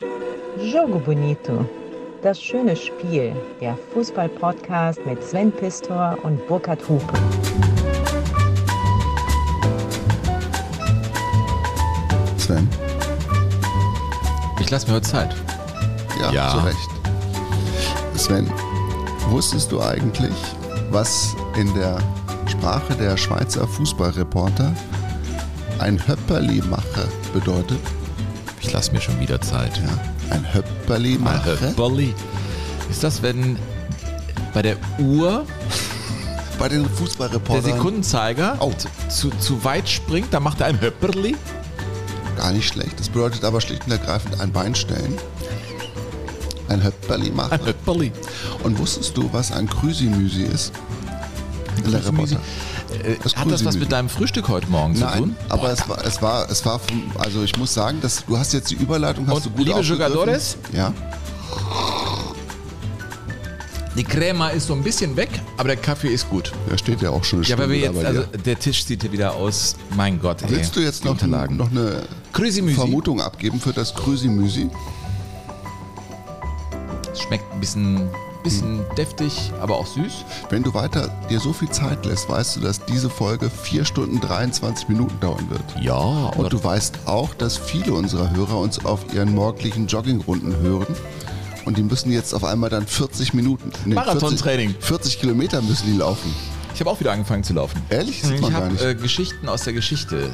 Jogo Bonito. Das schöne Spiel. Der Fußball-Podcast mit Sven Pistor und Burkhard Hupe. Sven? Ich lasse mir heute Zeit. Ja, Ja. zu Recht. Sven, wusstest du eigentlich, was in der Sprache der Schweizer Fußballreporter ein Höpperli-Mache bedeutet? Ich lasse mir schon wieder Zeit. Ja, ein Höpperli-Mache. Bolli. Ist das, wenn bei der Uhr Bei den der Fußballreportern Sekundenzeiger Oh. zu, zu weit springt, dann macht er ein Höpperli? gar nicht schlecht. Das bedeutet aber schlicht und ergreifend ein Bein stellen. Ein Höpperli-Mache. Ein Höpperli. Und wusstest du, was ein Krüsimüsi ist? In der Krüsimüsi? Äh, Das Hat das was mit deinem Frühstück heute Morgen zu Nein, tun? aber es war, es war, es war vom, also ich muss sagen, dass du hast jetzt die Überleitung, hast du gut liebe. Jugadores? Ja, Die Crema ist so ein bisschen weg, aber der Kaffee ist gut. der steht ja auch schon Ja, aber wir jetzt, also der Tisch sieht hier wieder aus. Mein Gott, ey. Willst du jetzt noch, Unterlagen? noch eine Krüsimüsi. Vermutung abgeben für das Krüsimüsi? Es schmeckt ein bisschen, bisschen deftig, aber auch süß. Wenn du weiter dir so viel Zeit lässt, weißt du, dass diese Folge 4 Stunden 23 Minuten dauern wird. Ja, Und du weißt auch, dass viele unserer Hörer uns auf ihren morgendlichen Joggingrunden hören. Und die müssen jetzt auf einmal dann 40 Minuten. nee, Marathontraining. 40, 40 Kilometer müssen die laufen. Ich habe auch wieder angefangen zu laufen. Ehrlich? Ich habe äh, Geschichten aus der Geschichte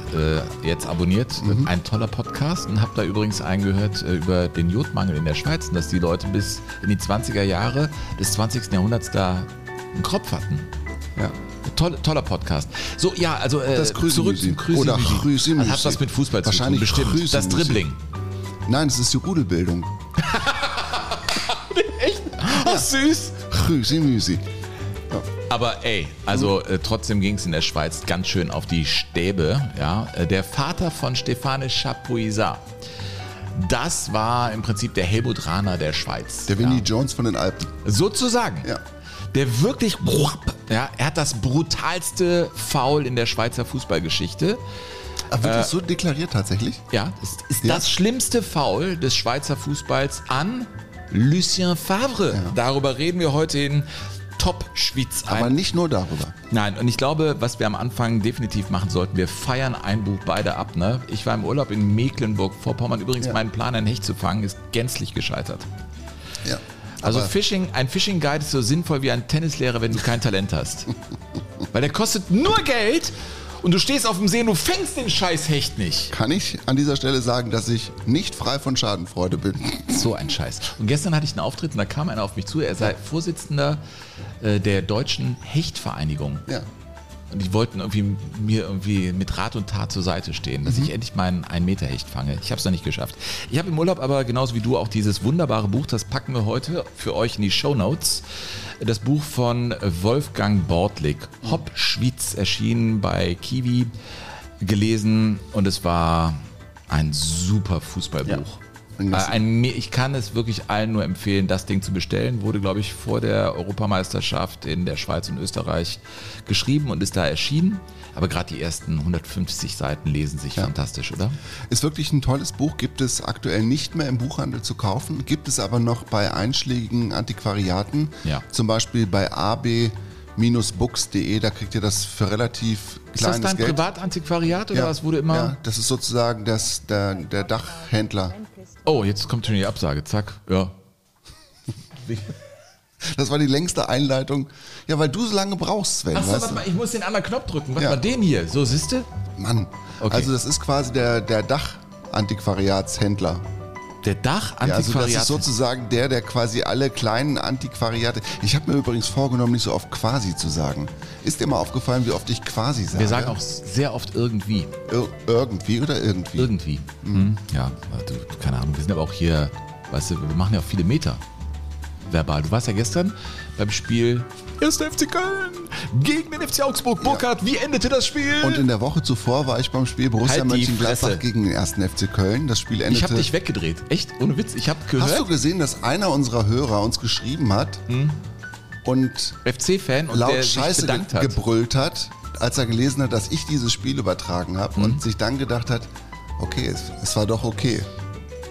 äh, jetzt abonniert. Mhm. Ein toller Podcast und habe da übrigens eingehört äh, über den Jodmangel in der Schweiz und dass die Leute bis in die 20er Jahre des 20. Jahrhunderts da einen Kropf hatten. ja. Toll, toller Podcast. So, ja, also äh, zurück zum Krüsimüsi. Oder Krüsimüsi. Das hat was mit Fußball zu tun, Wahrscheinlich bestimmt. Das. Dribbling. Nein, es ist die Rudelbildung. Oh, süß. Krüsimüsi. Aber ey, also äh, trotzdem ging es in der Schweiz ganz schön auf die Stäbe. Ja? Äh, Der Vater von Stefane Chapuisat, das war im Prinzip der Helmut Rahner der Schweiz. Der Winnie ja. Jones von den Alpen. Sozusagen. Ja. Der wirklich, ja, er hat das brutalste Foul in der Schweizer Fußballgeschichte. Aber wird das so deklariert tatsächlich? Ja, es ist Ja. das schlimmste Foul des Schweizer Fußballs an Lucien Favre. Darüber reden wir heute in Top Schwitz. Aber nicht nur darüber. Nein, und ich glaube, was wir am Anfang definitiv machen sollten, wir feiern ein Buch beide ab. Ne? Ich war im Urlaub in Mecklenburg-Vorpommern. Übrigens, Ja. mein Plan, ein Hecht zu fangen, ist gänzlich gescheitert. Ja. Also Fishing, ein Fishing Guide ist so sinnvoll wie ein Tennislehrer, wenn du kein Talent hast. Weil der kostet nur Geld und du stehst auf dem See und du fängst den scheiß Hecht nicht. Kann ich an dieser Stelle sagen, dass ich nicht frei von Schadenfreude bin. So ein Scheiß. Und gestern hatte ich einen Auftritt und da kam einer auf mich zu, er sei Vorsitzender äh, der deutschen Hechtvereinigung. Ja. Und die wollten irgendwie mir irgendwie mit Rat und Tat zur Seite stehen, dass ich endlich meinen 1 Meter Hecht fange. Ich habe es noch nicht geschafft. Ich habe im Urlaub aber genauso wie du auch dieses wunderbare Buch, das packen wir heute für euch in die Show Notes. Das Buch von Wolfgang Bortlik, Hopp Schwyz, erschienen bei Kiwi, gelesen und es war ein super Fußballbuch. Das- Ein, Me- ich kann es wirklich allen nur empfehlen, das Ding zu bestellen. Wurde, glaube ich, vor der Europameisterschaft in der Schweiz und Österreich geschrieben und ist da erschienen. Aber gerade die ersten 150 Seiten lesen sich fantastisch, oder? Ist wirklich ein tolles Buch, gibt es aktuell nicht mehr im Buchhandel zu kaufen, gibt es aber noch bei einschlägigen Antiquariaten, Ja. zum Beispiel bei ab-books.de, da kriegt ihr das für relativ Ist das kleines dein Geld. Privatantiquariat oder ja, was wurde immer? Ja, das ist sozusagen das, der, der Dachhändler. Oh, jetzt kommt schon die Absage, zack. Ja. Das war die längste Einleitung. Ja, weil du so lange brauchst, Sven. Achso, warte du? mal, ich muss den anderen Knopf drücken. Warte Ja. mal, den hier. So, siehste? Mann. Okay. Also das ist quasi der, der Dachantiquariatshändler. Der Dach Ja, also das ist sozusagen der, der quasi alle kleinen Antiquariate. Ich habe mir übrigens vorgenommen, nicht so oft quasi zu sagen. Ist dir mal aufgefallen, wie oft ich quasi sage? wir sagen auch sehr oft irgendwie. Ir irgendwie oder irgendwie. Irgendwie. Mhm. Ja, du, keine Ahnung. Wir sind aber auch hier, weißt du, wir machen ja auch viele Meter verbal. Du warst ja gestern beim Spiel 1. FC Köln gegen den FC Augsburg. Burkhardt, wie endete das Spiel? Und in der Woche zuvor war ich beim Spiel Borussia Halt die Mönchengladbach Fresse. gegen den 1. FC Köln. Das Spiel endete. ich habe dich weggedreht. Echt? Ohne Witz. Ich habe gehört, Hast du gesehen, dass einer unserer Hörer uns geschrieben hat und FC-Fan und der laut sich Scheiße ge hat. gebrüllt hat, als er gelesen hat, dass ich dieses Spiel übertragen habe Mhm. und sich dann gedacht hat, okay, es, es war doch okay.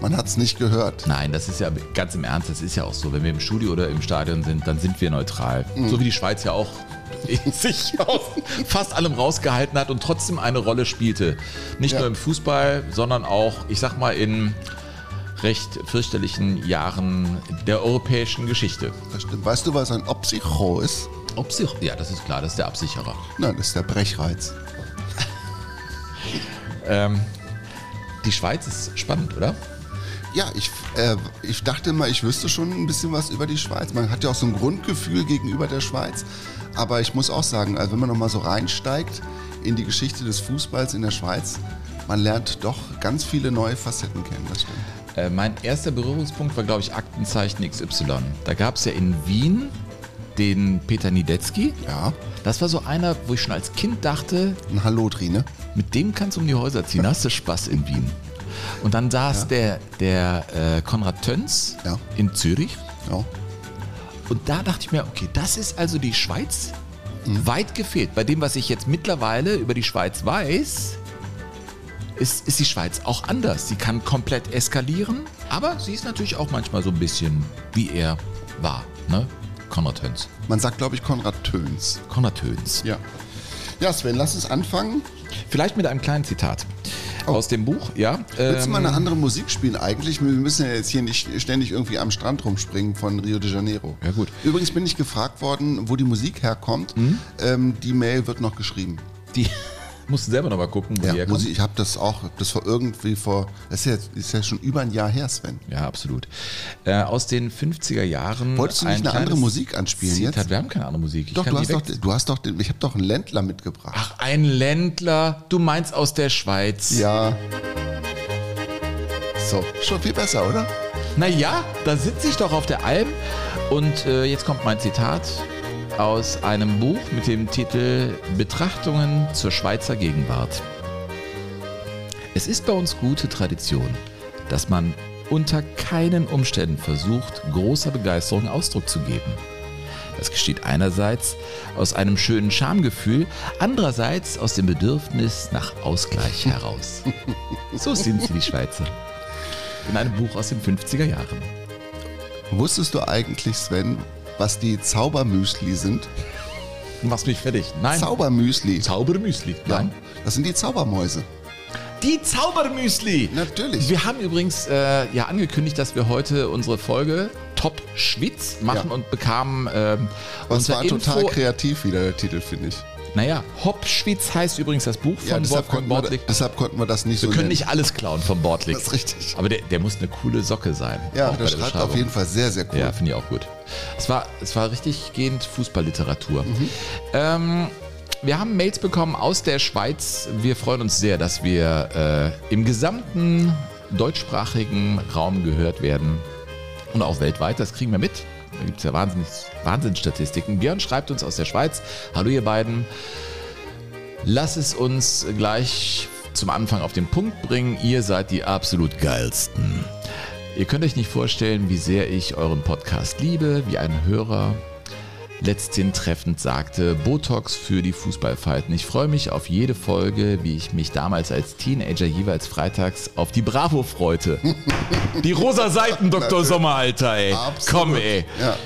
Man hat es nicht gehört. Nein, das ist ja ganz im Ernst, das ist ja auch so. Wenn wir im Studio oder im Stadion sind, dann sind wir neutral. So wie die Schweiz ja auch sich aus fast allem rausgehalten hat und trotzdem eine Rolle spielte. Nicht Ja. nur im Fußball, sondern auch, ich sag mal, in recht fürchterlichen Jahren der europäischen Geschichte. Das stimmt. Weißt du, was ein Opsicho ist? Obsich ja, das ist klar, das ist der Absicherer. Nein, das ist der Brechreiz. Ähm, die Schweiz ist spannend, oder? Ja, ich, äh, ich dachte mal, ich wüsste schon ein bisschen was über die Schweiz. Man hat ja auch so ein Grundgefühl gegenüber der Schweiz. Aber ich muss auch sagen, also wenn man nochmal so reinsteigt in die Geschichte des Fußballs in der Schweiz, man lernt doch ganz viele neue Facetten kennen, das stimmt. Äh, mein erster Berührungspunkt war, glaube ich, Aktenzeichen XY. Da gab es ja in Wien den Peter Niedetzky. Ja, Das war so einer, wo ich schon als Kind dachte, ein Hallodri, ne? mit dem kannst du um die Häuser ziehen, da hast du Spaß in Wien. Und dann saß der, der äh, Konrad Töns Ja. in Zürich. Ja. Und da dachte ich mir, okay, das ist also die Schweiz. Mhm. Weit gefehlt. Bei dem, was ich jetzt mittlerweile über die Schweiz weiß, ist, ist die Schweiz auch anders. Sie kann komplett eskalieren, aber sie ist natürlich auch manchmal so ein bisschen, wie er war. Ne? Konrad Töns. Man sagt, glaube ich, Konrad Töns. Konrad Töns. Ja. Ja, Sven, lass uns anfangen. Vielleicht mit einem kleinen Zitat aus dem Buch, ja. Oh. Willst du mal ähm, eine andere Musik spielen eigentlich? Wir müssen ja jetzt hier nicht ständig irgendwie am Strand rumspringen von Rio de Janeiro. Ja, gut. Übrigens bin ich gefragt worden, wo die Musik herkommt. Mhm. Ähm, die Mail wird noch geschrieben. Die musst du selber noch mal gucken, wo die Ja, herkommt. Musik, ich habe das auch, das war irgendwie vor, das ist ja, ist ja schon über ein Jahr her, Sven. Ja, absolut. Äh, aus den 50er Jahren. Wolltest du nicht ein eine andere Musik anspielen Zitat. jetzt? Wir haben keine andere Musik. Ich Doch, du die hast doch, du hast doch, den, ich habe doch einen Ländler mitgebracht. Ach, ein Ländler. Du meinst aus der Schweiz. Ja. So, schon viel besser, oder? Naja, da sitze ich doch auf der Alm. Und äh, jetzt kommt mein Zitat aus einem Buch mit dem Titel Betrachtungen zur Schweizer Gegenwart. Es ist bei uns gute Tradition, dass man unter keinen Umständen versucht, großer Begeisterung Ausdruck zu geben. Das geschieht einerseits aus einem schönen Schamgefühl, andererseits aus dem Bedürfnis nach Ausgleich heraus. So sind sie, die Schweizer. In einem Buch aus den 50er Jahren. Wusstest du eigentlich, Sven, was die Zaubermüsli sind? Du machst mich fertig. Nein. Zaubermüsli. Zaubermüsli. Nein. Das sind die Zaubermäuse. Die Zaubermüsli. Natürlich. Wir haben übrigens äh, ja angekündigt, dass wir heute unsere Folge Top Schwitz machen Ja. und bekamen ähm, Das war total Info, kreativ wieder, der Titel, finde ich. Naja, Hop Schwitz heißt übrigens das Buch Ja, von deshalb Wolfgang konnten, wir, deshalb konnten wir das nicht Wir so können nennen. nicht alles klauen vom Bortlik. Das ist richtig. Aber der, der muss eine coole Socke sein. Ja, der schreibt auf jeden Fall sehr, sehr cool. Ja, finde ich auch gut. Es war, es war richtig gehend Fußballliteratur. Mhm. Ähm, wir haben Mails bekommen aus der Schweiz. Wir freuen uns sehr, dass wir äh, im gesamten deutschsprachigen Raum gehört werden und auch weltweit. Das kriegen wir mit. Da gibt es ja Wahnsinnsstatistiken. Björn schreibt uns aus der Schweiz. Hallo ihr beiden. Lass es uns gleich zum Anfang auf den Punkt bringen. Ihr seid die absolut geilsten. Ihr könnt euch nicht vorstellen, wie sehr ich euren Podcast liebe, wie ein Hörer letzthin treffend sagte, Botox für die Fußballfalten. Ich freue mich auf jede Folge, wie ich mich damals als Teenager jeweils freitags auf die Bravo freute. Die rosa Seiten, Dr. Sommeralter, ey. Absolut. Komm, ey. Ja.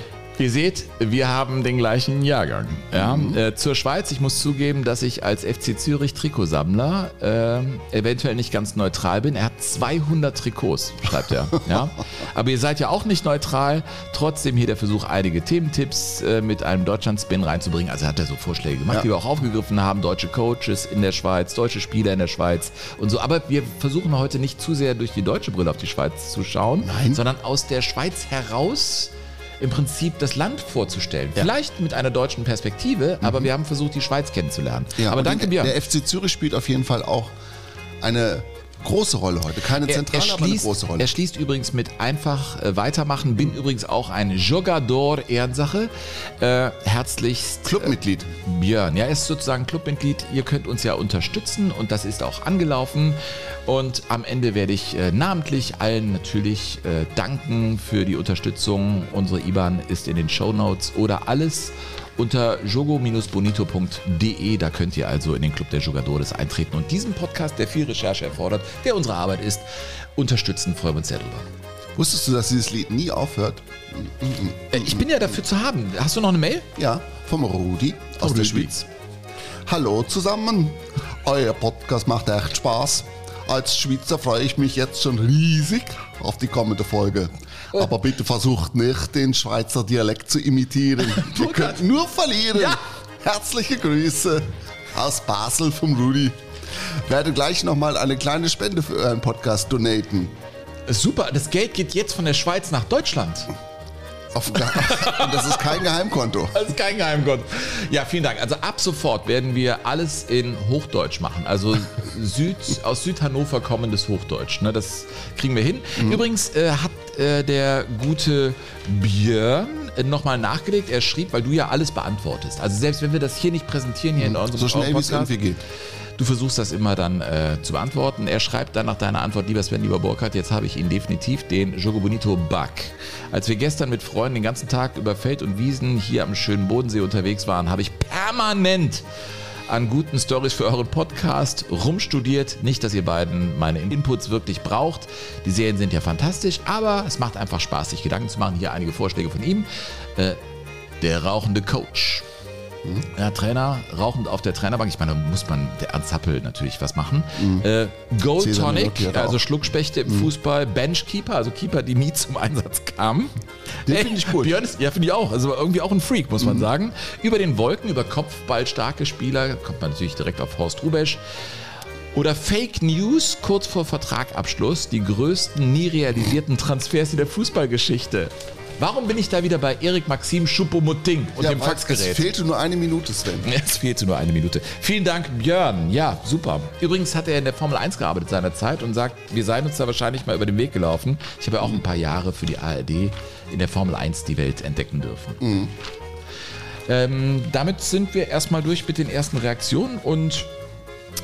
Ihr seht, wir haben den gleichen Jahrgang. Ja? Mhm. Äh, zur Schweiz, ich muss zugeben, dass ich als FC Zürich Trikotsammler äh, eventuell nicht ganz neutral bin. Er hat 200 Trikots, schreibt er. ja? Aber ihr seid ja auch nicht neutral. Trotzdem hier der Versuch, einige Thementipps äh, mit einem Deutschland-Spin reinzubringen. Also hat er so Vorschläge gemacht, Ja. die wir auch aufgegriffen haben. Deutsche Coaches in der Schweiz, deutsche Spieler in der Schweiz und so. Aber wir versuchen heute nicht zu sehr durch die deutsche Brille auf die Schweiz zu schauen, Nein. sondern aus der Schweiz heraus im Prinzip das Land vorzustellen. Vielleicht mit einer deutschen Perspektive, aber wir haben versucht, die Schweiz kennenzulernen. Ja, aber danke, Björn. der FC Zürich spielt auf jeden Fall auch eine große Rolle heute. Keine zentrale, aber eine große Rolle. er schließt übrigens mit einfach äh, weitermachen. Bin übrigens auch ein Jogador Ehrensache. Äh, herzlichst Clubmitglied. äh, Björn. Ja, er ist sozusagen Clubmitglied. Ihr könnt uns ja unterstützen und das ist auch angelaufen. Und am Ende werde ich äh, namentlich allen natürlich äh, danken für die Unterstützung. Unsere IBAN ist in den Show Notes oder alles unter jogo-bonito.de. Da könnt ihr also in den Club der Jogadores eintreten und diesen Podcast, der viel Recherche erfordert, der unsere Arbeit ist, unterstützen. Freuen wir uns sehr drüber. Wusstest du, dass dieses Lied nie aufhört? Äh, Ich bin ja dafür zu haben. Hast du noch eine Mail? Ja, vom Rudi aus Rudi. der Schweiz. Hallo zusammen. Euer Podcast macht echt Spaß. Als Schweizer freue ich mich jetzt schon riesig auf die kommende Folge. Aber bitte versucht nicht, den Schweizer Dialekt zu imitieren. Ihr könnt nur verlieren. Ja. Herzliche Grüße aus Basel vom Rudi. Werde gleich nochmal eine kleine Spende für euren Podcast donaten. Super, das Geld geht jetzt von der Schweiz nach Deutschland. Auf, und das ist kein Geheimkonto. Das ist kein Geheimgott. Ja, vielen Dank. Also ab sofort werden wir alles in Hochdeutsch machen. Also Süd, aus Südhannover kommendes Hochdeutsch. Ne, das kriegen wir hin. Übrigens äh, hat äh, der gute Björn äh, nochmal nachgelegt. Er schrieb, weil du ja alles beantwortest. Also selbst wenn wir das hier nicht präsentieren, hier in unserem So schnell wie es Podcast, irgendwie geht. Du versuchst das immer dann äh, zu beantworten. Er schreibt dann nach deiner Antwort, lieber Sven, lieber Burkhardt, jetzt habe ich ihn definitiv, den Jogo Bonito Bug. Als wir gestern mit Freunden den ganzen Tag über Feld und Wiesen hier am schönen Bodensee unterwegs waren, habe ich permanent an guten Stories für euren Podcast rumstudiert. Nicht, dass ihr beiden meine Inputs wirklich braucht. Die Serien sind ja fantastisch, aber es macht einfach Spaß, sich Gedanken zu machen. Hier einige Vorschläge von ihm. Äh, der rauchende Coach. Ja, Trainer, rauchend auf der Trainerbank. Ich meine, da muss man, der Happel natürlich was machen. Äh, Gold Cesar Tonic, also. Schluckspechte im Fußball. Benchkeeper, also Keeper, die nie zum Einsatz kamen. Den Ey, finde ich gut. Björn ist, ja, finde ich auch. Also irgendwie auch ein Freak, muss man sagen. Über den Wolken, über kopfballstarke Spieler, kommt man natürlich direkt auf Horst Rubesch. Oder Fake News kurz vor Vertragabschluss, die größten nie realisierten Transfers in der Fußballgeschichte. Warum bin ich da wieder bei Erik Maxim Schuppomoting und dem weil Faxgerät? Es fehlte nur eine Minute, Sven. Jetzt fehlte nur eine Minute. Vielen Dank, Björn. Ja, super. Übrigens hat er in der Formel 1 gearbeitet seinerzeit und sagt, wir seien uns da wahrscheinlich mal über den Weg gelaufen. Ich habe ja auch ein paar Jahre für die ARD in der Formel 1 die Welt entdecken dürfen. Ähm, damit sind wir erstmal durch mit den ersten Reaktionen und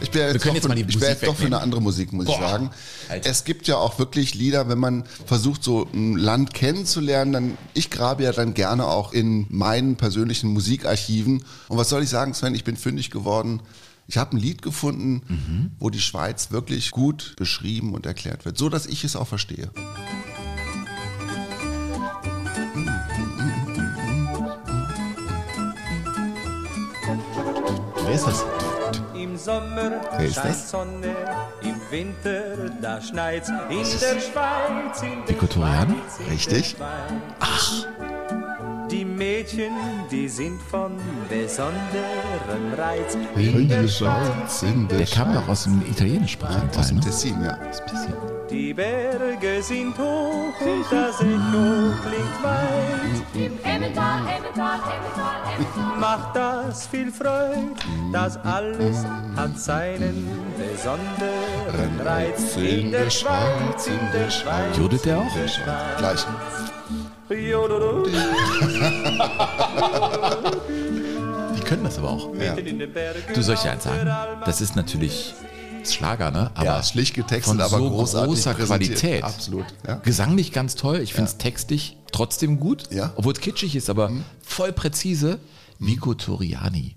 Ich wäre jetzt, können doch jetzt für- mal die ich jetzt doch für eine andere Musik, muss ich Boah, sagen. Alter. Es gibt ja auch wirklich Lieder, wenn man versucht, so ein Land kennenzulernen, dann, ich grabe ja dann gerne auch in meinen persönlichen Musikarchiven. Und was soll ich sagen, Sven, ich bin fündig geworden. Ich habe ein Lied gefunden, Mhm. wo die Schweiz wirklich gut beschrieben und erklärt wird, so dass ich es auch verstehe. wer ist das? Sommer Wer ist scheint das? Sonne, im Winter da schneit's. In der Schweiz, in? Schweiz, in Richtig. Ach. Die Mädchen, die sind von besonderem Reiz. In der Schweiz, in der, Der kam doch aus dem italienischsprachigen aus Teil, dem ne? Tessin, ja. Die Berge sind hoch und das Echo klingt weit. Emmental, Emmental, Emmental, Emmental. Macht das viel Freude, das alles hat seinen besonderen Reiz. In der Schweiz, in der Schweiz. Jodelt der auch? in der Schweiz. Gleich. Die können das aber auch. Bergen. Du soll ich dir eins sagen? Das ist natürlich Schlager, ne? Aber ja, schlicht getextet, von aber so großartig großer. Qualität. Absolut. Ja. Gesanglich ganz toll. Ich finde es textlich trotzdem gut, Ja. Mhm. obwohl es kitschig ist, aber voll präzise. Vico Toriani.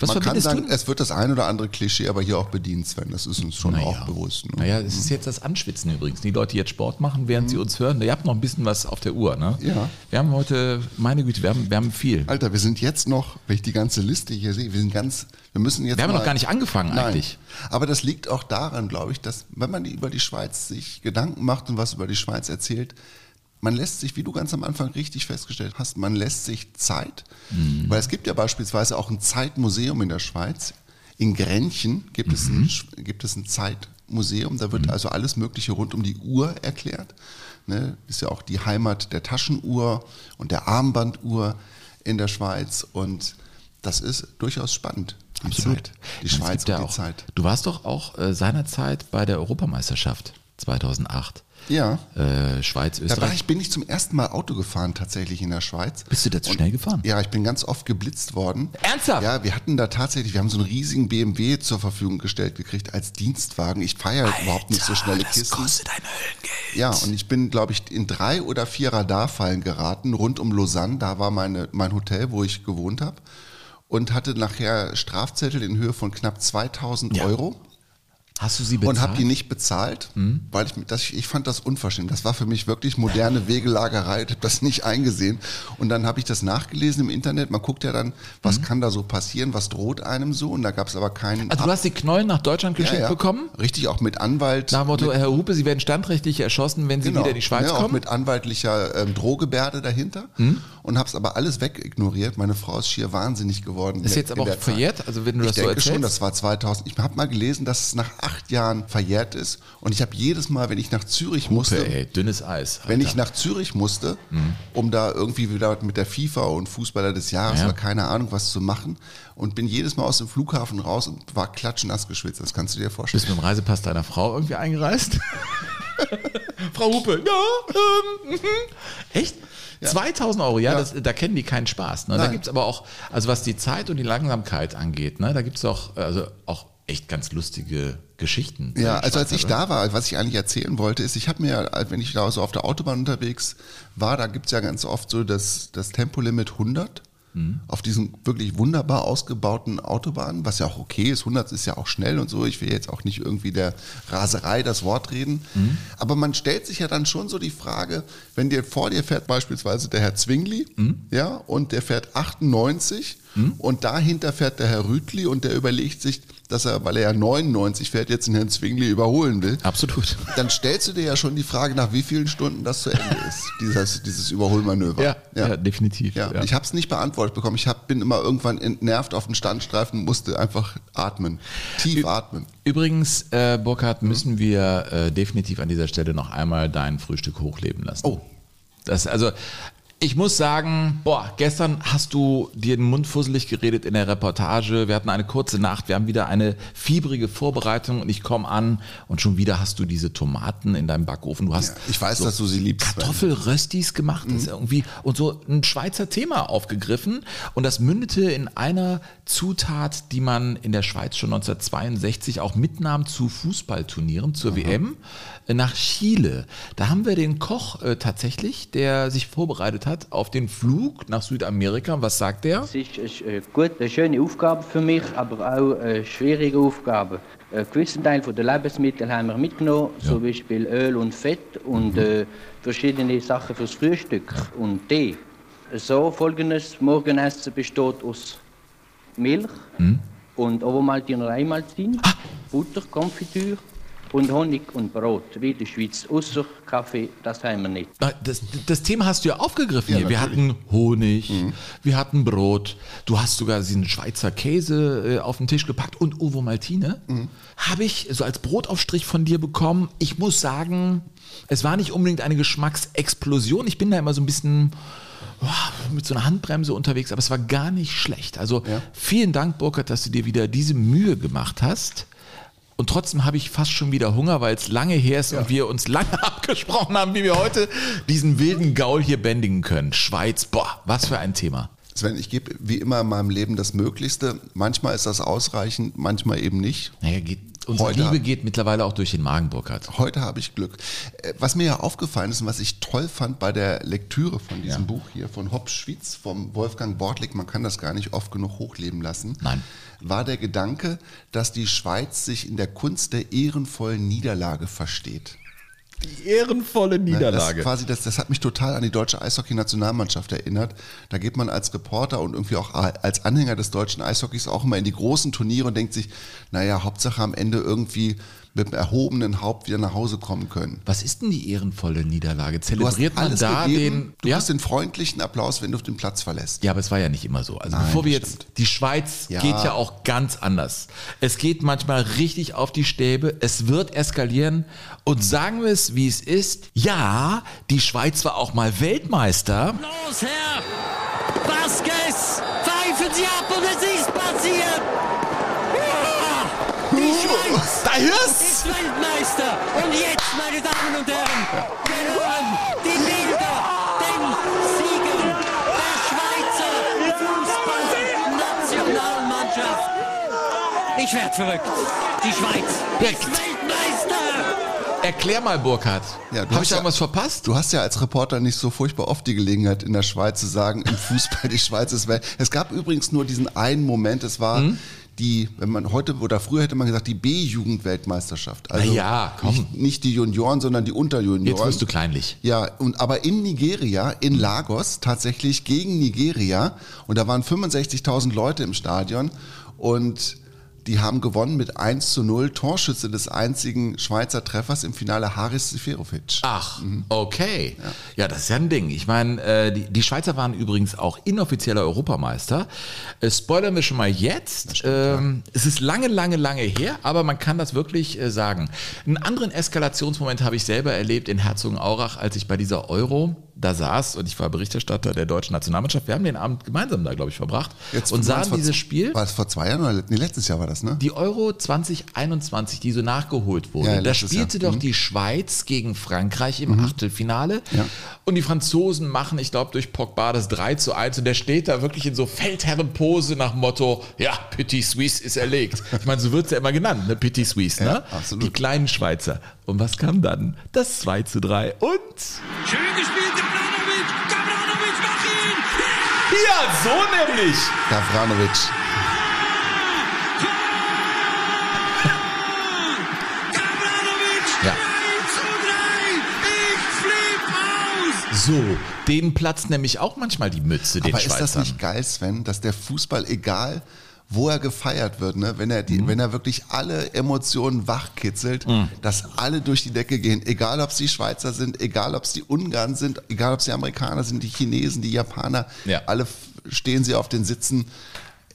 Was Man kann sagen, du? es wird das ein oder andere Klischee aber hier auch bedient, Sven. Das ist uns schon Naja. auch bewusst. Ne? Naja, es ist jetzt das Anschwitzen übrigens. Die Leute, die jetzt Sport machen, während sie uns hören, ihr habt noch ein bisschen was auf der Uhr, ne? Mhm. Ja. Wir haben heute, meine Güte, wir haben, wir haben viel. Alter, wir sind jetzt noch, wenn ich die ganze Liste hier sehe, wir sind ganz, wir müssen jetzt Wir haben mal, noch gar nicht angefangen Nein. eigentlich. Aber das liegt auch daran, glaube ich, dass wenn man über die Schweiz sich Gedanken macht und was über die Schweiz erzählt, man lässt sich, wie du ganz am Anfang richtig festgestellt hast, man lässt sich Zeit, Mhm. weil es gibt ja beispielsweise auch ein Zeitmuseum in der Schweiz. In Grenchen gibt, es, Mhm. ein, Sch- gibt es ein Zeitmuseum, da wird also alles Mögliche rund um die Uhr erklärt. Ne? Ist ja auch die Heimat der Taschenuhr und der Armbanduhr in der Schweiz und das ist durchaus spannend. Die Zeit. Die es Schweiz gibt ja und die auch, Zeit. Du warst doch auch äh, seinerzeit bei der Europameisterschaft 2008. Ja. Äh, Schweiz, Da war Österreich. ich, bin ich zum ersten Mal Auto gefahren tatsächlich in der Schweiz. Bist du da zu schnell gefahren? Ja, ich bin ganz oft geblitzt worden. Ernsthaft? Ja, wir hatten da tatsächlich, wir haben so einen riesigen BMW zur Verfügung gestellt gekriegt als Dienstwagen. Ich feiere überhaupt nicht so schnelle das Kisten. kostet ein Höllengeld. Ja, und ich bin, glaube ich, in drei oder vier Radarfallen geraten, rund um Lausanne. Da war meine, mein Hotel, wo ich gewohnt habe. Und hatte nachher Strafzettel in Höhe von knapp 2000 Ja. Euro. Hast du sie und bezahlt? habe die nicht bezahlt, weil ich, das, ich fand das unverschämt. Das war für mich wirklich moderne Wegelagerei. Ich habe das nicht eingesehen. Und dann habe ich das nachgelesen im Internet. Man guckt ja dann, was kann da so passieren, was droht einem so. Und da gab es aber keinen. also du hast die Knollen nach Deutschland geschickt bekommen? Richtig, auch mit Anwalt. Nach dem Motto, Herr Hupe, Sie werden standrechtlich erschossen, wenn Sie genau, wieder in die Schweiz auch kommen? mit anwaltlicher ähm, Drohgebärde dahinter. Und habe es aber alles wegignoriert. Meine Frau ist schier wahnsinnig geworden. Ist jetzt aber auch verjährt? Also wenn du ich das so denke schon, das war 2000. Ich habe mal gelesen, dass es nach acht Jahren verjährt ist. Und ich habe jedes Mal, wenn ich nach Zürich musste, Ey, dünnes Eis. wenn ich Alter. nach Zürich musste, um da irgendwie wieder mit der FIFA und Fußballer des Jahres Ja. oder keine Ahnung was zu machen und bin jedes Mal aus dem Flughafen raus und war klatschnass geschwitzt. Das kannst du dir vorstellen. Bist du mit dem Reisepass deiner Frau irgendwie eingereist? Frau Hupe, ja, ähm, mhm. echt? 2000 Euro, ja, Ja. Das, da kennen die keinen Spaß. Ne? Da Nein. gibt's aber auch, also was die Zeit und die Langsamkeit angeht, ne, da gibt's auch, also auch echt ganz lustige Geschichten. Ja, also als ich da war, was ich eigentlich erzählen wollte, ist, ich habe mir, wenn ich da so auf der Autobahn unterwegs war, da gibt's ja ganz oft so das, das Tempolimit 100 auf diesen wirklich wunderbar ausgebauten Autobahnen, was ja auch okay ist. 100 ist ja auch schnell und so. Ich will jetzt auch nicht irgendwie der Raserei das Wort reden. Aber man stellt sich ja dann schon so die Frage, wenn dir vor dir fährt beispielsweise der Herr Zwingli, ja, und der fährt 98 und dahinter fährt der Herr Rütli und der überlegt sich, dass er, weil er ja 99 fährt, jetzt den Herrn Zwingli überholen will. Absolut. Dann stellst du dir ja schon die Frage, nach wie vielen Stunden das zu Ende ist, dieses, dieses Überholmanöver. Ja, ja, definitiv. Ja, Ja. Ich habe es nicht beantwortet bekommen. Ich hab, bin immer irgendwann entnervt auf den Standstreifen, musste einfach atmen, tief atmen. Übrigens, äh, Burkhard, müssen wir äh, definitiv an dieser Stelle noch einmal dein Frühstück hochleben lassen. Oh. Das, also, ich muss sagen, boah, gestern hast du dir den Mund fusselig geredet in der Reportage. Wir hatten eine kurze Nacht, wir haben wieder eine fiebrige Vorbereitung und ich komme an und schon wieder hast du diese Tomaten in deinem Backofen. Du hast Ja, ich weiß, dass du sie liebst. Kartoffelröstis gemacht, das ist irgendwie und so ein Schweizer Thema aufgegriffen und das mündete in einer Zutat, die man in der Schweiz schon 1962 auch mitnahm zu Fußballturnieren zur WM äh, nach Chile. Da haben wir den Koch äh, tatsächlich, der sich vorbereitet hat auf den Flug nach Südamerika. Was sagt er? Es ist eine, gut, eine schöne Aufgabe für mich, aber auch eine schwierige Aufgabe. Einen gewissen Teil der Lebensmittel haben wir mitgenommen, zum Beispiel Öl und Fett und äh, verschiedene Sachen fürs Frühstück und Tee. So folgendes Morgenessen besteht aus Milch und Ovomaltin und Einmaltin, Butter, Konfitüre und Honig und Brot, wie der Schweiz. Außer Kaffee, das haben wir nicht. Das, das Thema hast du ja aufgegriffen Ja, hier. Wir natürlich. hatten Honig, wir hatten Brot, du hast sogar diesen Schweizer Käse äh, auf den Tisch gepackt und Ovo Maltine. Habe ich so als Brotaufstrich von dir bekommen. Ich muss sagen, es war nicht unbedingt eine Geschmacksexplosion. Ich bin da immer so ein bisschen mit so einer Handbremse unterwegs, aber es war gar nicht schlecht. Also vielen Dank, Burkhard, dass du dir wieder diese Mühe gemacht hast. Und trotzdem habe ich fast schon wieder Hunger, weil es lange her ist und wir uns lange abgesprochen haben, wie wir heute diesen wilden Gaul hier bändigen können. Schweiz, boah, was für ein Thema. Sven, ich gebe wie immer in meinem Leben das Möglichste. Manchmal ist das ausreichend, manchmal eben nicht. Naja, geht, unsere Heute- Liebe geht mittlerweile auch durch den Magen, Burkhard. Heute habe ich Glück. Äh, Was mir ja aufgefallen ist und was ich toll fand bei der Lektüre von diesem Ja. Buch hier von Hopp Schwitz vom Wolfgang Bortlik, man kann das gar nicht oft genug hochleben lassen, Nein. War der Gedanke, dass die Schweiz sich in der Kunst der ehrenvollen Niederlage versteht. Die ehrenvolle Das, quasi, das, das hat mich total an die deutsche Eishockey-Nationalmannschaft erinnert. Da geht man als Reporter und irgendwie auch als Anhänger des deutschen Eishockeys auch immer in die großen Turniere und denkt sich, naja, Hauptsache am Ende irgendwie mit einem erhobenen Haupt wieder nach Hause kommen können. Was ist denn die ehrenvolle Niederlage? Du hast Zelebriert man alles da gegeben, den. du ja? hast den freundlichen Applaus, wenn du den Platz verlässt. Ja, aber es war ja nicht immer so. Also Nein, bevor wir jetzt, die Schweiz Ja. geht ja auch ganz anders. Es geht manchmal richtig auf die Stäbe, es wird eskalieren und sagen wir es, wie es ist. Ja, die Schweiz war auch mal Weltmeister. Los, Herr Vasquez! Pfeifen Sie ab und es ist passiert! Da hörst ist Weltmeister! Und jetzt, meine Damen und Herren, wir hören die Bilder, den Siegen der Schweizer Fußballnationalmannschaft. Ich werd verrückt. Die Schweiz Direkt. ist Weltmeister! Erklär mal, Burkhard. Ja, du Habe hast ich da ja- irgendwas verpasst? Du hast ja als Reporter nicht so furchtbar oft die Gelegenheit, in der Schweiz zu sagen, im Fußball, die Schweiz ist Welt. Es gab übrigens nur diesen einen Moment, es war die, wenn man heute oder früher hätte man gesagt, die B-Jugend-Weltmeisterschaft. Also Na ja, komm. Nicht, nicht die Junioren, sondern die Unterjunioren. Jetzt wirst du kleinlich. Ja, und aber in Nigeria, in Lagos, tatsächlich gegen Nigeria. Und da waren 65.000 Leute im Stadion. Und die haben gewonnen mit 1 zu 0. Torschütze des einzigen Schweizer Treffers im Finale Haris Seferovic. Ach, okay. Ja. das ist ja ein Ding. Ich meine, äh, die, die Schweizer waren übrigens auch inoffizieller Europameister. Äh, spoilern wir schon mal jetzt. ähm, Es ist lange, lange, lange her, aber man kann das wirklich äh, sagen. Einen anderen Eskalationsmoment habe ich selber erlebt in Herzogenaurach, als ich bei dieser Euro da saß und ich war Berichterstatter der deutschen Nationalmannschaft. Wir haben den Abend gemeinsam da, glaube ich, verbracht Jetzt und sahen dieses Spiel. War es vor zwei Jahren oder nee, letztes Jahr war das, ne? Die Euro 2021, die so nachgeholt wurde, Ja, da spielte Jahr. doch Mhm. die Schweiz gegen Frankreich im Achtelfinale. Ja. Und die Franzosen machen, ich glaube, durch Pogba das 3 zu 1. Und der steht da wirklich in so Feldherrenpose nach Motto, ja, Petit Suisse ist erlegt. Ich meine, so wird es ja immer genannt, ne? Petit Suisse, ne? Ja, absolut. Die kleinen Schweizer. Und was kam dann? Das 2 zu 3. Und Schön gespielt, Gavranovic! Gavranovic, mach ihn! ja, so nämlich. Gavranovic. Gavranovic! Ja. 3 zu 3! Ich flipp aus! So, denen platzt nämlich auch manchmal die Mütze, den Aber ist Schweizern. das nicht geil, Sven, dass der Fußball, egal wo er gefeiert wird, ne, wenn er Mhm. die, wenn er wirklich alle Emotionen wachkitzelt, dass alle durch die Decke gehen, egal ob es die Schweizer sind, egal ob es die Ungarn sind, egal ob es die Amerikaner sind, die Chinesen, die Japaner, Ja. alle stehen sie auf den Sitzen.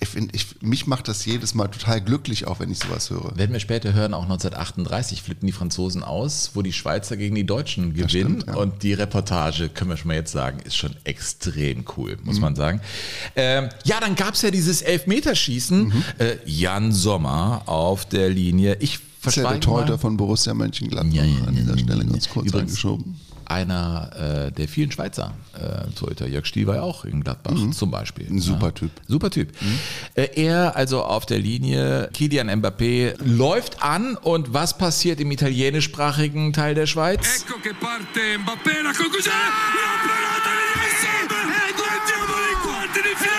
Ich finde, ich, mich macht das jedes Mal total glücklich, auch wenn ich sowas höre. Werden wir später hören, auch 1938 flippen die Franzosen aus, wo die Schweizer gegen die Deutschen gewinnen. stimmt, ja. Und die Reportage, können wir schon mal jetzt sagen, ist schon extrem cool, Mhm. muss man sagen. Ähm, ja, dann gab es ja dieses Elfmeterschießen. Mhm. Äh, Jan Sommer auf der Linie. Ich ist ja der Torhüter von Borussia Mönchengladbach Ja, ja, an dieser Stelle ganz kurz Übrigens, angeschoben. Einer äh, der vielen Schweizer äh, Torhüter. Jörg Stiel war ja auch in Gladbach zum Beispiel. Mhm. Ein super ja. Typ. Super Typ. Äh, er also auf der Linie, Kilian Mbappé läuft an und was passiert im italienischsprachigen Teil der Schweiz? Ecco che parte Mbappé, la conclusione! La parata di Messi! E andiamo nei quarti di finale!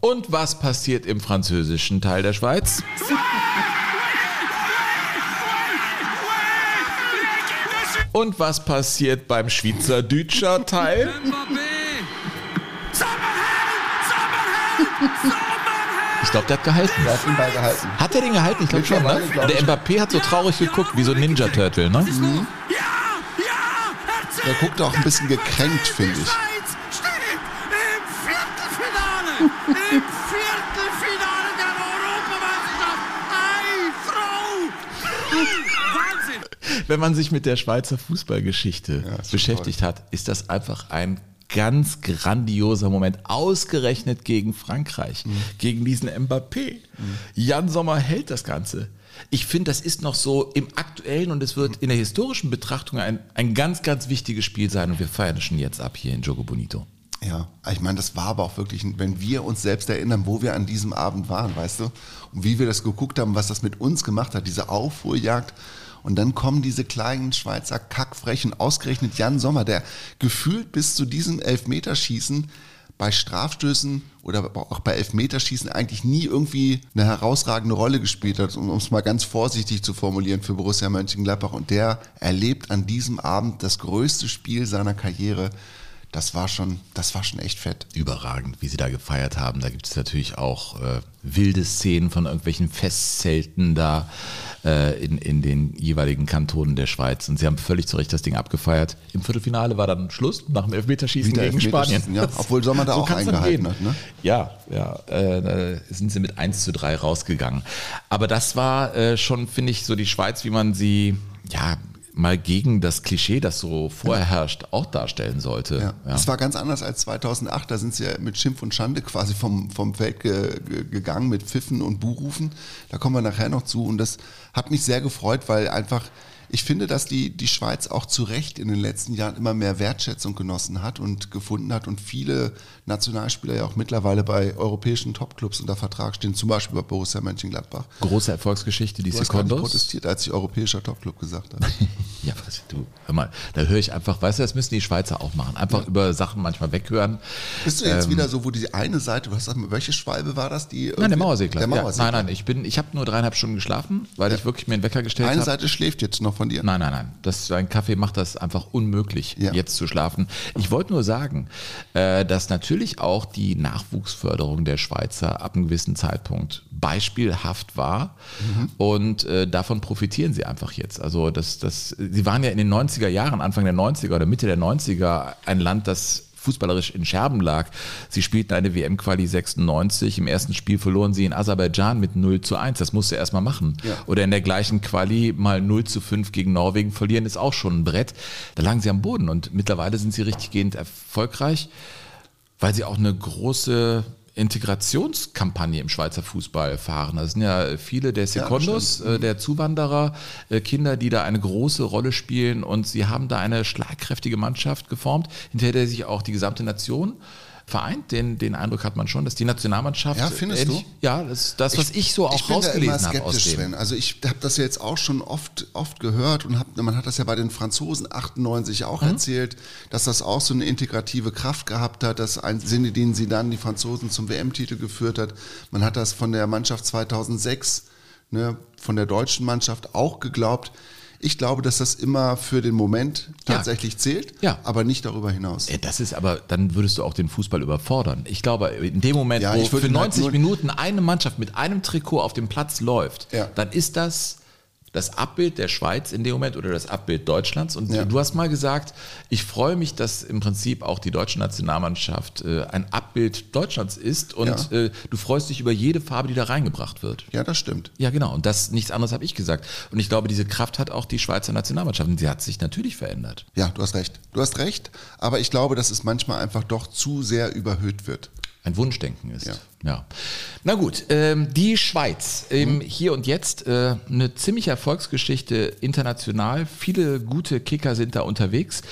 Und was passiert im französischen Teil der Schweiz? Und was passiert beim Teil? Sommerheld! Sommerheld! Sommerheld! Ich glaube, der hat gehalten. Er hat den Ball gehalten. Hat er den gehalten? Ich glaube schon, ne? Glaub Der Mbappé hat so traurig geguckt, wie so ein Ninja Turtle, ne? Ja! Ja! Der guckt auch ein bisschen gekränkt, finde Die ich. Schweiz steht im Viertelfinale! Im Wenn man sich mit der Schweizer Fußballgeschichte ist beschäftigt hat, ist das einfach ein ganz grandioser Moment. Ausgerechnet gegen Frankreich, gegen diesen Mbappé. Jan Sommer hält das Ganze. Ich finde, das ist noch so im aktuellen und es wird in der historischen Betrachtung ein, ein ganz, ganz wichtiges Spiel sein und wir feiern es schon jetzt ab hier in Jogo Bonito. Ja, ich meine, das war aber auch wirklich, wenn wir uns selbst erinnern, wo wir an diesem Abend waren, weißt du, und wie wir das geguckt haben, was das mit uns gemacht hat, diese Aufruhrjagd. Und dann kommen diese kleinen Schweizer Kackfrechen, ausgerechnet Jan Sommer, der gefühlt bis zu diesem Elfmeterschießen bei Strafstößen oder auch bei Elfmeterschießen eigentlich nie irgendwie eine herausragende Rolle gespielt hat, um es mal ganz vorsichtig zu formulieren für Borussia Mönchengladbach. Und der erlebt an diesem Abend das größte Spiel seiner Karriere. Das war schon, das war schon echt fett. Überragend, wie sie da gefeiert haben. Da gibt es natürlich auch äh, wilde Szenen von irgendwelchen Festzelten da äh, in, in den jeweiligen Kantonen der Schweiz. Und sie haben völlig zu Recht das Ding abgefeiert. Im Viertelfinale war dann Schluss nach dem Elfmeterschießen Wieder gegen Elfmeterschießen, Spanien. ja. Obwohl Sommer da auch kann's dann eingehalten hat, ne? Ja, ja, äh, da sind sie mit 1 zu 3 rausgegangen. Aber das war äh, schon, finde ich, so die Schweiz, wie man sie, ja, mal gegen das Klischee, das so vorher herrscht, auch darstellen sollte. Ja. Ja. Es war ganz anders als 2008. Da sind sie ja mit Schimpf und Schande quasi vom, vom Feld ge, ge, gegangen mit Pfiffen und Buhrufen. Da kommen wir nachher noch zu. Und das hat mich sehr gefreut, weil einfach ich finde, dass die, die Schweiz auch zu Recht in den letzten Jahren immer mehr Wertschätzung genossen hat und gefunden hat und viele Nationalspieler ja auch mittlerweile bei europäischen Topclubs unter Vertrag stehen, zum Beispiel bei Borussia Mönchengladbach. Große Erfolgsgeschichte, die Du hast Secondos. protestiert, als ich europäischer Topclub gesagt habe. Ja, was, du, hör mal, da höre ich einfach, weißt du, das müssen die Schweizer auch machen. Einfach über Sachen manchmal weghören. Bist du jetzt wieder so, wo die eine Seite, du hast gesagt, welche Schwalbe war das? Die Nein, der Mauersegler. Der Ja, Mauersegler. nein, nein, ich bin, ich habe nur dreieinhalb Stunden geschlafen, weil ich wirklich mir einen Wecker gestellt Eine habe. Seite schläft jetzt noch von dir. Nein, nein, nein. Das, ein Kaffee macht das einfach unmöglich, Ja. jetzt zu schlafen. Ich wollte nur sagen, äh, dass natürlich auch die Nachwuchsförderung der Schweizer ab einem gewissen Zeitpunkt beispielhaft war und äh, davon profitieren sie einfach jetzt. Also das, das, sie waren ja in den 90er Jahren, Anfang der 90er oder Mitte der 90er ein Land, das fußballerisch in Scherben lag. Sie spielten eine WM-Quali 96. Im ersten Spiel verloren sie in Aserbaidschan mit 0 zu 1. Das musste er erstmal machen. Ja. Oder in der gleichen Quali mal 0 zu 5 gegen Norwegen verlieren, ist auch schon ein Brett. Da lagen sie am Boden und mittlerweile sind sie richtig gehend erfolgreich, weil sie auch eine große Integrationskampagne im Schweizer Fußball fahren. Das sind ja viele der Secondos, äh, der Zuwanderer, äh, Kinder, die da eine große Rolle spielen und sie haben da eine schlagkräftige Mannschaft geformt, hinter der sich auch die gesamte Nation vereint. Den, den Eindruck hat man schon, dass die Nationalmannschaft. Ja, findest ähnlich- du? Ja, das ist das, was ich, so auch ich rausgelesen habe aus skeptisch, dem. Sven. Also ich habe das ja jetzt auch schon oft, oft gehört und hab, man hat das ja bei den Franzosen 98 auch Mhm. erzählt, dass das auch so eine integrative Kraft gehabt hat, dass ein Sinne, den sie dann die Franzosen zum WM-Titel geführt hat. Man hat das von der Mannschaft 2006, ne, von der deutschen Mannschaft auch geglaubt. Ich glaube, dass das immer für den Moment Ja. tatsächlich zählt, Ja. aber nicht darüber hinaus. Das ist aber, dann würdest du auch den Fußball überfordern. Ich glaube, in dem Moment, Ja, wo für ihn halt 90 nur- Minuten eine Mannschaft mit einem Trikot auf dem Platz läuft, dann ist das das Abbild der Schweiz in dem Moment oder das Abbild Deutschlands. Und Ja. du hast mal gesagt, ich freue mich, dass im Prinzip auch die deutsche Nationalmannschaft äh, ein Abbild Deutschlands ist und Ja. äh, du freust dich über jede Farbe, die da reingebracht wird. Ja, das stimmt. Ja, genau. Und das nichts anderes habe ich gesagt. Und ich glaube, diese Kraft hat auch die Schweizer Nationalmannschaft. Und sie hat sich natürlich verändert. Ja, du hast recht. Du hast recht, aber ich glaube, dass es manchmal einfach doch zu sehr überhöht wird. Ein Wunschdenken ist. Ja. Ja. Na gut, ähm, die Schweiz. Ähm, Hier und jetzt äh, eine ziemliche Erfolgsgeschichte international. Viele gute Kicker sind da unterwegs.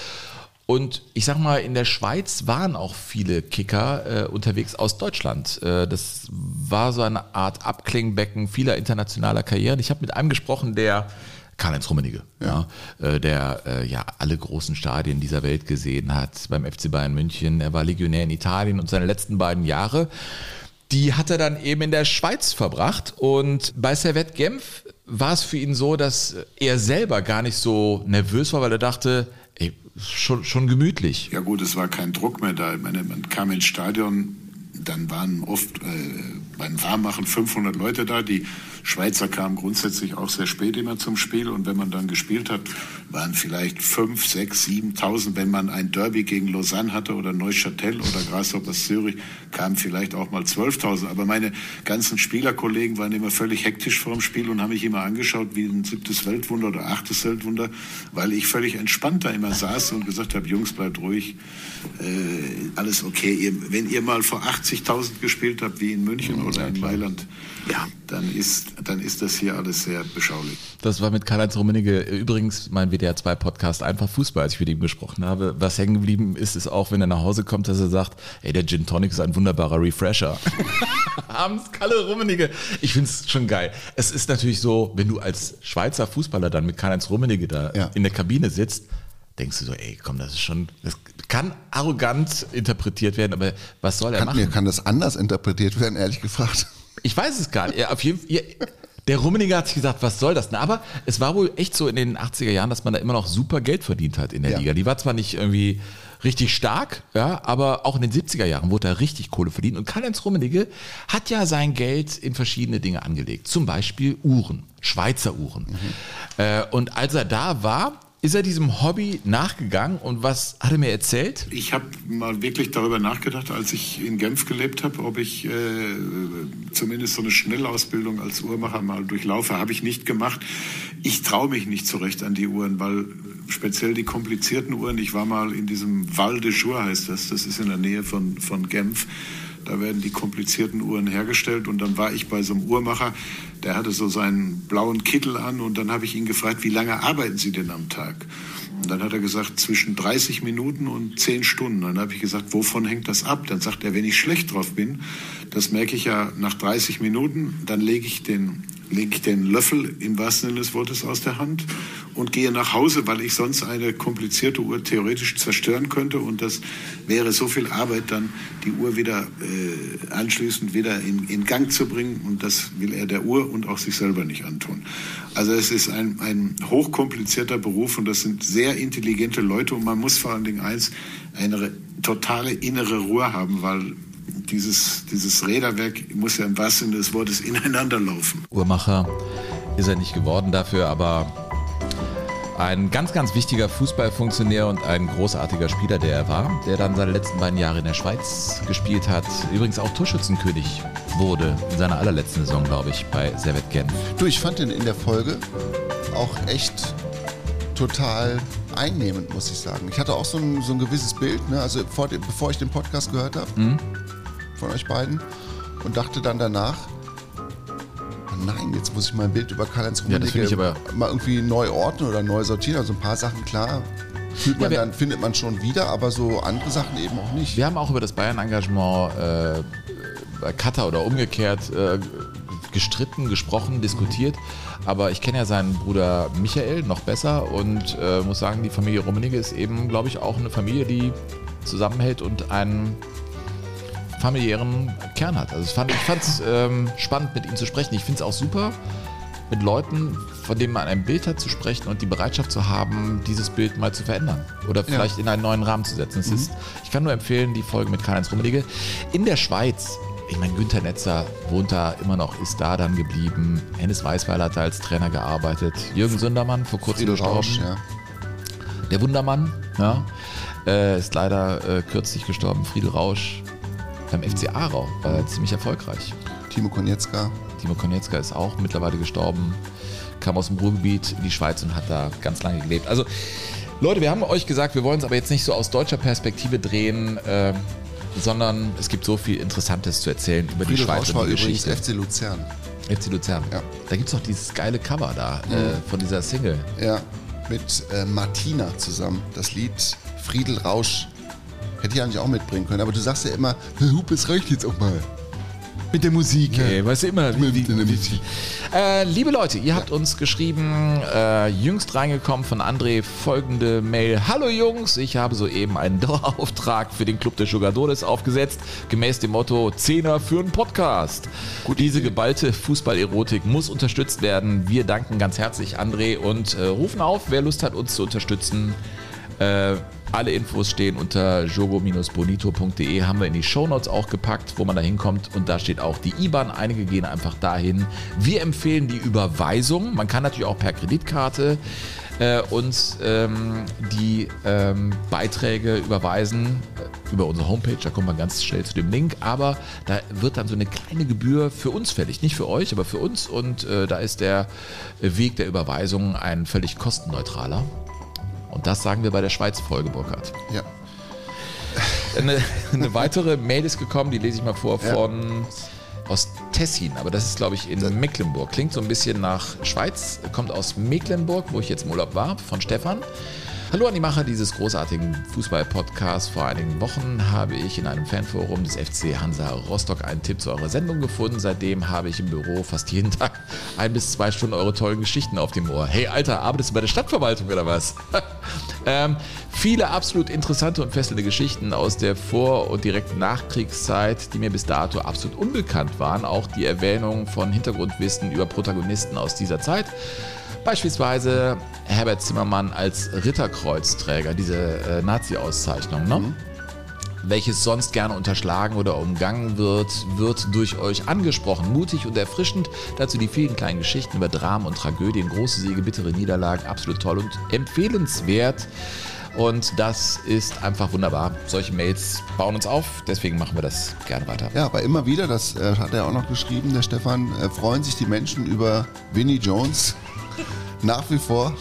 Und ich sag mal, in der Schweiz waren auch viele Kicker äh, unterwegs aus Deutschland. Äh, das war so eine Art Abklingbecken vieler internationaler Karrieren. Ich habe mit einem gesprochen, der Karl-Heinz Rummenigge, ja. äh, der äh, ja alle großen Stadien dieser Welt gesehen hat, beim FC Bayern München, er war Legionär in Italien und seine letzten beiden Jahre, die hat er dann eben in der Schweiz verbracht und bei Servette Genf war es für ihn so, dass er selber gar nicht so nervös war, weil er dachte, ey, schon, schon gemütlich. Ja gut, es war kein Druck mehr da. Ich meine, man kam ins Stadion, dann waren oft äh, beim Warmmachen 500 Leute da. Die Schweizer kamen grundsätzlich auch sehr spät immer zum Spiel und wenn man dann gespielt hat, waren vielleicht 5, 6, 7.000. Wenn man ein Derby gegen Lausanne hatte oder Neuchâtel oder Grasshoppers Zürich, kamen vielleicht auch mal 12.000. Aber meine ganzen Spielerkollegen waren immer völlig hektisch vor dem Spiel und haben mich immer angeschaut wie ein siebtes Weltwunder oder achtes Weltwunder, weil ich völlig entspannt da immer saß und gesagt habe, Jungs, bleibt ruhig, äh, alles okay. Ihr, wenn ihr mal vor 80.000 gespielt habt, wie in München oder in Mailand, ja, dann ist, dann ist das hier alles sehr beschaulich. Das war mit Karl-Heinz Rummenigge übrigens mein WDR 2 Podcast einfach Fußball, als ich mit ihm gesprochen habe. Was hängen geblieben ist, ist auch, wenn er nach Hause kommt, dass er sagt, ey, der Gin Tonic ist ein wunderbarer Refresher. Abends Kalle Rummenigge. Ich find's schon geil. Es ist natürlich so, wenn du als Schweizer Fußballer dann mit Karl-Heinz Rummenigge da Ja. in der Kabine sitzt, denkst du so, ey, komm, das ist schon, das kann arrogant interpretiert werden, aber was soll er Kann, machen? mir kann das anders interpretiert werden, ehrlich gefragt. Ich weiß es gar nicht. Ja, auf jeden Fall, ja, der Rummenigge hat sich gesagt, was soll das? denn? Aber es war wohl echt so in den 80er Jahren, dass man da immer noch super Geld verdient hat in der Ja. Liga. Die war zwar nicht irgendwie richtig stark, ja, aber auch in den 70er Jahren wurde da richtig Kohle verdient. Und Karl-Heinz Rummenigge hat ja sein Geld in verschiedene Dinge angelegt. Zum Beispiel Uhren, Schweizer Uhren. Äh, und als er da war, ist er diesem Hobby nachgegangen und was hat er mir erzählt? Ich habe mal wirklich darüber nachgedacht, als ich in Genf gelebt habe, ob ich äh, zumindest so eine Schnellausbildung als Uhrmacher mal durchlaufe. Habe ich nicht gemacht. Ich traue mich nicht so recht an die Uhren, weil speziell die komplizierten Uhren, ich war mal in diesem Val de Jour heißt das, das ist in der Nähe von, von Genf. Da werden die komplizierten Uhren hergestellt. Und dann war ich bei so einem Uhrmacher, der hatte so seinen blauen Kittel an. Und dann habe ich ihn gefragt, wie lange arbeiten Sie denn am Tag? Und dann hat er gesagt, zwischen 30 Minuten und 10 Stunden. Dann habe ich gesagt, wovon hängt das ab? Dann sagt er, wenn ich schlecht drauf bin, das merke ich ja nach 30 Minuten, dann lege ich den lege ich den Löffel im wahrsten Sinne des Wortes aus der Hand und gehe nach Hause, weil ich sonst eine komplizierte Uhr theoretisch zerstören könnte. Und das wäre so viel Arbeit, dann die Uhr wieder äh, anschließend wieder in, in Gang zu bringen. Und das will er der Uhr und auch sich selber nicht antun. Also es ist ein, ein hochkomplizierter Beruf und das sind sehr intelligente Leute. Und man muss vor allen Dingen eins, eine totale innere Ruhe haben, weil dieses, dieses Räderwerk muss ja im wahrsten Sinne des Wortes ineinander laufen. Uhrmacher ist er nicht geworden dafür, aber ein ganz, ganz wichtiger Fußballfunktionär und ein großartiger Spieler, der er war, der dann seine letzten beiden Jahre in der Schweiz gespielt hat. Übrigens auch Torschützenkönig wurde in seiner allerletzten Saison, glaube ich, bei Servet Genf. Du, ich fand den in der Folge auch echt total einnehmend, muss ich sagen. Ich hatte auch so ein, so ein gewisses Bild, ne? also vor bevor ich den Podcast gehört habe von euch beiden und dachte dann danach, oh nein, jetzt muss ich mein Bild über Karl-Heinz Ja, Rummenigge aber- mal irgendwie neu ordnen oder neu sortieren. Also ein paar Sachen, klar, fühlt man wir- dann, findet man schon wieder, aber so andere Sachen eben auch nicht. Wir haben auch über das Bayern-Engagement äh, bei Katar oder umgekehrt äh, gestritten, gesprochen, diskutiert. Aber ich kenne ja seinen Bruder Michael noch besser und äh, muss sagen, die Familie Rummenigge ist eben, glaube ich, auch eine Familie, die zusammenhält und einen familiären Kern hat. Also fand, ich fand es ähm, spannend, mit ihm zu sprechen. Ich finde es auch super, mit Leuten, von denen man ein Bild hat, zu sprechen und die Bereitschaft zu haben, dieses Bild mal zu verändern oder vielleicht in einen neuen Rahmen zu setzen. Es ist, ich kann nur empfehlen, die Folge mit Karl-Heinz Rummenigge. In der Schweiz, ich meine, Günther Netzer wohnt da immer noch, ist da dann geblieben. Hennes Weißweiler hat da als Trainer gearbeitet. Jürgen Sündermann, vor kurzem gestorben. Rausch, ja. Der Wundermann, ja, äh, ist leider äh, kürzlich gestorben. Friedel Rausch beim FC Aarau war er ziemlich erfolgreich. Timo Konietzka. Timo Konietzka ist auch mittlerweile gestorben, kam aus dem Ruhrgebiet in die Schweiz und hat da ganz lange gelebt. Also Leute, wir haben euch gesagt, wir wollen es aber jetzt nicht so aus deutscher Perspektive drehen, äh, sondern es gibt so viel Interessantes zu erzählen über die Friedel Schweiz Rausch und die übrigens Geschichte. FC Luzern. FC Luzern. Ja. Da gibt es doch dieses geile Cover da äh, von dieser Single. Ja, mit äh, Martina zusammen. Das Lied Friedel Rausch. Hätte ich eigentlich auch mitbringen können, aber du sagst ja immer, Hupe, es reicht jetzt auch mal. Mit der Musik, ey, weißt du immer. Mit wie- der Musik. Äh, liebe Leute, ihr habt uns geschrieben, äh, jüngst reingekommen von André folgende Mail. Hallo Jungs, ich habe soeben einen Dauerauftrag für den Club der Jugadores aufgesetzt, gemäß dem Motto Zehner für einen Podcast. Diese geballte Fußballerotik muss unterstützt werden. Wir danken ganz herzlich André und äh, rufen auf, wer Lust hat, uns zu unterstützen. Äh, alle Infos stehen unter jogo-bonito.de, haben wir in die Shownotes auch gepackt, wo man da hinkommt und da steht auch die IBAN. Einige gehen einfach dahin. Wir empfehlen die Überweisung. Man kann natürlich auch per Kreditkarte äh, uns ähm, die ähm, Beiträge überweisen äh, über unsere Homepage. Da kommt man ganz schnell zu dem Link. Aber da wird dann so eine kleine Gebühr für uns fällig. Nicht für euch, aber für uns. Und äh, da ist der Weg der Überweisung ein völlig kostenneutraler. Und das sagen wir bei der Schweiz-Folge, Burkhard. Ja. Eine, eine weitere Mail ist gekommen, die lese ich mal vor, von aus Tessin, aber das ist, glaube ich, in Mecklenburg. Klingt so ein bisschen nach Schweiz, kommt aus Mecklenburg, wo ich jetzt im Urlaub war, von Stefan. Hallo an die Macher dieses großartigen Fußball-Podcasts. Vor einigen Wochen habe ich in einem Fanforum des FC Hansa Rostock einen Tipp zu eurer Sendung gefunden. Seitdem habe ich im Büro fast jeden Tag ein bis zwei Stunden eure tollen Geschichten auf dem Ohr. Hey, Alter, arbeitest du bei der Stadtverwaltung oder was? ähm, viele absolut interessante und fesselnde Geschichten aus der Vor- und direkten Nachkriegszeit, die mir bis dato absolut unbekannt waren. Auch die Erwähnung von Hintergrundwissen über Protagonisten aus dieser Zeit. Beispielsweise Herbert Zimmermann als Ritterkreuzträger, diese äh, Nazi-Auszeichnung, ne? welches sonst gerne unterschlagen oder umgangen wird, wird durch euch angesprochen. Mutig und erfrischend. Dazu die vielen kleinen Geschichten über Dramen und Tragödien, große Siege, bittere Niederlagen. Absolut toll und empfehlenswert. Und das ist einfach wunderbar. Solche Mails bauen uns auf. Deswegen machen wir das gerne weiter. Ja, aber immer wieder, das äh, hat er auch noch geschrieben, der Stefan, äh, freuen sich die Menschen über Vinnie Jones nach wie vor.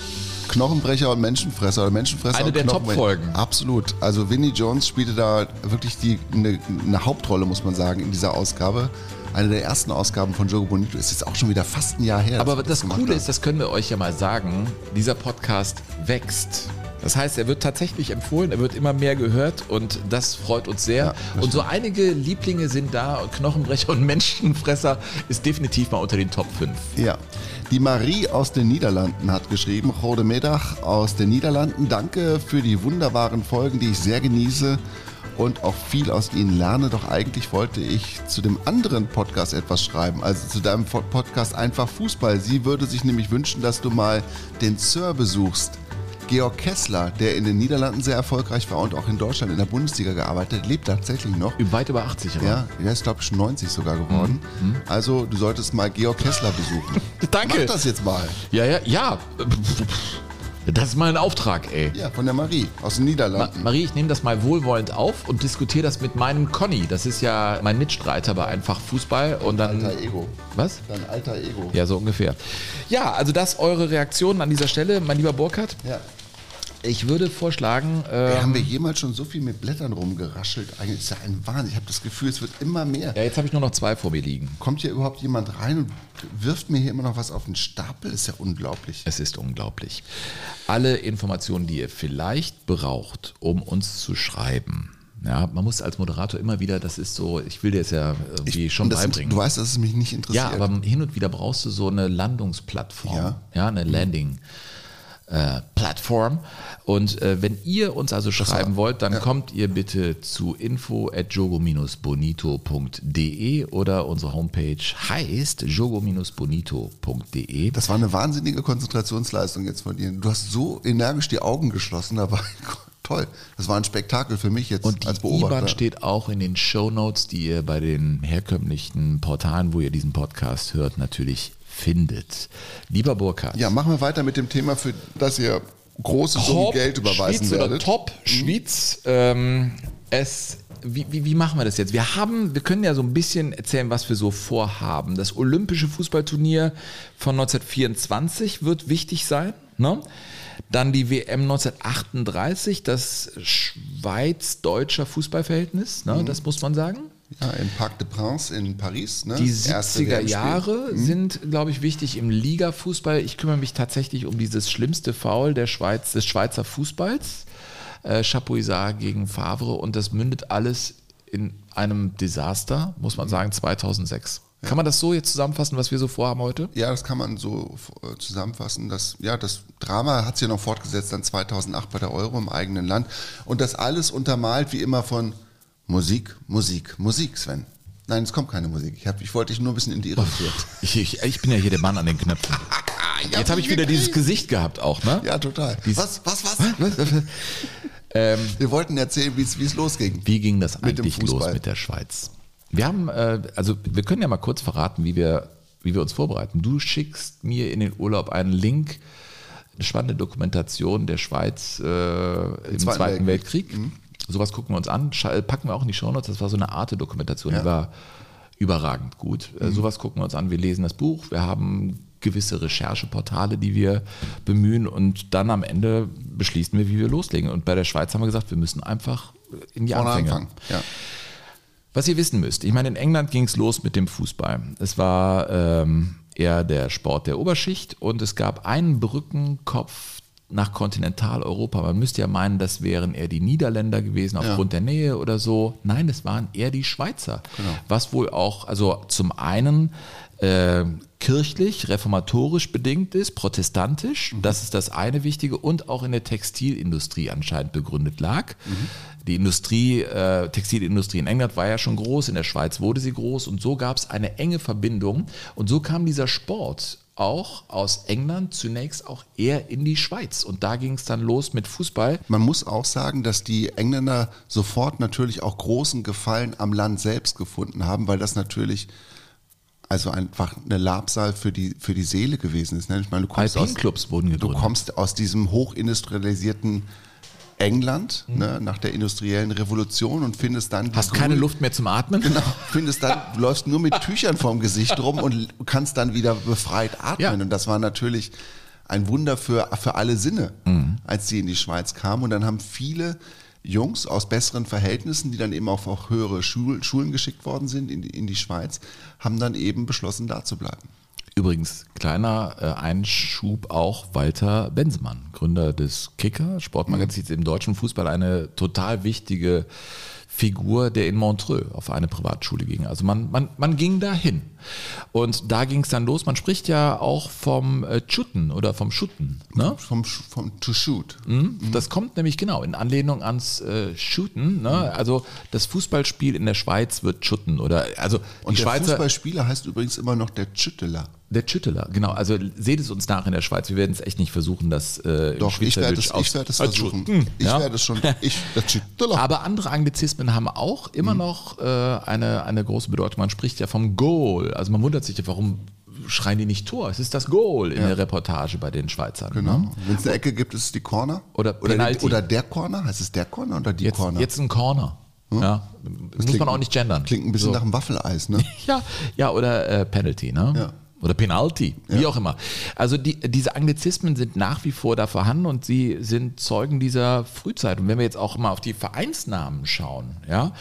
Knochenbrecher und Menschenfresser oder Menschenfresser Eine und der. Top-Folgen. Absolut. Also Vinnie Jones spielte da wirklich die, eine, eine Hauptrolle, muss man sagen, in dieser Ausgabe. Eine der ersten Ausgaben von Jogo Bonito ist jetzt auch schon wieder fast ein Jahr her. Aber das gemacht Coole ist, das können wir euch ja mal sagen, dieser Podcast wächst. Das heißt, er wird tatsächlich empfohlen, er wird immer mehr gehört und das freut uns sehr. Ja, und so einige Lieblinge sind da, Knochenbrecher und Menschenfresser ist definitiv mal unter den Top 5. Ja. Die Marie aus den Niederlanden hat geschrieben, Rode Medach aus den Niederlanden, danke für die wunderbaren Folgen, die ich sehr genieße und auch viel aus ihnen lerne. Doch eigentlich wollte ich zu dem anderen Podcast etwas schreiben, also zu deinem Podcast Einfach Fußball. Sie würde sich nämlich wünschen, dass du mal den Sir besuchst. Georg Kessler, der in den Niederlanden sehr erfolgreich war und auch in Deutschland in der Bundesliga gearbeitet, lebt tatsächlich noch. Weit über 80 aber. Ja, er ist glaube ich schon 90 sogar geworden. Also du solltest mal Georg Kessler besuchen. Danke. Mach das jetzt mal. Ja, ja, ja. Das ist mein Auftrag, ey. Ja, von der Marie aus den Ma Niederlanden. Marie, ich nehme das mal wohlwollend auf und diskutiere das mit meinem Conny. Das ist ja mein Mitstreiter bei Einfach Fußball. Und dann. Alter Ego. Was? Dein alter Ego. Ja, so ungefähr. Ja, also das eure Reaktionen an dieser Stelle, mein lieber Burkhard. Ja. Ich würde vorschlagen, Ey, äh, haben wir jemals schon so viel mit Blättern rumgeraschelt? Eigentlich ist ja ein Wahnsinn. Ich habe das Gefühl, es wird immer mehr. ja, jetzt habe ich nur noch zwei vor mir liegen. Kommt hier überhaupt jemand rein und wirft mir hier immer noch was auf den Stapel? Ist ja unglaublich. Es ist unglaublich. Alle Informationen, die ihr vielleicht braucht, um uns zu schreiben. Ja, man muss als Moderator immer wieder, das ist so, ich will dir es ja irgendwie schon Und das, beibringen. du weißt, dass es mich nicht interessiert. Ja, aber hin und wieder brauchst du so eine Landungsplattform. Ja. Ja, eine Landing. Äh, Plattform. Und äh, wenn ihr uns also schreiben wollt, dann kommt ihr bitte zu info at jogo-bonito.de oder unsere Homepage heißt jogo-bonito.de. das war eine wahnsinnige Konzentrationsleistung jetzt von dir. Du hast so energisch die Augen geschlossen, aber toll. Das war ein Spektakel für mich jetzt Und als die Beobachter. IBAN steht auch in den Show Notes, die ihr bei den herkömmlichen Portalen, wo ihr diesen Podcast hört, natürlich findet. Lieber Burkhard. Ja, machen wir weiter mit dem Thema, für das ihr große Summen Geld überweisen oder werdet. Top Schwyz. Ähm, es, wie, wie, wie machen wir das jetzt? Wir haben, wir können ja so ein bisschen erzählen, was wir so vorhaben. Das Olympische Fußballturnier von 1924 wird wichtig sein. Ne? Dann die WM 1938, das Schweiz-Deutscher Fußballverhältnis, ne? das muss man sagen. Ja, im Parc de Prince in Paris. Ne? Die Erste 70er WM-Spiel. Mhm. Jahre sind, glaube ich, wichtig im Liga-Fußball. Ich kümmere mich tatsächlich um dieses schlimmste Foul der Schweiz, des Schweizer Fußballs. Äh, Chapuisat gegen Favre und das mündet alles in einem Desaster, muss man sagen, 2006. Kann man das so jetzt zusammenfassen, was wir so vorhaben heute? Ja, das kann man so äh, zusammenfassen. Das, ja, das Drama hat sich ja noch fortgesetzt dann 2008 bei der Euro im eigenen Land. Und das alles untermalt wie immer von Musik, Musik, Musik, Sven. Nein, es kommt keine Musik. Ich, hab, ich wollte dich nur ein bisschen in die Irre führen. Ich, ich, ich bin ja hier der Mann an den Knöpfen. Jetzt habe ich wieder dieses Gesicht gehabt auch, ne? Ja, total. Dies- Was, was, was? Wir wollten erzählen, wie es losging. Wie ging das eigentlich los mit der Schweiz? Wir haben, äh, also wir können ja mal kurz verraten, wie wir, wie wir uns vorbereiten. Du schickst mir in den Urlaub einen Link, eine spannende Dokumentation der Schweiz äh, im Zweiten Zweiten, Weltkrieg. Weltkrieg. Sowas gucken wir uns an, Scha- packen wir auch in die Shownotes. Das war so eine Art Dokumentation, Ja. die war überragend gut. Äh, Sowas gucken wir uns an. Wir lesen das Buch, wir haben gewisse Rechercheportale, die wir bemühen und dann am Ende beschließen wir, wie wir loslegen. Und bei der Schweiz haben wir gesagt, wir müssen einfach in die Vorne Anfänge. anfangen. Ja. Was ihr wissen müsst, ich meine, in England ging es los mit dem Fußball. Es war ähm, eher der Sport der Oberschicht und es gab einen Brückenkopf nach Kontinentaleuropa. Man müsste ja meinen, das wären eher die Niederländer gewesen aufgrund der Nähe oder so. Nein, es waren eher die Schweizer. Was wohl auch, also zum einen äh, kirchlich, reformatorisch bedingt ist, protestantisch, das ist das eine Wichtige, und auch in der Textilindustrie anscheinend begründet lag. Die Industrie, äh, Textilindustrie in England war ja schon groß, in der Schweiz wurde sie groß. Und so gab es eine enge Verbindung. Und so kam dieser Sport auch aus England zunächst auch eher in die Schweiz und da ging es dann los mit Fußball. Man muss auch sagen, dass die Engländer sofort natürlich auch großen Gefallen am Land selbst gefunden haben, weil das natürlich also einfach eine Labsal für die, für die Seele gewesen ist. ne? Ich meine, du kommst, aus, wurden du gegründet. kommst aus diesem hochindustrialisierten England ne, nach der industriellen Revolution und findest dann Mhm. Hast keine grün- Luft mehr zum Atmen? Genau, findest dann, du läufst nur mit Tüchern vorm Gesicht rum und kannst dann wieder befreit atmen. Ja. Und das war natürlich ein Wunder für, für alle Sinne, als sie in die Schweiz kamen. Und dann haben viele Jungs aus besseren Verhältnissen, die dann eben auch auf höhere Schul Schulen geschickt worden sind in die, in die Schweiz, haben dann eben beschlossen, da zu bleiben. Übrigens, kleiner äh, Einschub auch Walter Bensemann, Gründer des Kicker, Sportmagazins im deutschen Fußball, eine total wichtige Figur, der in Montreux auf eine Privatschule ging. Also man, man, man ging da hin. Und da ging es dann los. Man spricht ja auch vom äh, Schutten oder vom Schutten. Ne? Vom, vom To Shoot. Mhm. Das kommt nämlich genau in Anlehnung ans äh, Shooten. Ne? Also das Fußballspiel in der Schweiz wird Schutten oder also Und der Schweizer Fußballspieler heißt übrigens immer noch der Schütteler. Der Schütteler, genau. Also seht es uns nach in der Schweiz. Wir werden es echt nicht versuchen, das äh, Doch, ich werde es, ich werde es versuchen. Schutten, Ich ja? werde es schon. Ich, der Schütteler. Aber andere Anglizismen haben auch immer Mhm. noch äh, eine, eine große Bedeutung. Man spricht ja vom Goal. Also man wundert sich ja, warum schreien die nicht Tor? Es ist das Goal in der Reportage bei den Schweizern. Genau. Ne? Wenn es eine Ecke gibt, ist es die Corner. Oder oder, Penalty. der, oder der Corner. Heißt es der Corner oder die Jetzt, Corner? jetzt ein Corner. Ja, muss klingt- man auch nicht gendern. Klingt ein bisschen So. nach einem Waffeleis, ne? Ja, ja oder äh, Penalty, ne? Ja. Oder Penalty, wie auch immer. Also die, diese Anglizismen sind nach wie vor da vorhanden und sie sind Zeugen dieser Frühzeit. Und wenn wir jetzt auch mal auf die Vereinsnamen schauen, ja,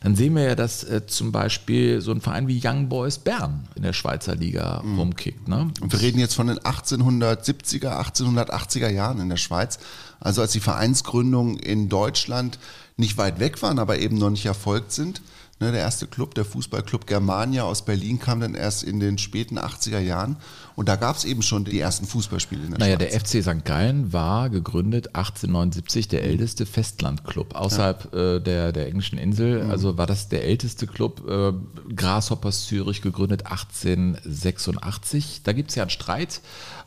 dann sehen wir ja, dass äh, zum Beispiel so ein Verein wie Young Boys Bern in der Schweizer Liga rumkickt. Ne? Und wir reden jetzt von den 1870er, 1880er Jahren in der Schweiz. Also als die Vereinsgründungen in Deutschland nicht weit weg waren, aber eben noch nicht erfolgt sind. Ne, der erste Club, der Fußballclub Germania aus Berlin, kam dann erst in den späten 80er Jahren. Und da gab es eben schon die ersten Fußballspiele in der Naja, Schweiz. der FC St. Gallen war gegründet 1879 der älteste Festlandclub außerhalb äh, der, der englischen Insel. Also war das der älteste Club. Äh, Grasshoppers Zürich gegründet 1886. Da gibt es ja einen Streit,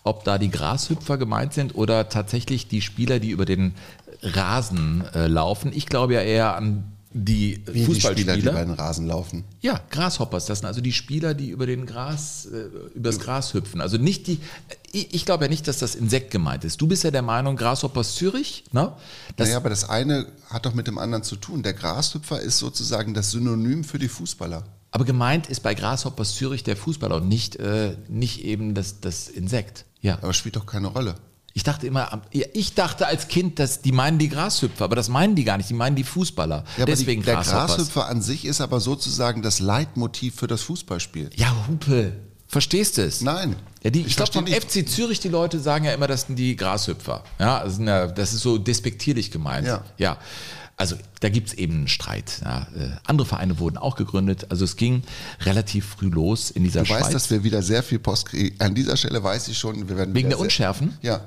ob da die Grashüpfer gemeint sind oder tatsächlich die Spieler, die über den Rasen äh, laufen. Ich glaube ja eher an die Wie die Fußballspieler. Spieler, die bei den Rasen laufen. Ja, Grasshoppers, das sind also die Spieler, die über den Gras, äh, übers Gras hüpfen. Also nicht die, ich, ich glaube ja nicht, dass das Insekt gemeint ist. Du bist ja der Meinung, Grasshoppers Zürich, ne? Das, naja, aber das eine hat doch mit dem anderen zu tun. Der Grashüpfer ist sozusagen das Synonym für die Fußballer. Aber gemeint ist bei Grasshoppers Zürich der Fußballer und nicht, äh, nicht eben das, das Insekt. Ja. Aber spielt doch keine Rolle. Ich dachte immer, ich dachte als Kind, dass die meinen die Grashüpfer, aber das meinen die gar nicht, die meinen die Fußballer. Ja, Deswegen die, der. Grashüpfer an sich ist aber sozusagen das Leitmotiv für das Fußballspiel. Ja, Hupe, verstehst du es? Nein. Ja, die, ich, Ich glaube, vom verstehe FC Zürich, die Leute sagen ja immer, das sind die Grashüpfer. Ja, das, ja, das ist so despektierlich gemeint. Ja. ja. Also da gibt es eben einen Streit. Ja. Äh, Andere Vereine wurden auch gegründet. Also es ging relativ früh los in dieser Du Schweiz. weißt, dass wir wieder sehr viel Post kriegen. An dieser Stelle weiß ich schon, wir werden Wegen der Unschärfen? Ja.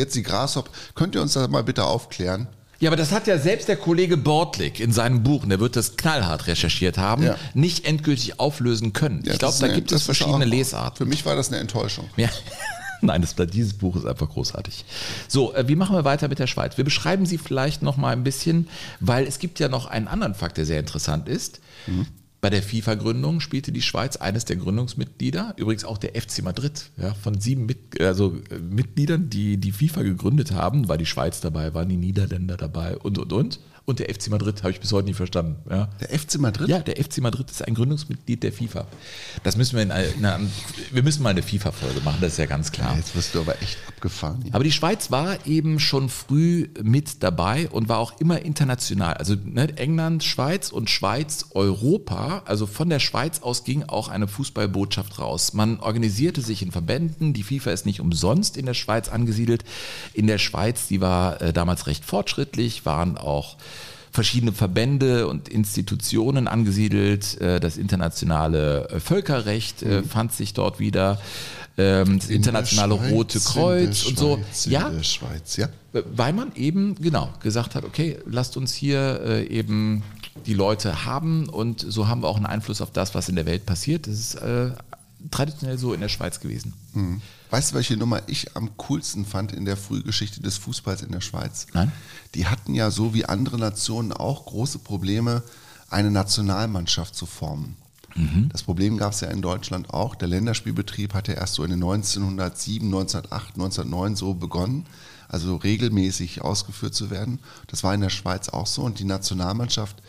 Jetzt die Grashopp. Könnt ihr uns das mal bitte aufklären? Ja, aber das hat ja selbst der Kollege Bortlik in seinem Buch, und der wird das knallhart recherchiert haben, Ja. nicht endgültig auflösen können. Ja, ich glaube, da eine- gibt es verschiedene Lesarten. Für mich war das eine Enttäuschung. Ja. Nein, das, dieses Buch ist einfach großartig. So, äh, wie machen wir weiter mit der Schweiz? Wir beschreiben sie vielleicht noch mal ein bisschen, weil es gibt ja noch einen anderen Fakt, der sehr interessant ist. Bei der FIFA-Gründung spielte die Schweiz eines der Gründungsmitglieder, übrigens auch der FC Madrid, ja, von sieben Mit, also, äh, Mitgliedern, die die FIFA gegründet haben, war die Schweiz dabei, waren die Niederländer dabei und, und, und. Und der FC Madrid habe ich bis heute nie verstanden. Ja. Der FC Madrid? Ja, der FC Madrid ist ein Gründungsmitglied der FIFA. Das müssen wir in einer, in einer wir müssen mal eine FIFA-Folge machen, das ist ja ganz klar. Jetzt wirst du aber echt abgefahren. hier. Aber die Schweiz war eben schon früh mit dabei und war auch immer international. Also ne, England, Schweiz und Schweiz, Europa. Also von der Schweiz aus ging auch eine Fußballbotschaft raus. Man organisierte sich in Verbänden. Die FIFA ist nicht umsonst in der Schweiz angesiedelt. In der Schweiz, die war äh, damals recht fortschrittlich, waren auch verschiedene Verbände und Institutionen angesiedelt. Äh, Das internationale äh, Völkerrecht äh, fand sich dort wieder. Ähm, Das In internationale Schweiz, Rote Kreuz und so. Schweiz, in Ja, der Schweiz, ja. weil man eben, genau, gesagt hat, okay, lasst uns hier eben die Leute haben und so haben wir auch einen Einfluss auf das, was in der Welt passiert. Das ist äh, traditionell so in der Schweiz gewesen. Hm. Weißt du, welche Nummer ich am coolsten fand in der Frühgeschichte des Fußballs in der Schweiz? Nein? Die hatten ja so wie andere Nationen auch große Probleme, eine Nationalmannschaft zu formen. Das Problem gab es ja in Deutschland auch. Der Länderspielbetrieb hat ja erst so in den 1907, 1908, 1909 so begonnen, also regelmäßig ausgeführt zu werden. Das war in der Schweiz auch so und die Nationalmannschaft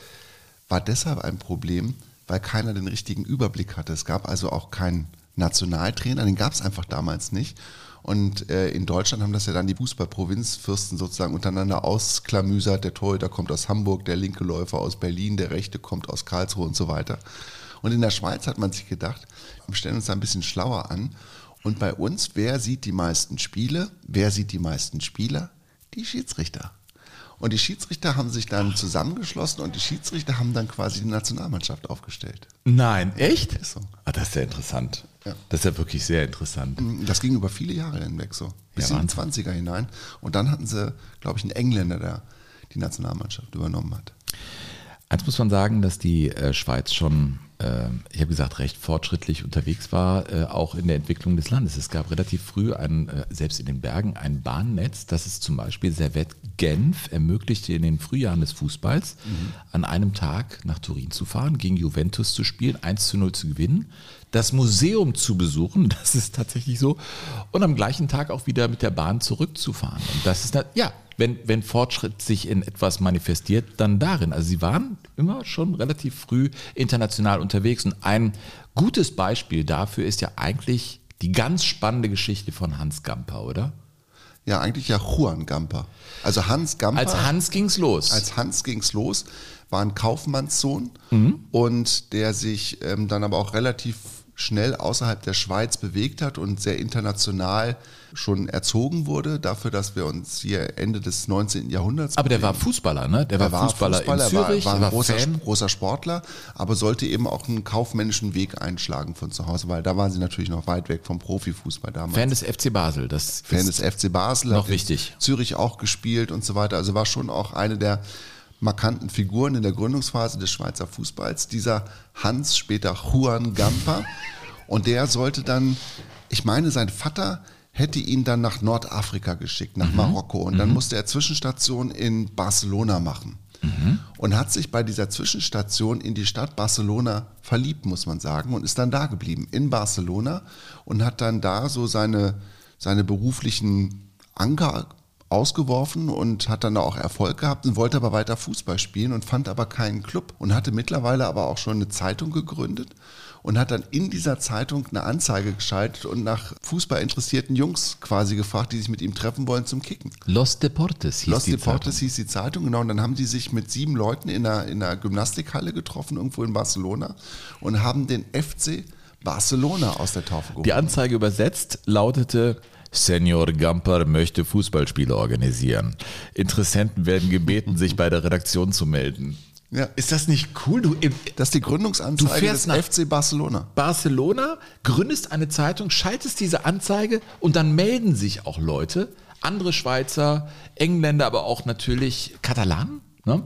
war deshalb ein Problem, weil keiner den richtigen Überblick hatte. Es gab also auch keinen Nationaltrainer, den gab es einfach damals nicht. Und äh, in Deutschland haben das ja dann die Fußballprovinzfürsten sozusagen untereinander ausklamüsert. Der Torhüter kommt aus Hamburg, der linke Läufer aus Berlin, der rechte kommt aus Karlsruhe und so weiter. Und in der Schweiz hat man sich gedacht, wir stellen uns da ein bisschen schlauer an. Und bei uns, wer sieht die meisten Spiele? Wer sieht die meisten Spieler? Die Schiedsrichter. Und die Schiedsrichter haben sich dann zusammengeschlossen und die Schiedsrichter haben dann quasi die Nationalmannschaft aufgestellt. Nein, echt? So. Ah, das ist ja interessant. Ja. Das ist ja wirklich sehr interessant. Das ging über viele Jahre hinweg so. Bis Ja, in die Wahnsinn. 20er hinein. Und dann hatten sie, glaube ich, einen Engländer, der die Nationalmannschaft übernommen hat. Eins muss man sagen, dass die äh, Schweiz schon, äh, ich habe gesagt, recht fortschrittlich unterwegs war, äh, auch in der Entwicklung des Landes. Es gab relativ früh, ein, selbst in den Bergen, ein Bahnnetz, das es zum Beispiel Servette Genf ermöglichte, in den Frühjahren des Fußballs an einem Tag nach Turin zu fahren, gegen Juventus zu spielen, 1 zu 0 zu gewinnen, das Museum zu besuchen, das ist tatsächlich so, und am gleichen Tag auch wieder mit der Bahn zurückzufahren. Und das ist, ja, wenn, wenn Fortschritt sich in etwas manifestiert, dann darin. Also sie waren immer schon relativ früh international unterwegs. Und ein gutes Beispiel dafür ist ja eigentlich die ganz spannende Geschichte von Hans Gamper, oder? Ja, eigentlich ja Juan Gamper. Also Hans Gamper. Als Hans ging's los. Als Hans ging's los, war ein Kaufmannssohn Mhm. und der sich ähm, dann aber auch relativ schnell außerhalb der Schweiz bewegt hat und sehr international schon erzogen wurde, dafür, dass wir uns hier Ende des 19. Jahrhunderts aber der war. Fußballer, ne? Der Er war Fußballer, in Zürich, war, war war ein großer, Fan. großer Sportler, aber sollte eben auch einen kaufmännischen Weg einschlagen von zu Hause, weil da waren sie natürlich noch weit weg vom Profifußball damals. Fan des FC Basel. Das Fan ist des FC Basel, noch wichtig. Zürich auch gespielt und so weiter. Also war schon auch eine der markanten Figuren in der Gründungsphase des Schweizer Fußballs. Dieser Hans, später Juan Gamper. Und der sollte dann, ich meine, sein Vater hätte ihn dann nach Nordafrika geschickt, nach Marokko. Und dann musste er Zwischenstation in Barcelona machen. Und hat sich bei dieser Zwischenstation in die Stadt Barcelona verliebt, muss man sagen, und ist dann da geblieben, in Barcelona und hat dann da so seine, seine beruflichen Anker ausgeworfen und hat dann auch Erfolg gehabt und wollte aber weiter Fußball spielen und fand aber keinen Club und hatte mittlerweile aber auch schon eine Zeitung gegründet und hat dann in dieser Zeitung eine Anzeige geschaltet und nach Fußball interessierten Jungs quasi gefragt, die sich mit ihm treffen wollen zum Kicken. Los Deportes hieß Los die Deportes Zeitung. hieß die Zeitung, genau. Und dann haben die sich mit sieben Leuten in einer, in einer Gymnastikhalle getroffen, irgendwo in Barcelona, und haben den FC Barcelona aus der Taufe geholt. Die Anzeige übersetzt lautete, Senior Gamper möchte Fußballspiele organisieren. Interessenten werden gebeten, sich bei der Redaktion zu melden. Ja. Ist das nicht cool? Du Das ist die Gründungsanzeige Du fährst des nach- FC Barcelona. Barcelona, gründest eine Zeitung, schaltest diese Anzeige und dann melden sich auch Leute, andere Schweizer, Engländer, aber auch natürlich Katalanen. Ne?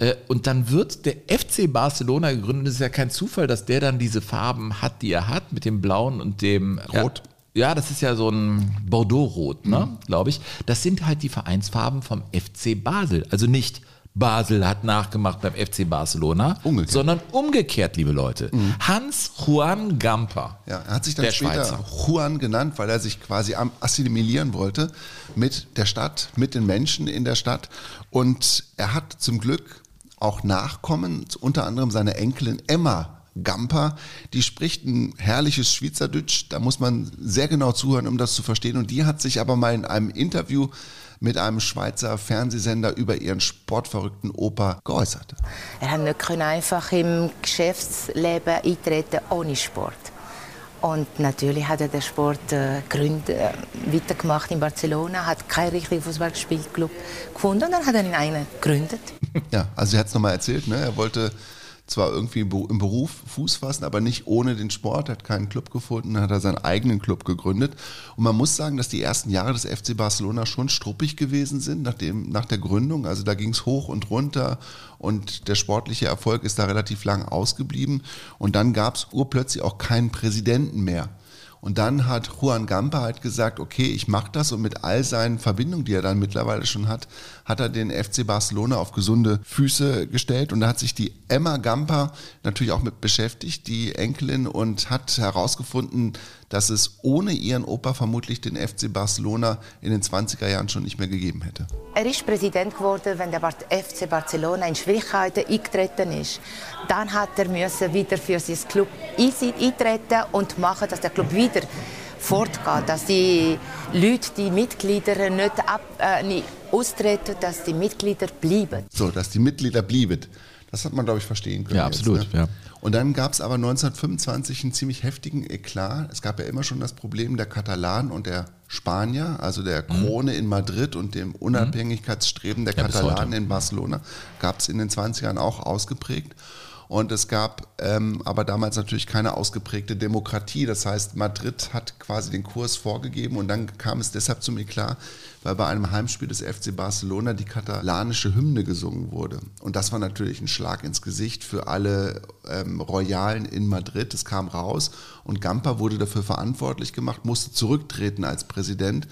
Äh, Und dann wird der FC Barcelona gegründet. Es ist ja kein Zufall, dass der dann diese Farben hat, die er hat, mit dem Blauen und dem Rot. Ja, ja das ist ja so ein Bordeaux-Rot, ne? glaube ich. Das sind halt die Vereinsfarben vom FC Basel. Also nicht Basel hat nachgemacht beim FC Barcelona, Umgekehrt. sondern umgekehrt, liebe Leute. Hans Juan Gamper. Ja, er hat sich dann später Schweizer. Juan genannt, weil er sich quasi assimilieren wollte mit der Stadt, mit den Menschen in der Stadt. Und er hat zum Glück auch Nachkommen, unter anderem seine Enkelin Emma Gamper, die spricht ein herrliches Schweizerdeutsch, da muss man sehr genau zuhören, um das zu verstehen. Und die hat sich aber mal in einem Interview mit einem Schweizer Fernsehsender über ihren sportverrückten Opa geäußert. Er hat nicht einfach im Geschäftsleben eintreten ohne Sport. Und natürlich hat er den Sport äh, gegründet, äh, weitergemacht in Barcelona, hat keinen richtigen Fußballspielclub gefunden und dann hat er ihn einen gegründet. Ja, also er hat es nochmal erzählt, ne? er wollte zwar irgendwie im Be- im Beruf Fuß fassen, aber nicht ohne den Sport, hat keinen Club gefunden, hat er seinen eigenen Club gegründet. Und man muss sagen, dass die ersten Jahre des FC Barcelona schon struppig gewesen sind nach, dem, nach der Gründung. Also da ging es hoch und runter und der sportliche Erfolg ist da relativ lang ausgeblieben. Und dann gab es urplötzlich auch keinen Präsidenten mehr. Und dann hat Juan Gamper halt gesagt, okay, ich mache das und mit all seinen Verbindungen, die er dann mittlerweile schon hat, hat er den FC Barcelona auf gesunde Füße gestellt und da hat sich die Emma Gamper natürlich auch mit beschäftigt, die Enkelin, und hat herausgefunden, dass es ohne ihren Opa vermutlich den FC Barcelona in den 20er Jahren schon nicht mehr gegeben hätte. Er ist Präsident geworden, wenn der FC Barcelona in Schwierigkeiten eingetreten ist. Dann hat er müssen wieder für sein Club eintreten und machen, dass der Club wieder fortgeht, dass die Leute, die Mitglieder nicht, ab, äh, nicht austreten, dass die Mitglieder bleiben. So, dass die Mitglieder blieben. Das hat man, glaube ich, verstehen können. Ja, absolut, Jetzt, ne? ja. Und dann gab es aber 1925 einen ziemlich heftigen Eklat. Es gab ja immer schon das Problem der Katalanen und der Spanier, also der Krone in Madrid und dem Unabhängigkeitsstreben der Mhm. Ja, Katalanen in Barcelona. Gab es in den 20ern auch ausgeprägt. Und es gab ähm, aber damals natürlich keine ausgeprägte Demokratie. Das heißt, Madrid hat quasi den Kurs vorgegeben und dann kam es deshalb zum Eklat, weil bei einem Heimspiel des FC Barcelona die katalanische Hymne gesungen wurde. Und das war natürlich ein Schlag ins Gesicht für alle ähm, Royalen in Madrid. Es kam raus und Gamper wurde dafür verantwortlich gemacht, musste zurücktreten als Präsident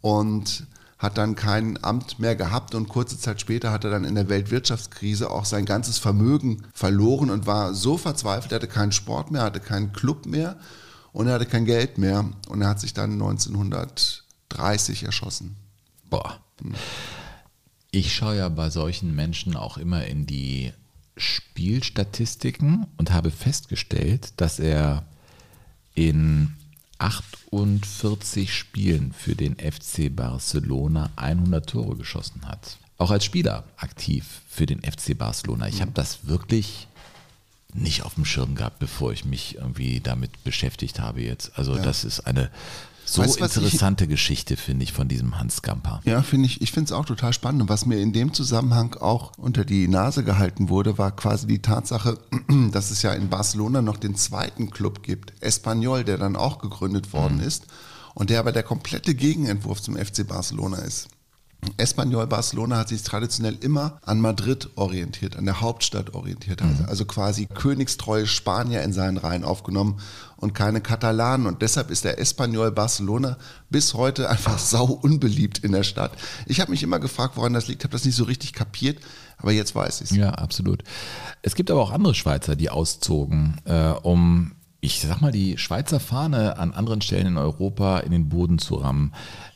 und hat dann kein Amt mehr gehabt und kurze Zeit später hat er dann in der Weltwirtschaftskrise auch sein ganzes Vermögen verloren und war so verzweifelt, er hatte keinen Sport mehr, hatte keinen Club mehr und er hatte kein Geld mehr und er hat sich dann 1930 erschossen. Boah. Ich schaue ja bei solchen Menschen auch immer in die Spielstatistiken und habe festgestellt, dass er in 48 Spielen für den FC Barcelona 100 Tore geschossen hat. Auch als Spieler aktiv für den FC Barcelona. Ich habe das wirklich nicht auf dem Schirm gehabt, bevor ich mich irgendwie damit beschäftigt habe jetzt. Also das ist eine so Weißt was ich- interessante Geschichte, finde ich, von diesem Hans Gamper. Ja, finde ich, ich finde es auch total spannend. Und was mir in dem Zusammenhang auch unter die Nase gehalten wurde, war quasi die Tatsache, dass es ja in Barcelona noch den zweiten Club gibt, Espanyol, der dann auch gegründet worden ist und der aber der komplette Gegenentwurf zum FC Barcelona ist. Espanyol Barcelona hat sich traditionell immer an Madrid orientiert, an der Hauptstadt orientiert, also, also quasi königstreue Spanier in seinen Reihen aufgenommen und keine Katalanen. Und deshalb ist der Espanyol Barcelona bis heute einfach sau unbeliebt in der Stadt. Ich habe mich immer gefragt, woran das liegt, habe das nicht so richtig kapiert, aber jetzt weiß ich es. Ja, absolut. Es gibt aber auch andere Schweizer, die auszogen, äh, um, ich sag mal, die Schweizer Fahne an anderen Stellen in Europa in den Boden zu rammen.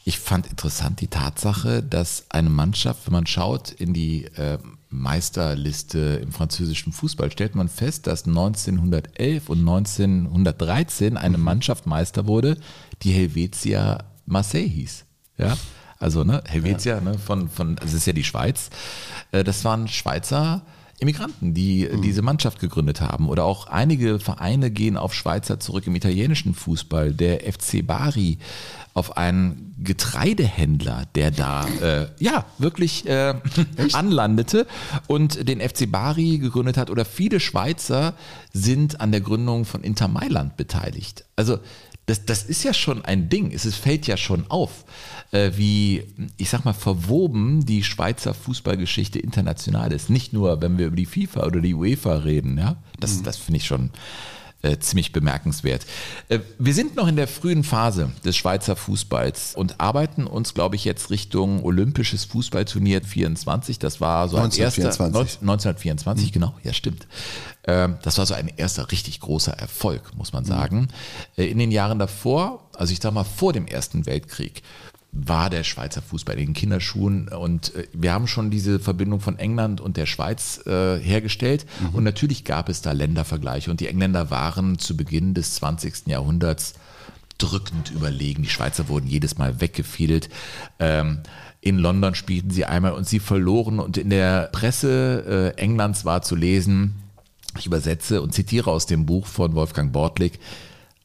Ich fand interessant die Tatsache, dass eine Mannschaft, wenn man schaut in die äh, Meisterliste im französischen Fußball, stellt man fest, dass 1911 und 1913 eine Mannschaft Meister wurde, die Helvetia Marseille hieß. Ja, also ne, Helvetia, ne, von, von, also es ist ja die Schweiz. Äh, Das waren Schweizer Immigranten, die Mhm. diese Mannschaft gegründet haben. Oder auch einige Vereine gehen auf Schweizer zurück im italienischen Fußball. Der FC Bari auf einen Getreidehändler, der da äh, ja wirklich äh, anlandete und den FC Bari gegründet hat. Oder viele Schweizer sind an der Gründung von Inter Mailand beteiligt. Also das, das ist ja schon ein Ding. Es fällt ja schon auf, wie, ich sag mal, verwoben die Schweizer Fußballgeschichte international ist. Nicht nur, wenn wir über die FIFA oder die UEFA reden. Ja? Das, das finde ich schon äh, ziemlich bemerkenswert. Äh, wir sind noch in der frühen Phase des Schweizer Fußballs und arbeiten uns, glaube ich, jetzt Richtung Olympisches Fußballturnier 24. Das war so ein erster 1924. 1924, genau, ja stimmt. Ähm, Das war so ein erster richtig großer Erfolg, muss man sagen. Äh, In den Jahren davor, also ich sag mal vor dem Ersten Weltkrieg, war der Schweizer Fußball in den Kinderschuhen und äh, wir haben schon diese Verbindung von England und der Schweiz äh, hergestellt und natürlich gab es da Ländervergleiche und die Engländer waren zu Beginn des 20. Jahrhunderts drückend überlegen. Die Schweizer wurden jedes Mal weggefädelt. Ähm, in London spielten sie einmal und sie verloren und in der Presse äh, Englands war zu lesen, ich übersetze und zitiere aus dem Buch von Wolfgang Bortlik,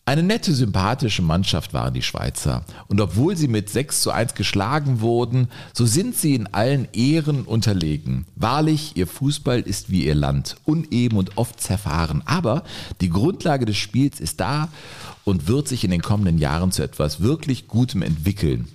eine nette, sympathische Mannschaft waren die Schweizer. Und obwohl sie mit 6 zu 1 geschlagen wurden, so sind sie in allen Ehren unterlegen. Wahrlich, ihr Fußball ist wie ihr Land, uneben und oft zerfahren. Aber die Grundlage des Spiels ist da und wird sich in den kommenden Jahren zu etwas wirklich Gutem entwickeln.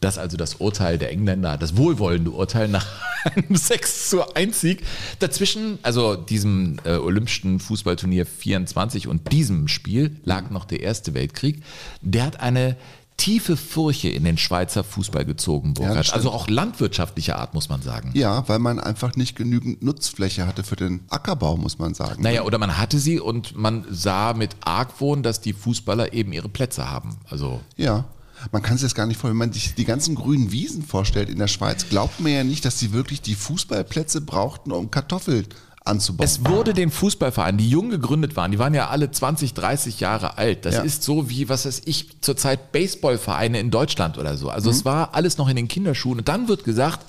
Das also das Urteil der Engländer, das wohlwollende Urteil nach einem 6 zu 1 Sieg. Dazwischen, also diesem äh, Olympischen Fußballturnier 24 und diesem Spiel lag noch der Erste Weltkrieg. Der hat eine tiefe Furche in den Schweizer Fußball gezogen, Burkhard. stimmt. also auch landwirtschaftlicher Art, muss man sagen. Ja, weil man einfach nicht genügend Nutzfläche hatte für den Ackerbau, muss man sagen. Naja, oder man hatte sie und man sah mit Argwohn, dass die Fußballer eben ihre Plätze haben. Also Ja. Man kann sich das gar nicht vorstellen. Wenn man sich die ganzen grünen Wiesen vorstellt in der Schweiz, glaubt man ja nicht, dass sie wirklich die Fußballplätze brauchten, um Kartoffeln anzubauen. Es wurde den Fußballvereinen, die jung gegründet waren, die waren ja alle 20, 30 Jahre alt. Das Ja. ist so wie, was weiß ich, zurzeit Baseballvereine in Deutschland oder so. Also Mhm. es war alles noch in den Kinderschuhen. Und dann wird gesagt,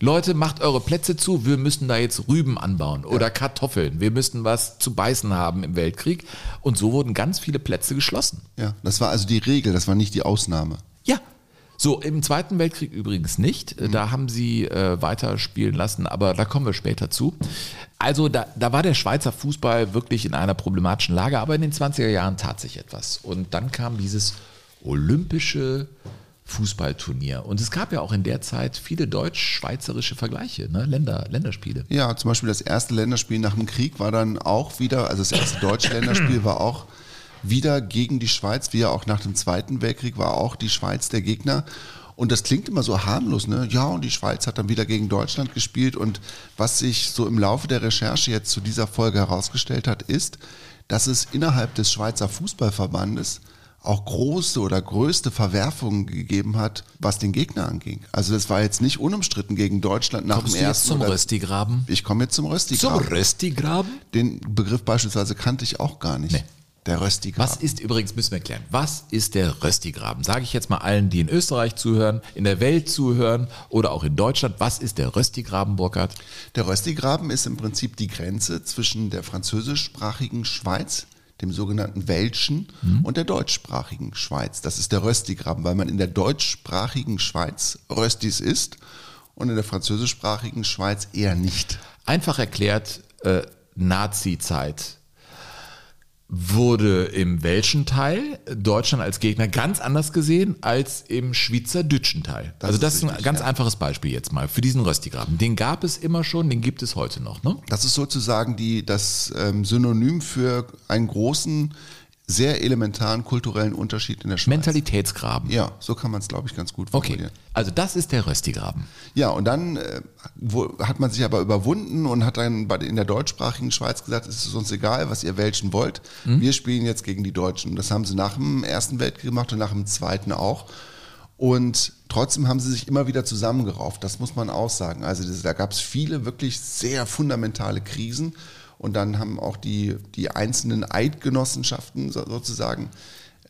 Leute, macht eure Plätze zu, wir müssen da jetzt Rüben anbauen oder Kartoffeln. Wir müssen was zu beißen haben im Weltkrieg. Und so wurden ganz viele Plätze geschlossen. ja, das war also die Regel, das war nicht die Ausnahme. Ja. So, im Zweiten Weltkrieg übrigens nicht. Da haben sie äh, weiterspielen lassen, aber da kommen wir später zu. Also da, da war der Schweizer Fußball wirklich in einer problematischen Lage, aber in den 20er Jahren tat sich etwas. Und dann kam dieses olympische Fußballturnier. Und es gab ja auch in der Zeit viele deutsch-schweizerische Vergleiche, ne? Länder, Länderspiele. Ja, zum Beispiel das erste Länderspiel nach dem Krieg war dann auch wieder, also das erste deutsche Länderspiel war auch wieder gegen die Schweiz, wie ja auch nach dem Zweiten Weltkrieg war auch die Schweiz der Gegner. Und das klingt immer so harmlos, ne? Ja, und die Schweiz hat dann wieder gegen Deutschland gespielt. Und was sich so im Laufe der Recherche jetzt zu dieser Folge herausgestellt hat, ist, dass es innerhalb des Schweizer Fußballverbandes auch große oder größte Verwerfungen gegeben hat, was den Gegner anging. Also das war jetzt nicht unumstritten gegen Deutschland nach Kommst dem du jetzt ersten zum Röstigraben? ich komme jetzt zum Röstigraben. Zum Röstigraben? Den Begriff beispielsweise kannte ich auch gar nicht. Nee. Der Röstigraben. Was ist übrigens, müssen wir erklären, was ist der Röstigraben? Sage ich jetzt mal allen, die in Österreich zuhören, in der Welt zuhören oder auch in Deutschland, was ist der Röstigraben, Burkhard? Der Röstigraben ist im Prinzip die Grenze zwischen der französischsprachigen Schweiz, dem sogenannten Welschen, Mhm. und der deutschsprachigen Schweiz. Das ist der Röstigraben, weil man in der deutschsprachigen Schweiz Röstis isst und in der französischsprachigen Schweiz eher nicht. Einfach erklärt, äh, Nazi-Zeit wurde im welschen Teil Deutschland als Gegner ganz anders gesehen als im schweizerdütschen Teil. Das also ist das ist ein richtig, ganz ja. einfaches Beispiel jetzt mal für diesen Röstigraben. Den gab es immer schon, den gibt es heute noch. Ne? Das ist sozusagen die, das ähm, Synonym für einen großen, sehr elementaren kulturellen Unterschied in der Schweiz. Mentalitätsgraben. Ja, so kann man es, glaube ich, ganz gut Okay, formulieren. also das ist der Röstigraben. Ja, und dann äh, wo, hat man sich aber überwunden und hat dann bei, in der deutschsprachigen Schweiz gesagt, es ist uns egal, was ihr Welschen wollt. Wir spielen jetzt gegen die Deutschen. Das haben sie nach dem Ersten Weltkrieg gemacht und nach dem Zweiten auch. Und trotzdem haben sie sich immer wieder zusammengerauft, das muss man auch sagen. Also das, da gab es viele wirklich sehr fundamentale Krisen. Und dann haben auch die, die einzelnen Eidgenossenschaften so, sozusagen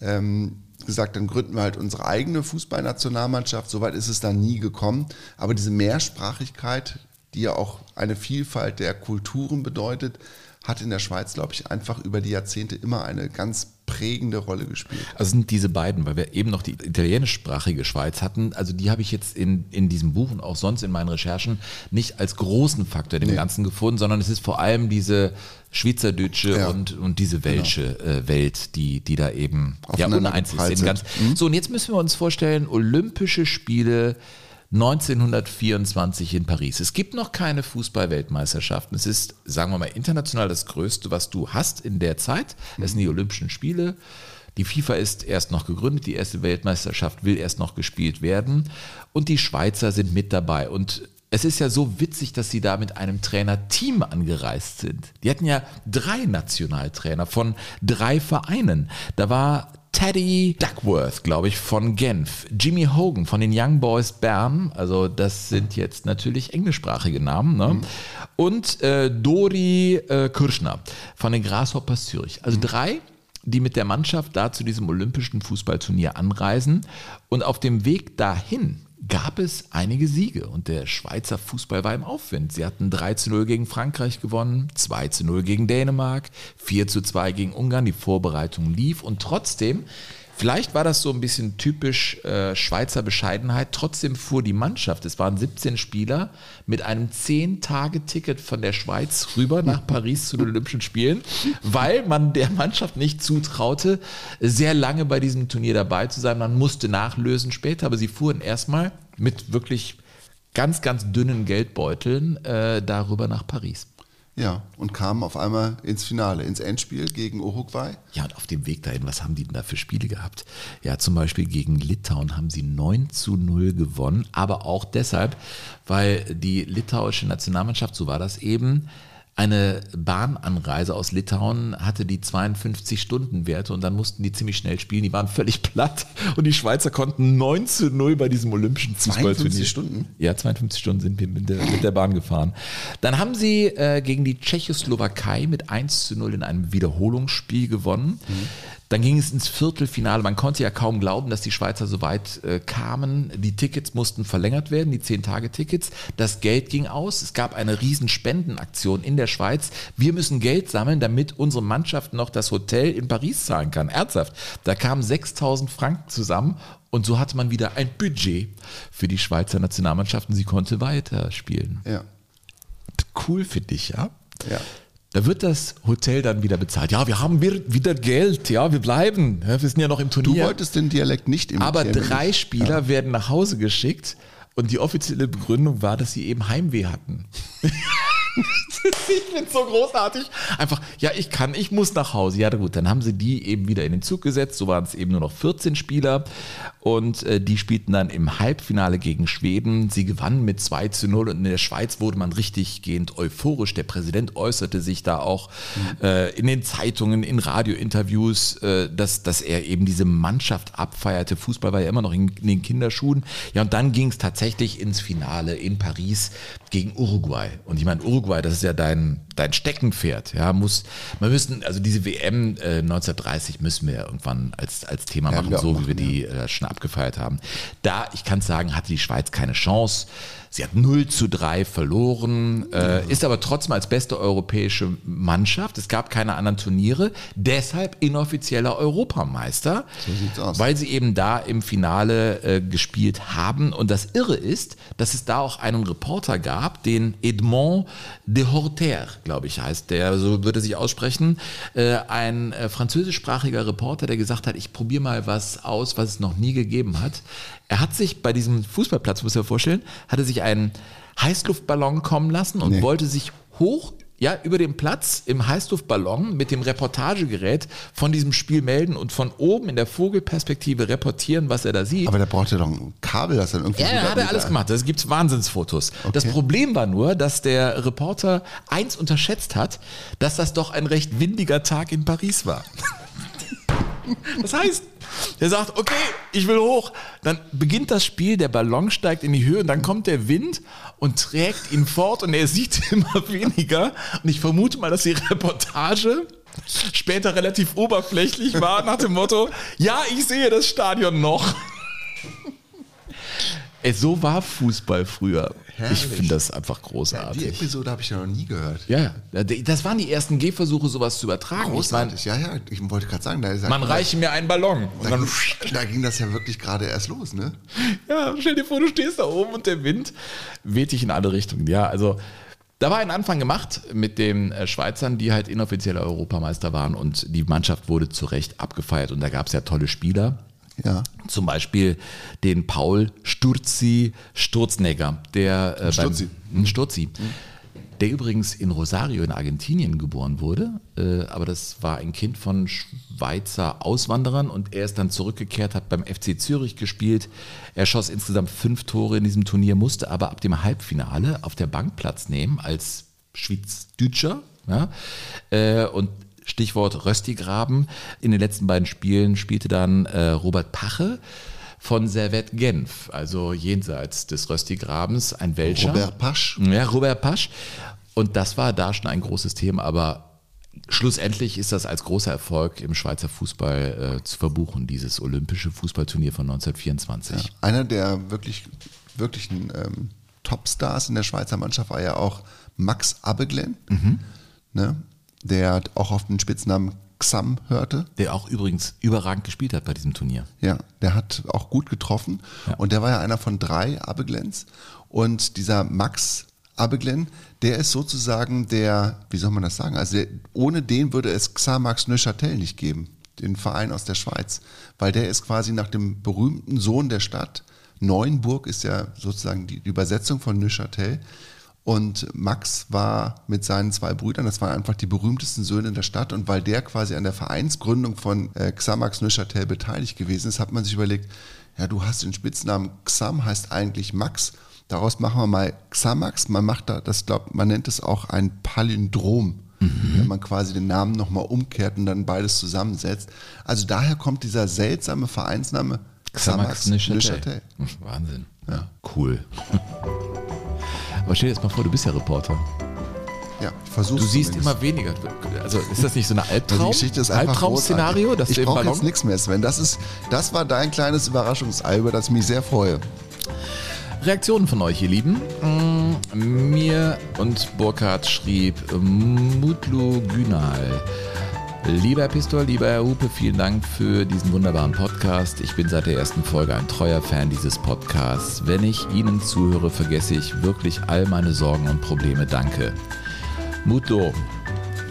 ähm, gesagt, dann gründen wir halt unsere eigene Fußballnationalmannschaft. Soweit ist es dann nie gekommen. Aber diese Mehrsprachigkeit, die ja auch eine Vielfalt der Kulturen bedeutet, hat in der Schweiz, glaube ich, einfach über die Jahrzehnte immer eine ganz prägende Rolle gespielt. Also sind diese beiden, weil wir eben noch die italienischsprachige Schweiz hatten, also die habe ich jetzt in, in diesem Buch und auch sonst in meinen Recherchen nicht als großen Faktor dem Nee. Ganzen gefunden, sondern es ist vor allem diese schweizerdeutsche Ja. und, und diese welsche äh, Welt, die, die da eben ja, uneins ist. ganz, sind. So, und jetzt müssen wir uns vorstellen, Olympische Spiele 1924 in Paris. Es gibt noch keine Fußball-Weltmeisterschaften. Es ist, sagen wir mal, international das Größte, was du hast in der Zeit. Es sind die Olympischen Spiele. Die FIFA ist erst noch gegründet, die erste Weltmeisterschaft will erst noch gespielt werden und die Schweizer sind mit dabei. Und es ist ja so witzig, dass sie da mit einem Trainerteam angereist sind. Die hatten ja drei Nationaltrainer von drei Vereinen. Da war Teddy Duckworth, glaube ich, von Genf, Jimmy Hogan von den Young Boys Bern, also das sind jetzt natürlich englischsprachige Namen, ne? und äh, Dori äh, Kirschner von den Grasshoppers Zürich. Also drei die mit der Mannschaft da zu diesem olympischen Fußballturnier anreisen. Und auf dem Weg dahin gab es einige Siege und der Schweizer Fußball war im Aufwind. Sie hatten 3 zu 0 gegen Frankreich gewonnen, 2 zu 0 gegen Dänemark, 4 zu 2 gegen Ungarn. Die Vorbereitung lief und trotzdem, vielleicht war das so ein bisschen typisch äh, Schweizer Bescheidenheit, trotzdem fuhr die Mannschaft, es waren 17 Spieler, mit einem 10-Tage-Ticket von der Schweiz rüber nach Paris zu den Olympischen Spielen, weil man der Mannschaft nicht zutraute, sehr lange bei diesem Turnier dabei zu sein. Man musste nachlösen später, aber sie fuhren erstmal mit wirklich ganz, ganz dünnen Geldbeuteln äh, darüber nach Paris. Ja, und kamen auf einmal ins Finale, ins Endspiel gegen Uruguay. Ja, und auf dem Weg dahin, was haben die denn da für Spiele gehabt? Ja, zum Beispiel gegen Litauen haben sie 9 zu 0 gewonnen, aber auch deshalb, weil die litauische Nationalmannschaft, so war das eben, Eine Bahnanreise aus Litauen hatte die 52 Stunden Werte und dann mussten die ziemlich schnell spielen. Die waren völlig platt und die Schweizer konnten 9 zu 0 bei diesem olympischen Fußballturnier. 52 Stunden? Ja, 52 Stunden sind wir mit der, mit der Bahn gefahren. Dann haben sie äh, gegen die Tschechoslowakei mit 1 zu 0 in einem Wiederholungsspiel gewonnen. Dann ging es ins Viertelfinale. Man konnte ja kaum glauben, dass die Schweizer so weit äh, kamen. Die Tickets mussten verlängert werden, die 10-Tage-Tickets. Das Geld ging aus. Es gab eine riesen Spendenaktion in der Schweiz. Wir müssen Geld sammeln, damit unsere Mannschaft noch das Hotel in Paris zahlen kann. Ernsthaft. Da kamen 6000 Franken zusammen und so hatte man wieder ein Budget für die Schweizer Nationalmannschaft und sie konnte weiterspielen. Ja. Cool für dich, ja? Ja. Da wird das Hotel dann wieder bezahlt. Ja, wir haben wieder Geld. Ja, wir bleiben. Ja, wir sind ja noch im Du Turnier. wolltest den Dialekt nicht imitieren. Aber drei Spieler werden nach Hause geschickt und die offizielle Begründung war, dass sie eben Heimweh hatten. ich finde so großartig. Einfach, ja, ich kann, ich muss nach Hause. Ja, gut, dann haben sie die eben wieder in den Zug gesetzt. So waren es eben nur noch 14 Spieler und äh, die spielten dann im Halbfinale gegen Schweden. Sie gewannen mit 2 zu 0 und in der Schweiz wurde man richtig gehend euphorisch. Der Präsident äußerte sich da auch äh, in den Zeitungen, in Radiointerviews, äh, dass, dass er eben diese Mannschaft abfeierte. Fußball war ja immer noch in, in den Kinderschuhen. Ja, und dann ging es tatsächlich ins Finale in Paris gegen Uruguay. Und ich meine, Uruguay, das ist ja dein, dein Steckenpferd. Ja, muss, wir müssen, also diese WM äh, 1930 müssen wir ja irgendwann als, als Thema Werden machen, so wie machen, wir die äh, schon abgefeiert haben. Da, ich kann sagen, hatte die Schweiz keine Chance. Sie hat 0 zu 3 verloren, äh, ist aber trotzdem als beste europäische Mannschaft. Es gab keine anderen Turniere, deshalb inoffizieller Europameister, So weil sie eben da im Finale äh, gespielt haben. Und das Irre ist, dass es da auch einen Reporter gab, den Edmond de Horter, glaube ich, heißt der, so würde sich aussprechen, äh, ein äh, französischsprachiger Reporter, der gesagt hat, ich probiere mal was aus, was es noch nie gegeben hat. Er hat sich bei diesem Fußballplatz, muss ich mir vorstellen, hatte sich einen Heißluftballon kommen lassen und Nee. wollte sich hoch ja, über dem Platz im Heißluftballon mit dem Reportagegerät von diesem Spiel melden und von oben in der Vogelperspektive reportieren, was er da sieht. Aber der brauchte doch ein Kabel, das dann irgendwie. Ja, er hat er alles gemacht. Das gibt's Wahnsinnsfotos. Das Problem war nur, dass der Reporter eins unterschätzt hat, dass das doch ein recht windiger Tag in Paris war. Das heißt, er sagt, okay, ich will hoch. Dann beginnt das Spiel, der Ballon steigt in die Höhe und dann kommt der Wind und trägt ihn fort und er sieht immer weniger. Und ich vermute mal, dass die Reportage später relativ oberflächlich war, nach dem Motto, ja, ich sehe das Stadion noch. Ey, so war Fußball früher. Herrlich. Ich finde das einfach Die großartig. Episode habe ich ja noch nie gehört. Ja, ja, das waren die ersten Gehversuche, sowas zu übertragen. Ich meine, Großartig, ja, ja. Ich wollte gerade sagen, da ist man reiche mir einen Ballon. Und Da, dann, ging- da ging das ja wirklich gerade erst los, ne? ja, stell dir vor, du stehst da oben und der Wind weht dich in alle Richtungen. Ja, also da war ein Anfang gemacht mit den äh, Schweizern, die halt inoffizielle Europameister waren und die Mannschaft wurde zu Recht abgefeiert und da gab es ja tolle Spieler. Ja. Zum Beispiel den Paul Sturzi Sturznegger, der äh, Sturzi. beim Sturzi, der übrigens in Rosario in Argentinien geboren wurde, äh, aber das war ein Kind von Schweizer Auswanderern und er ist dann zurückgekehrt, hat beim FC Zürich gespielt. Er schoss insgesamt fünf Tore in diesem Turnier, musste aber ab dem Halbfinale auf der Bank Platz nehmen als Schweizdütscher. Ja, äh, und Stichwort Röstigraben. In den letzten beiden Spielen spielte dann äh, Robert Pache von Servette Genf, also jenseits des Röstigrabens, ein Welcher. Robert Pasch. Ja, Robert Pasch. Und das war da schon ein großes Thema, aber schlussendlich ist das als großer Erfolg im Schweizer Fußball äh, zu verbuchen, dieses olympische Fußballturnier von 1924. Einer der wirklich, wirklichen ähm, Topstars in der Schweizer Mannschaft war ja auch Max Abeglen, Mhm. ne? Der auch auf den Spitznamen Xam hörte. Der auch übrigens überragend gespielt hat bei diesem Turnier. Ja, der hat auch gut getroffen Ja. und der war ja einer von drei Abeglens. Und dieser Max Abeglen, der ist sozusagen der, wie soll man das sagen, also der, ohne den würde es Xamax Neuchâtel nicht geben, den Verein aus der Schweiz, weil der ist quasi nach dem berühmten Sohn der Stadt, Neuenburg ist ja sozusagen die Übersetzung von Neuchâtel. Und Max war mit seinen zwei Brüdern, das waren einfach die berühmtesten Söhne der Stadt. Und weil der quasi an der Vereinsgründung von äh, Xamax Neuchâtel beteiligt gewesen ist, hat man sich überlegt, ja, du hast den Spitznamen Xam, heißt eigentlich Max. Daraus machen wir mal Xamax. Man macht da, das glaubt, man nennt es auch ein Palindrom. Wenn man quasi den Namen nochmal umkehrt und dann beides zusammensetzt. Also daher kommt dieser seltsame Vereinsname Xamax Neuchâtel. Wahnsinn. Ja. Cool. Aber stell dir jetzt mal vor, du bist ja Reporter. Ja, ich versuche Du siehst immer weniger. Also ist das nicht so eine Albtraum? Die Geschichte ist einfach Albtraum-Szenario, dass Ich brauche jetzt nichts mehr, Sven. Das, ist, das war dein kleines Überraschungsei, über das ich mich sehr freue. Reaktionen von euch, ihr Lieben. Mm, Mir und Burkhard schrieb Mutlu Günal. Lieber Herr Pistol, lieber Herr Hupe, vielen Dank für diesen wunderbaren Podcast. Ich bin seit der ersten Folge ein treuer Fan dieses Podcasts. Wenn ich Ihnen zuhöre, vergesse ich wirklich all meine Sorgen und Probleme. Danke. Mutlo,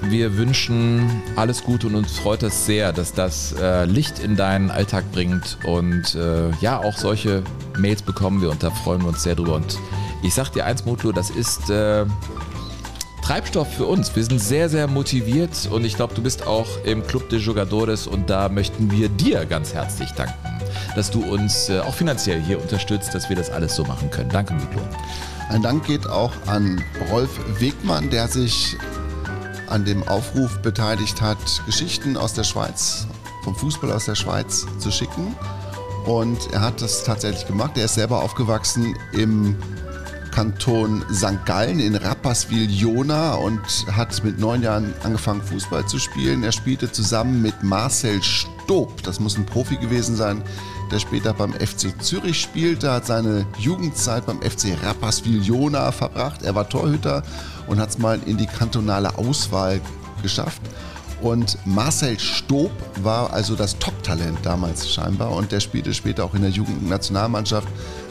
wir wünschen alles Gute und uns freut es sehr, dass das äh, Licht in deinen Alltag bringt. Und äh, ja, auch solche Mails bekommen wir und da freuen wir uns sehr drüber. Und ich sag dir eins, Mutlo, das ist äh, Treibstoff für uns. Wir sind sehr, sehr motiviert und ich glaube, du bist auch im Club de Jugadores und da möchten wir dir ganz herzlich danken, dass du uns äh, auch finanziell hier unterstützt, dass wir das alles so machen können. Danke, Mutlo. Ein Dank geht auch an Rolf Wegmann, der sich an dem Aufruf beteiligt hat, Geschichten aus der Schweiz, vom Fußball aus der Schweiz zu schicken. Und er hat das tatsächlich gemacht. Er ist selber aufgewachsen im Kanton St. Gallen in Rapperswil-Jona und hat mit neun Jahren angefangen, Fußball zu spielen. Er spielte zusammen mit Marcel Stob, das muss ein Profi gewesen sein, der später beim FC Zürich spielte, hat seine Jugendzeit beim FC Rapperswil-Jona verbracht. Er war Torhüter und hat es mal in die kantonale Auswahl geschafft. Und Marcel Stob war also das Top-Talent damals scheinbar und der spielte später auch in der Jugendnationalmannschaft,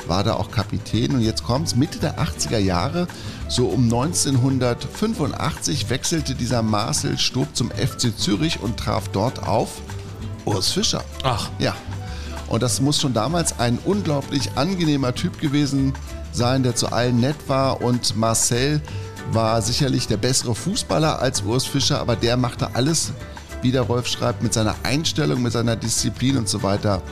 war da auch Kapitän. Und jetzt kommt's Mitte der 80er Jahre, so um 1985 wechselte dieser Marcel Stob zum FC Zürich und traf dort auf Urs Fischer. Ach. Ja. Und das muss schon damals ein unglaublich angenehmer Typ gewesen sein, der zu allen nett war. Und Marcel war sicherlich der bessere Fußballer als Urs Fischer, aber der machte alles, wie der Rolf schreibt, mit seiner Einstellung, mit seiner Disziplin und so weiter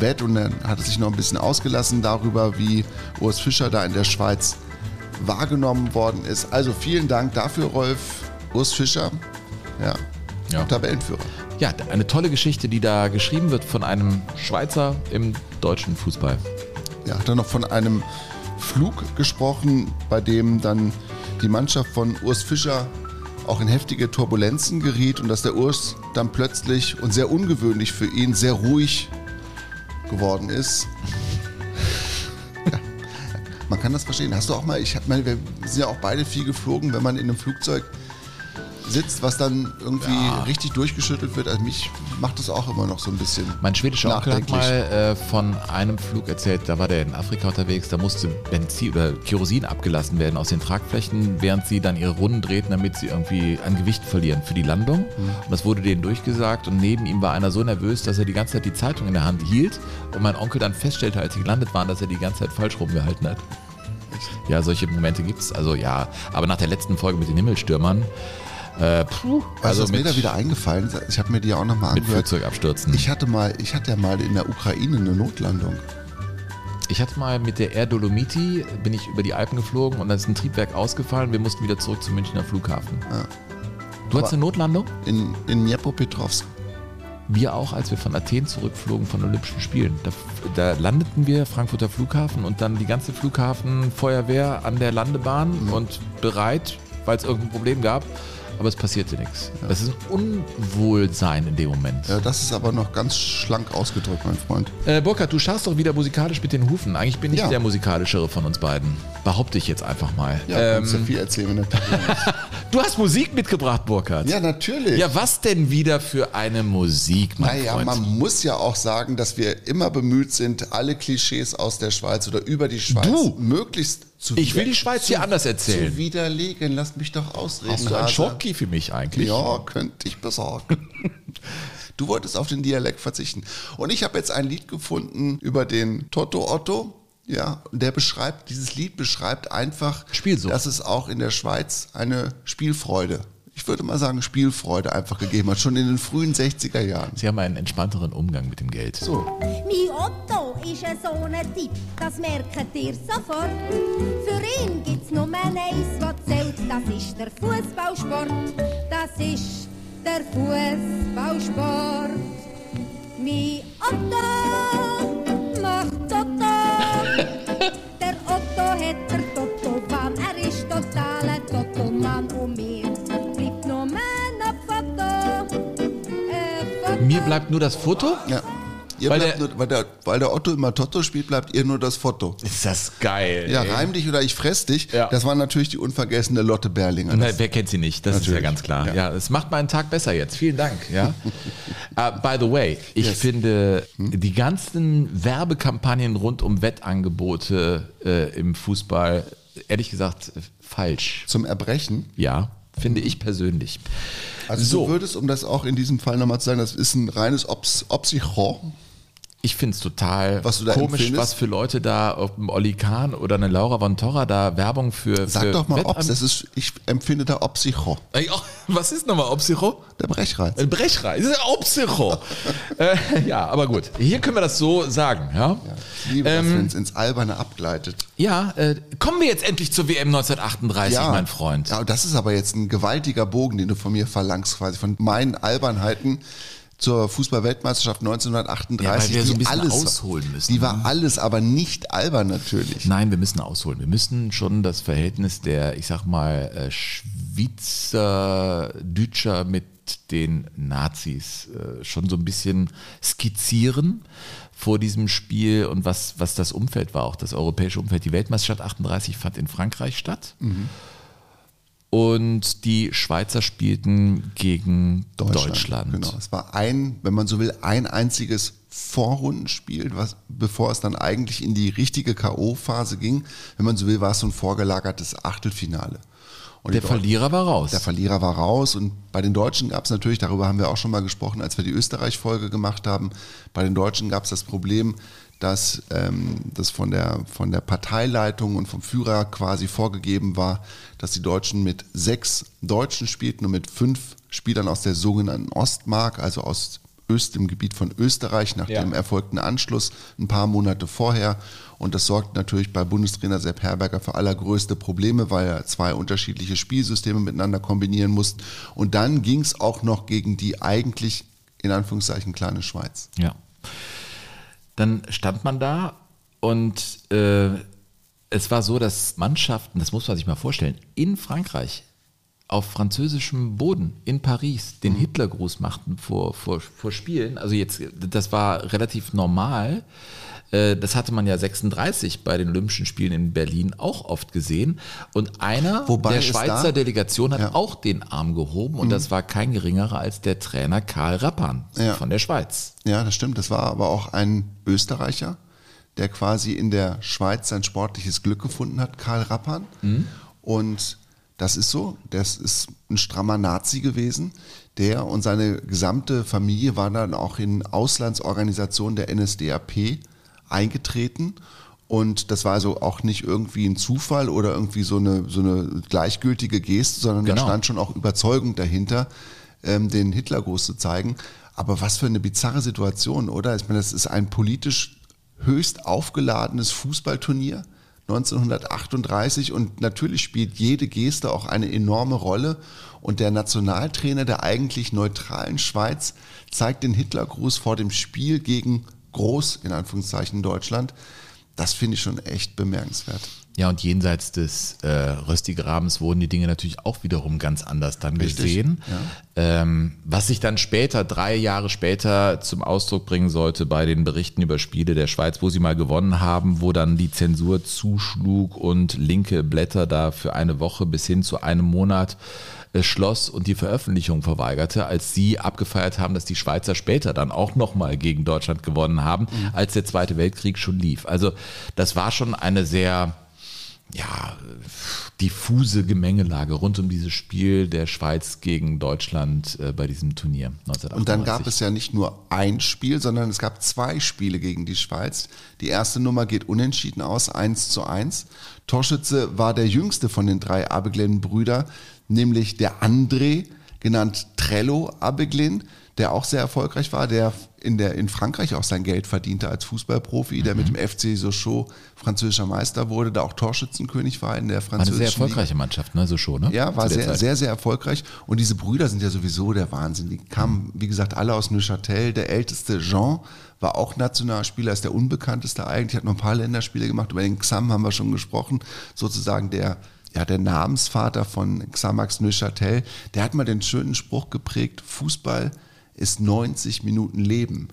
wett. Und dann hat er sich noch ein bisschen ausgelassen darüber, wie Urs Fischer da in der Schweiz wahrgenommen worden ist. Also vielen Dank dafür, Rolf. Urs Fischer, ja, Ja. Tabellenführer. Ja, eine tolle Geschichte, die da geschrieben wird von einem Schweizer im deutschen Fußball. Ja, hat er noch von einem Flug gesprochen, bei dem dann die Mannschaft von Urs Fischer auch in heftige Turbulenzen geriet und dass der Urs dann plötzlich und sehr ungewöhnlich für ihn sehr ruhig geworden ist. Man kann das verstehen. Hast du auch mal, ich mal, wir sind ja auch beide viel geflogen, wenn man in einem Flugzeug sitzt, was dann irgendwie richtig durchgeschüttelt wird. Also mich macht das auch immer noch so ein bisschen. Mein schwedischer Onkel hat mal äh, von einem Flug erzählt, da war der in Afrika unterwegs, da musste Benzin oder Kerosin abgelassen werden aus den Tragflächen, während sie dann ihre Runden drehten, damit sie irgendwie an Gewicht verlieren für die Landung. Und das wurde denen durchgesagt und neben ihm war einer so nervös, dass er die ganze Zeit die Zeitung in der Hand hielt und mein Onkel dann feststellte, als sie gelandet waren, dass er die ganze Zeit falsch rumgehalten hat. Ja, solche Momente gibt's. Also ja, aber nach der letzten Folge mit den Himmelstürmern, äh, puh, Also also was mir da wieder eingefallen, ich habe mir die auch nochmal mit angehört. Flugzeugabstürzen. Ich hatte mal, ich hatte ja mal in der Ukraine eine Notlandung. Ich hatte mal mit der Air Dolomiti, bin ich über die Alpen geflogen und dann ist ein Triebwerk ausgefallen. Wir mussten wieder zurück zum Münchner Flughafen. Du hattest eine Notlandung? In, in Dnepropetrovsk. Wir auch, als wir von Athen zurückflogen von Olympischen Spielen. Da, da landeten wir, Frankfurter Flughafen, und dann die ganze Flughafenfeuerwehr an der Landebahn und bereit, weil es irgendein Problem gab. Aber es passierte nichts. Das ist ein Unwohlsein in dem Moment. Ja, das ist aber noch ganz schlank ausgedrückt, mein Freund. Äh, Burkhard, du schaust doch wieder musikalisch mit den Hufen. Eigentlich bin ich Ja. der musikalischere von uns beiden. Behaupte ich jetzt einfach mal. Ja, du ja ähm, viel erzählen, wenn ist. du hast Musik mitgebracht, Burkhard. Ja, natürlich. Ja, was denn wieder für eine Musik, mein Naja, Freund? man muss ja auch sagen, dass wir immer bemüht sind, alle Klischees aus der Schweiz oder über die Schweiz Du! möglichst Ich will die Schweiz zu- hier anders erzählen. Zu widerlegen. Lass mich doch ausreden. Hast du einen Hase. Schocki für mich eigentlich? Ja, könnte ich besorgen. Du wolltest auf den Dialekt verzichten. Und ich habe jetzt ein Lied gefunden über den Toto Otto. Ja, und der beschreibt, dieses Lied beschreibt einfach, Spielsucht. dass es auch in der Schweiz eine Spielfreude ich würde mal sagen, Spielfreude einfach gegeben hat, schon in den frühen 60er Jahren. Sie haben einen entspannteren Umgang mit dem Geld. So. Mein Otto ist ein so ein Typ, das merkt ihr sofort. Für ihn gibt's nur eins, was zählt, das ist der Fußballsport. Das ist der Fußballsport. Mein Otto macht Toto. Der Otto hat Mir bleibt nur das Foto. Ja. Weil der- nur, weil, der, weil der Otto immer Toto spielt, bleibt ihr nur das Foto. Ist das geil. Ja, ey. reim dich oder ich fress dich. Ja. Das war natürlich die unvergessene Lotte Berlinger. Na, wer kennt sie nicht? Das ist ja Natürlich. ganz klar. Ja. Ja. es macht meinen Tag besser jetzt. Vielen Dank. Ja. uh, by the way, ich Yes. finde die ganzen Werbekampagnen rund um Wettangebote äh, im Fußball, ehrlich gesagt, falsch. Zum Erbrechen. Ja, finde ich persönlich. Also So. du würdest, um das auch in diesem Fall nochmal zu sagen, das ist ein reines Ops Opsichon. Ich finde es total Was komisch, empfindest? was für Leute da auf dem Olli Kahn oder eine Laura von Torra da Werbung für. Sag für doch mal Wettan- Ops, das ist, ich empfinde da Opsichon. Ey, oh, Was ist nochmal Opsicho? Der Brechreiz. Ein Brechreiz. Das ist Opsicho. äh, ja, aber gut. Hier können wir das so sagen. Ja, Ich liebe Ähm, wenn es ins Alberne abgleitet. ja äh, kommen wir jetzt endlich zur WM 1938, mein Freund. Ja, das ist aber jetzt ein gewaltiger Bogen, den du von mir verlangst, quasi von meinen Albernheiten zur Fußball-Weltmeisterschaft 1938. Ja, die so ein alles, ausholen müssen, Die war ne? alles, aber nicht albern natürlich. Nein, wir müssen ausholen. Wir müssen schon das Verhältnis der, ich sag mal, äh, Schweizer Dütscher mit den Nazis äh, schon so ein bisschen skizzieren vor diesem Spiel und was, was das Umfeld war, auch das europäische Umfeld. Die Weltmeisterschaft 38 fand in Frankreich statt. Und die Schweizer spielten gegen Deutschland. Genau. Es war ein, wenn man so will, ein einziges Vorrundenspiel, was, bevor es dann eigentlich in die richtige K.O.-Phase ging. Wenn man so will, war es so ein vorgelagertes Achtelfinale. Und Der Verlierer war raus. Der Verlierer war raus und bei den Deutschen gab es natürlich, darüber haben wir auch schon mal gesprochen, als wir die Österreich-Folge gemacht haben, bei den Deutschen gab es das Problem, dass ähm, das von der, von der Parteileitung und vom Führer quasi vorgegeben war, dass die Deutschen mit sechs Deutschen spielten und mit fünf Spielern aus der sogenannten Ostmark, also aus Öst, dem Gebiet von Österreich, nach Ja. dem erfolgten Anschluss ein paar Monate vorher. Und das sorgt natürlich bei Bundestrainer Sepp Herberger für allergrößte Probleme, weil er zwei unterschiedliche Spielsysteme miteinander kombinieren musste. Und dann ging es auch noch gegen die eigentlich, in Anführungszeichen, kleine Schweiz. Ja. Dann stand man da und äh, es war so, dass Mannschaften, das muss man sich mal vorstellen, in Frankreich auf französischem Boden in Paris den Hitlergruß machten vor, vor, vor Spielen. Also jetzt, das war relativ normal. Äh, Das hatte man ja 36 bei den Olympischen Spielen in Berlin auch oft gesehen. Und einer Wobei der Schweizer da- Delegation hat Ja. auch den Arm gehoben und das war kein geringerer als der Trainer Karl Rappan Ja. von der Schweiz. Ja, das stimmt. Das war aber auch ein Österreicher, der quasi in der Schweiz sein sportliches Glück gefunden hat, Karl Rappan. Und das ist so, das ist ein strammer Nazi gewesen. Der und seine gesamte Familie waren dann auch in Auslandsorganisationen der NSDAP eingetreten. Und das war also auch nicht irgendwie ein Zufall oder irgendwie so eine, so eine gleichgültige Geste, sondern da Genau. stand schon auch Überzeugung dahinter, ähm, den Hitlergruß zu zeigen. Aber was für eine bizarre Situation, oder? Ich meine, das ist ein politisch höchst aufgeladenes Fußballturnier 1938 und natürlich spielt jede Geste auch eine enorme Rolle. Und der Nationaltrainer der eigentlich neutralen Schweiz zeigt den Hitlergruß vor dem Spiel gegen Groß, in Anführungszeichen, Deutschland. Das finde ich schon echt bemerkenswert. Ja, und jenseits des äh, Röstigrabens wurden die Dinge natürlich auch wiederum ganz anders dann Richtig, gesehen. Ähm, was sich dann später, drei Jahre später, zum Ausdruck bringen sollte bei den Berichten über Spiele der Schweiz, wo sie mal gewonnen haben, wo dann die Zensur zuschlug und linke Blätter da für eine Woche bis hin zu einem Monat schloss und die Veröffentlichung verweigerte, als sie abgefeiert haben, dass die Schweizer später dann auch nochmal gegen Deutschland gewonnen haben, als der Zweite Weltkrieg schon lief. Also das war schon eine sehr ja, diffuse Gemengelage rund um dieses Spiel der Schweiz gegen Deutschland äh, bei diesem Turnier 1998. Und dann gab es ja nicht nur ein Spiel, sondern es gab zwei Spiele gegen die Schweiz. Die erste Nummer geht unentschieden aus, 1 zu 1. Torschütze war der jüngste von den drei Abeglen-Brüder, nämlich der André, genannt Trello Abeglin, der auch sehr erfolgreich war, der in, der in Frankreich auch sein Geld verdiente als Fußballprofi, der mit dem FC Sochaux französischer Meister wurde, da auch Torschützenkönig war in der War eine französischen sehr Liga. erfolgreiche Mannschaft, ne? So schon, ne? Ja, war sehr, Zeit. sehr, sehr erfolgreich. Und diese Brüder sind ja sowieso der Wahnsinn. Die kamen, wie gesagt, alle aus Neuchâtel. Der älteste Jean war auch Nationalspieler, ist der unbekannteste eigentlich, hat noch ein paar Länderspiele gemacht. Über den Xam haben wir schon gesprochen. Sozusagen der, ja, der Namensvater von Xamax Neuchâtel. Der hat mal den schönen Spruch geprägt, Fußball ist 90 Minuten Leben.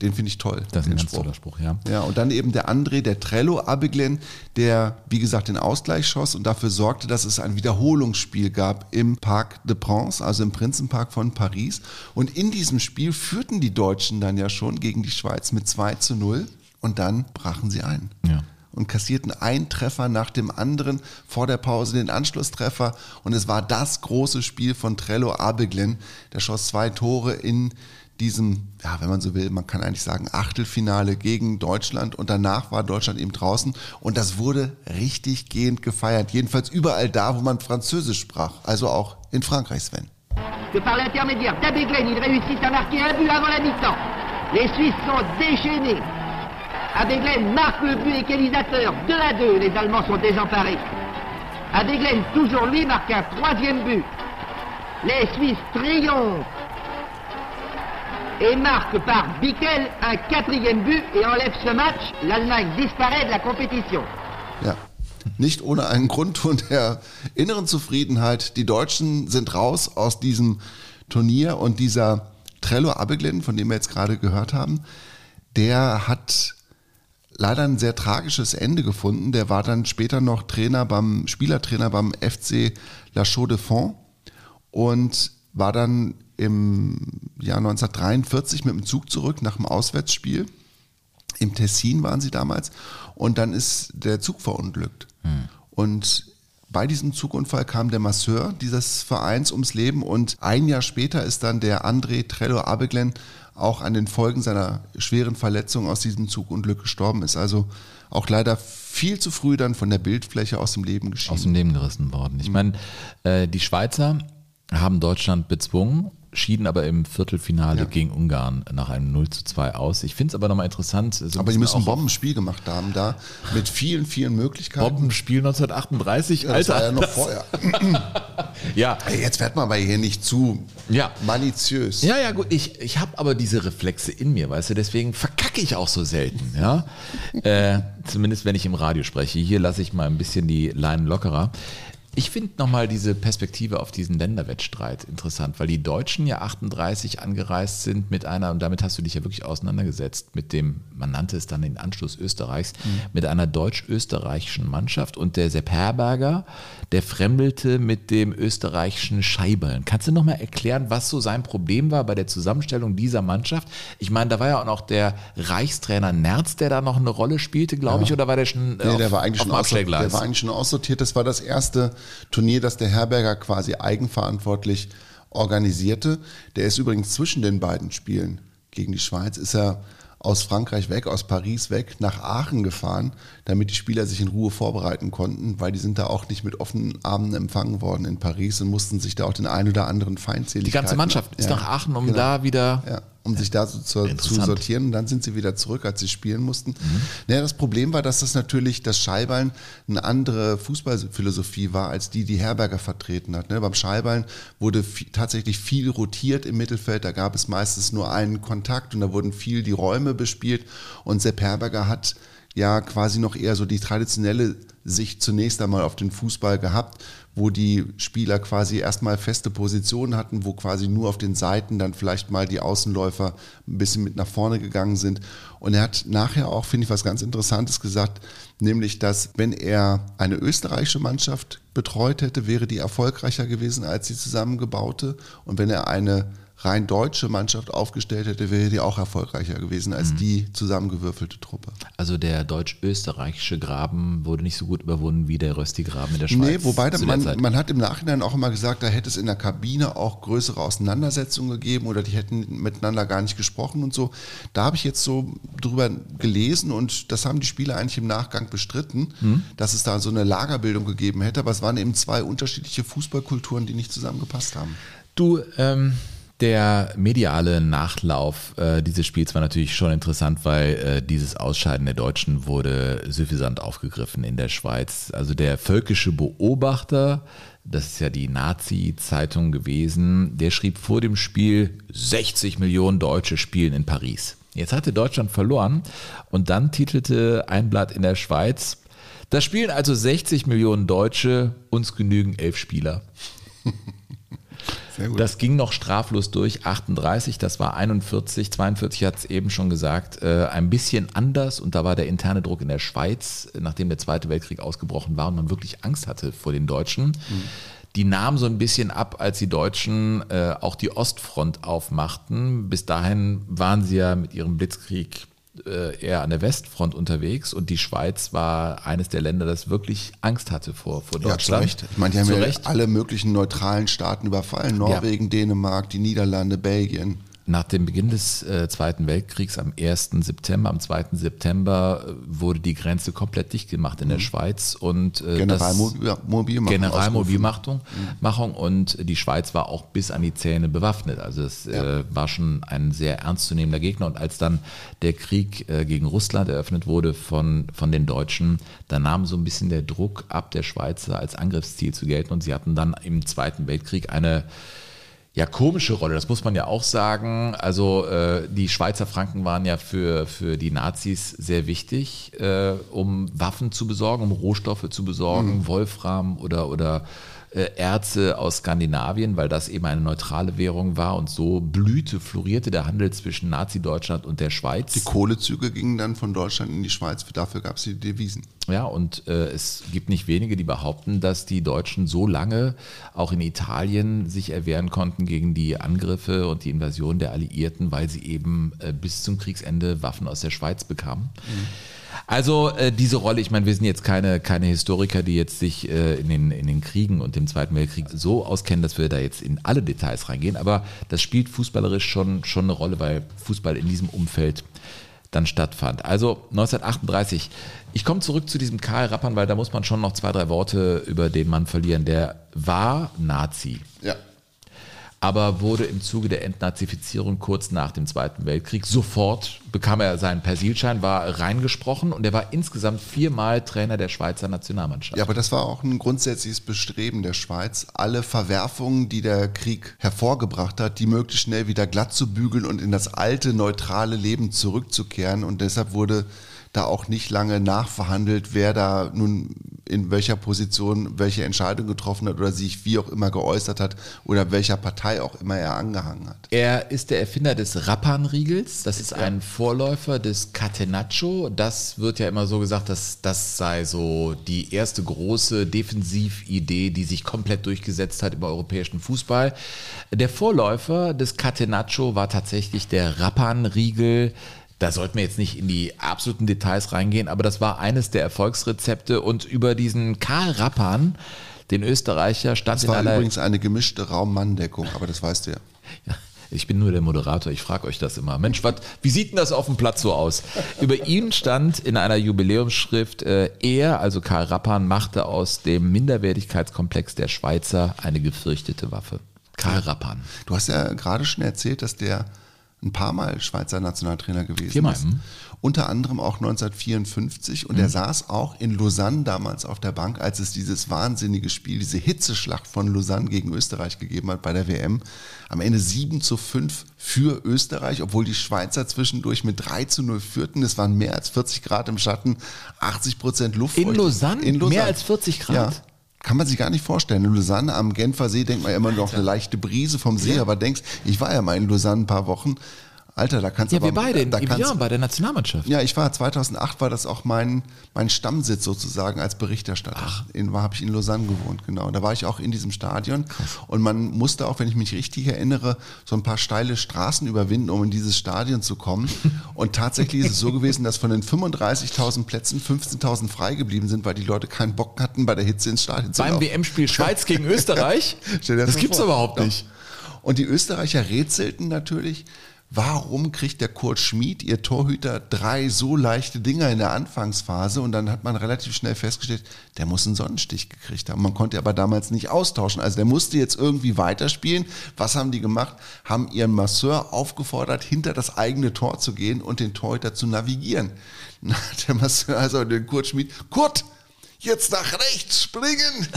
Den finde ich toll. Das ist ein den ganz toller Spruch, ja. ja, und dann eben der André, der Trello Abeglen, der, wie gesagt, den Ausgleich schoss und dafür sorgte, dass es ein Wiederholungsspiel gab im Parc de Prince, also im Prinzenpark von Paris. Und in diesem Spiel führten die Deutschen dann ja schon gegen die Schweiz mit 2 zu 0 und dann brachen sie ein. Ja. Und kassierten einen Treffer nach dem anderen vor der Pause den Anschlusstreffer. Und es war das große Spiel von Trello Abeglen. Der schoss zwei Tore in diesem, ja, wenn man so will, man kann eigentlich sagen, Achtelfinale gegen Deutschland und danach war Deutschland eben draußen und das wurde richtig gehend gefeiert. Jedenfalls überall da, wo man Französisch sprach, also auch in Frankreich, Sven. que par l'intermédiaire d'Abeglen, ils réussissent à marquer un but avant la mi-temps. Les Suisses sont déchaînés. Abeglen marque le but égalisateur 2 à 2. Les Allemands sont désemparés. Abeglen, toujours lui, marque un troisième but. Les Suisses triomphent et marque par Bickel un quatrième but et enlève ce match. L'Allemagne disparaît de la compétition. Ja. Nicht ohne einen Grundton der inneren Zufriedenheit. Die Deutschen sind raus aus diesem Turnier und dieser Trello Abeglen, von dem wir jetzt gerade gehört haben, der hat leider ein sehr tragisches Ende gefunden. Der war dann später noch Trainer beim Spielertrainer beim FC La Chaux de Fonds und war dann im Jahr 1943 mit dem Zug zurück nach dem Auswärtsspiel. Im Tessin waren sie damals und dann ist der Zug verunglückt. Und bei diesem Zugunfall kam der Masseur dieses Vereins ums Leben und ein Jahr später ist dann der André Trello Abeglen auch an den Folgen seiner schweren Verletzung aus diesem Zugunglück gestorben ist. Also auch leider viel zu früh dann von der Bildfläche aus dem Leben geschieden. aus dem Leben gerissen worden. Ich meine, äh, die Schweizer haben Deutschland bezwungen, schieden aber im Viertelfinale Ja. gegen Ungarn nach einem 0 zu 2 aus. Ich finde es aber nochmal interessant. so Aber die müssen ein Bombenspiel gemacht haben da mit vielen, vielen Möglichkeiten. Bombenspiel 1938, Ja, das Alter. war ja noch das- vorher. Ja, Jetzt wird man aber hier nicht zu Ja. maliziös. Ja, ja, gut, ich, ich habe aber diese Reflexe in mir, weißt du, deswegen verkacke ich auch so selten, ja. äh, zumindest wenn ich im Radio spreche. Hier lasse ich mal ein bisschen die Leinen lockerer. Ich finde nochmal diese Perspektive auf diesen Länderwettstreit interessant, weil die Deutschen ja 38 angereist sind mit einer, und damit hast du dich ja wirklich auseinandergesetzt, mit dem, man nannte es dann den Anschluss Österreichs, mit einer deutsch-österreichischen Mannschaft und der Sepp Herberger, der fremdelte mit dem österreichischen Scheibeln. Kannst du nochmal erklären, was so sein Problem war bei der Zusammenstellung dieser Mannschaft? Ich meine, da war ja auch noch der Reichstrainer Nerz, der da noch eine Rolle spielte, glaube ich, oder war der schon äh, Nee, auf, der war eigentlich schon der war eigentlich schon aussortiert. Das war das erste Turnier, das der Herberger quasi eigenverantwortlich organisierte. Der ist übrigens zwischen den beiden Spielen gegen die Schweiz, ist er aus Frankreich weg, aus Paris weg, nach Aachen gefahren, damit die Spieler sich in Ruhe vorbereiten konnten, weil die sind da auch nicht mit offenen Armen empfangen worden in Paris und mussten sich da auch den ein oder anderen die Feindseligkeiten... ganze Mannschaft ist Ja, nach Aachen, um genau. da wieder Ja, um sich da so zu, zu sortieren und dann sind sie wieder zurück, als sie spielen mussten. Mhm. Naja, das Problem war, dass das natürlich das Scheiballen eine andere Fußballphilosophie war, als die, die Herberger vertreten hat. Ne? Beim Scheiballen wurde vi- tatsächlich viel rotiert im Mittelfeld, da gab es meistens nur einen Kontakt und da wurden viel die Räume bespielt und Sepp Herberger hat ja quasi noch eher so die traditionelle Sicht zunächst einmal auf den Fußball gehabt, wo die Spieler quasi erstmal feste Positionen hatten, wo quasi nur auf den Seiten dann vielleicht mal die Außenläufer ein bisschen mit nach vorne gegangen sind. Und er hat nachher auch, finde ich, was ganz Interessantes gesagt, nämlich, dass wenn er eine österreichische Mannschaft betreut hätte, wäre die erfolgreicher gewesen als die zusammengebaute. Und wenn er eine rein deutsche Mannschaft aufgestellt hätte, wäre die auch erfolgreicher gewesen als die zusammengewürfelte Truppe. Also der deutsch-österreichische Graben wurde nicht so gut überwunden wie der Röstigraben in der Schweiz. Nee, wobei man, man hat im Nachhinein auch immer gesagt, da hätte es in der Kabine auch größere Auseinandersetzungen gegeben oder die hätten miteinander gar nicht gesprochen und so. Da habe ich jetzt so drüber gelesen und das haben die Spieler eigentlich im Nachgang bestritten, Hm. dass es da so eine Lagerbildung gegeben hätte, aber es waren eben zwei unterschiedliche Fußballkulturen, die nicht zusammengepasst haben. Du, ähm, der mediale Nachlauf äh, dieses Spiels war natürlich schon interessant, weil äh, dieses Ausscheiden der Deutschen wurde suffisant aufgegriffen in der Schweiz. Also der völkische Beobachter, das ist ja die Nazi-Zeitung gewesen, der schrieb vor dem Spiel, 60 Millionen Deutsche spielen in Paris. Jetzt hatte Deutschland verloren und dann titelte ein Blatt in der Schweiz, da spielen also 60 Millionen Deutsche, uns genügen elf Spieler. Das ging noch straflos durch. 38, das war 41, 42 hat es eben schon gesagt, äh, ein bisschen anders. Und da war der interne Druck in der Schweiz, äh, nachdem der Zweite Weltkrieg ausgebrochen war und man wirklich Angst hatte vor den Deutschen. Die nahmen so ein bisschen ab, als die Deutschen äh, auch die Ostfront aufmachten. Bis dahin waren sie ja mit ihrem Blitzkrieg eher an der Westfront unterwegs und die Schweiz war eines der Länder, das wirklich Angst hatte vor, vor Ja, zu Deutschland. Recht. Ich meine, die haben Zu ja Recht. alle möglichen neutralen Staaten überfallen. Norwegen, Dänemark, die Niederlande, Belgien. Nach dem Beginn des äh, Zweiten Weltkriegs am 1. September, am 2. September äh, wurde die Grenze komplett dicht gemacht in der Schweiz und äh, Generalmobilmachung. Generalmobilmachung Machung und die Schweiz war auch bis an die Zähne bewaffnet. Also es äh, war schon ein sehr ernstzunehmender Gegner. Und als dann der Krieg äh, gegen Russland eröffnet wurde von, von den Deutschen, da nahm so ein bisschen der Druck ab, der Schweizer als Angriffsziel zu gelten. Und sie hatten dann im Zweiten Weltkrieg eine ja, komische Rolle, das muss man ja auch sagen. Also äh, die Schweizer Franken waren ja für, für die Nazis sehr wichtig, äh, um Waffen zu besorgen, um Rohstoffe zu besorgen, Mhm. Wolfram oder, oder Erze aus Skandinavien, weil das eben eine neutrale Währung war und so blühte, florierte der Handel zwischen Nazi-Deutschland und der Schweiz. Die Kohlezüge gingen dann von Deutschland in die Schweiz. Dafür gab es die Devisen. Ja, und äh, es gibt nicht wenige, die behaupten, dass die Deutschen so lange auch in Italien sich erwehren konnten gegen die Angriffe und die Invasion der Alliierten, weil sie eben äh, bis zum Kriegsende Waffen aus der Schweiz bekamen. Also äh, diese Rolle, ich meine, wir sind jetzt keine, keine Historiker, die jetzt sich äh, in, den, in den Kriegen und dem Zweiten Weltkrieg so auskennen, dass wir da jetzt in alle Details reingehen, aber das spielt fußballerisch schon, schon eine Rolle, weil Fußball in diesem Umfeld dann stattfand. Also 1938. Ich komme zurück zu diesem Karl Rappern, weil da muss man schon noch zwei, drei Worte über den Mann verlieren. Der war Nazi, Ja. Aber wurde im Zuge der Entnazifizierung kurz nach dem Zweiten Weltkrieg sofort bekam er seinen Persilschein, war reingesprochen und er war insgesamt viermal Trainer der Schweizer Nationalmannschaft. Ja, aber das war auch ein grundsätzliches Bestreben der Schweiz, alle Verwerfungen, die der Krieg hervorgebracht hat, die möglichst schnell wieder glatt zu bügeln und in das alte, neutrale Leben zurückzukehren. Und deshalb wurde da auch nicht lange nachverhandelt, wer da nun in welcher Position welche Entscheidung getroffen hat oder sich wie auch immer geäußert hat oder welcher Partei auch immer er angehangen hat. Er ist der Erfinder des Rappan-Riegels. Das ist ein Vorläufer des Catenaccio. Das wird ja immer so gesagt, dass das sei so die erste große Defensividee, die sich komplett durchgesetzt hat über europäischen Fußball. Der Vorläufer des Catenaccio war tatsächlich der Rappan-Riegel. Da sollten wir jetzt nicht in die absoluten Details reingehen, aber das war eines der Erfolgsrezepte. Und über diesen Karl Rappan, den Österreicher, stand Das in war aller übrigens eine gemischte Raum-Mann-Deckung, aber das weißt du ja. ja, ich bin nur der Moderator, ich frage euch das immer. Mensch, wat, wie sieht denn das auf dem Platz so aus? Über ihn stand in einer Jubiläumsschrift, äh, er, also Karl Rappan, machte aus dem Minderwertigkeitskomplex der Schweizer eine gefürchtete Waffe. Karl Rappan. Du hast ja gerade schon erzählt, dass der ein paar Mal Schweizer Nationaltrainer gewesen Viermal, ist. hm. Unter anderem auch 1954 und er saß auch in Lausanne damals auf der Bank, als es dieses wahnsinnige Spiel, diese Hitzeschlacht von Lausanne gegen Österreich gegeben hat bei der WM. Am Ende 7 zu 5 für Österreich, obwohl die Schweizer zwischendurch mit 3 zu 0 führten. Es waren mehr als 40 Grad im Schatten, 80 Prozent Luft. In Lausanne? Mehr als 40 Grad? Ja. Kann man sich gar nicht vorstellen. In Lausanne am Genfer See denkt man immer noch eine leichte Brise vom See, aber denkst, ich war ja mal in Lausanne ein paar Wochen. Alter, da kannst Ja, aber... wir beide in da kannst, Evian bei der Nationalmannschaft. Ja, ich war 2008 war das auch mein, mein Stammsitz sozusagen als Berichterstatter. In habe ich in Lausanne gewohnt, genau. Da war ich auch in diesem Stadion und man musste auch, wenn ich mich richtig erinnere, so ein paar steile Straßen überwinden, um in dieses Stadion zu kommen. Und tatsächlich ist es so gewesen, dass von den 35.000 Plätzen 15.000 frei geblieben sind, weil die Leute keinen Bock hatten, bei der Hitze ins Stadion zu Beim laufen. WM-Spiel Schweiz gegen Österreich? Das mal gibt's vor. überhaupt Doch. nicht. Und die Österreicher rätselten natürlich, warum kriegt der Kurt Schmid, ihr Torhüter, drei so leichte Dinger in der Anfangsphase? Und dann hat man relativ schnell festgestellt, der muss einen Sonnenstich gekriegt haben. Man konnte aber damals nicht austauschen. Also der musste jetzt irgendwie weiterspielen. Was haben die gemacht? Haben ihren Masseur aufgefordert, hinter das eigene Tor zu gehen und den Torhüter zu navigieren. Der Masseur also den Kurt Schmid, Kurt, jetzt nach rechts springen!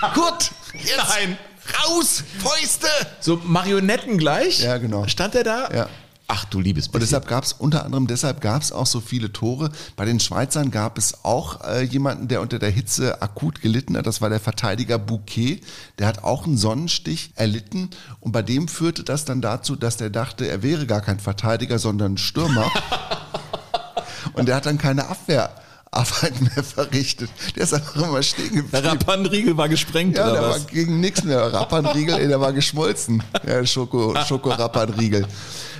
Kurt, jetzt Nein. Raus, Fäuste! So Marionetten gleich? Ja, genau. Stand er da? Ja. Ach du liebes Und bisschen. deshalb gab es unter anderem deshalb gab es auch so viele Tore. Bei den Schweizern gab es auch äh, jemanden, der unter der Hitze akut gelitten hat. Das war der Verteidiger Bouquet. Der hat auch einen Sonnenstich erlitten und bei dem führte das dann dazu, dass der dachte, er wäre gar kein Verteidiger, sondern ein Stürmer. und der hat dann keine Abwehrarbeit mehr verrichtet. Der ist einfach immer stehen geblieben. Der Rappanriegel war gesprengt Ja, oder der was? war gegen nichts mehr. Rappanriegel, der war geschmolzen. Der Schoko, Schoko Rappanriegel.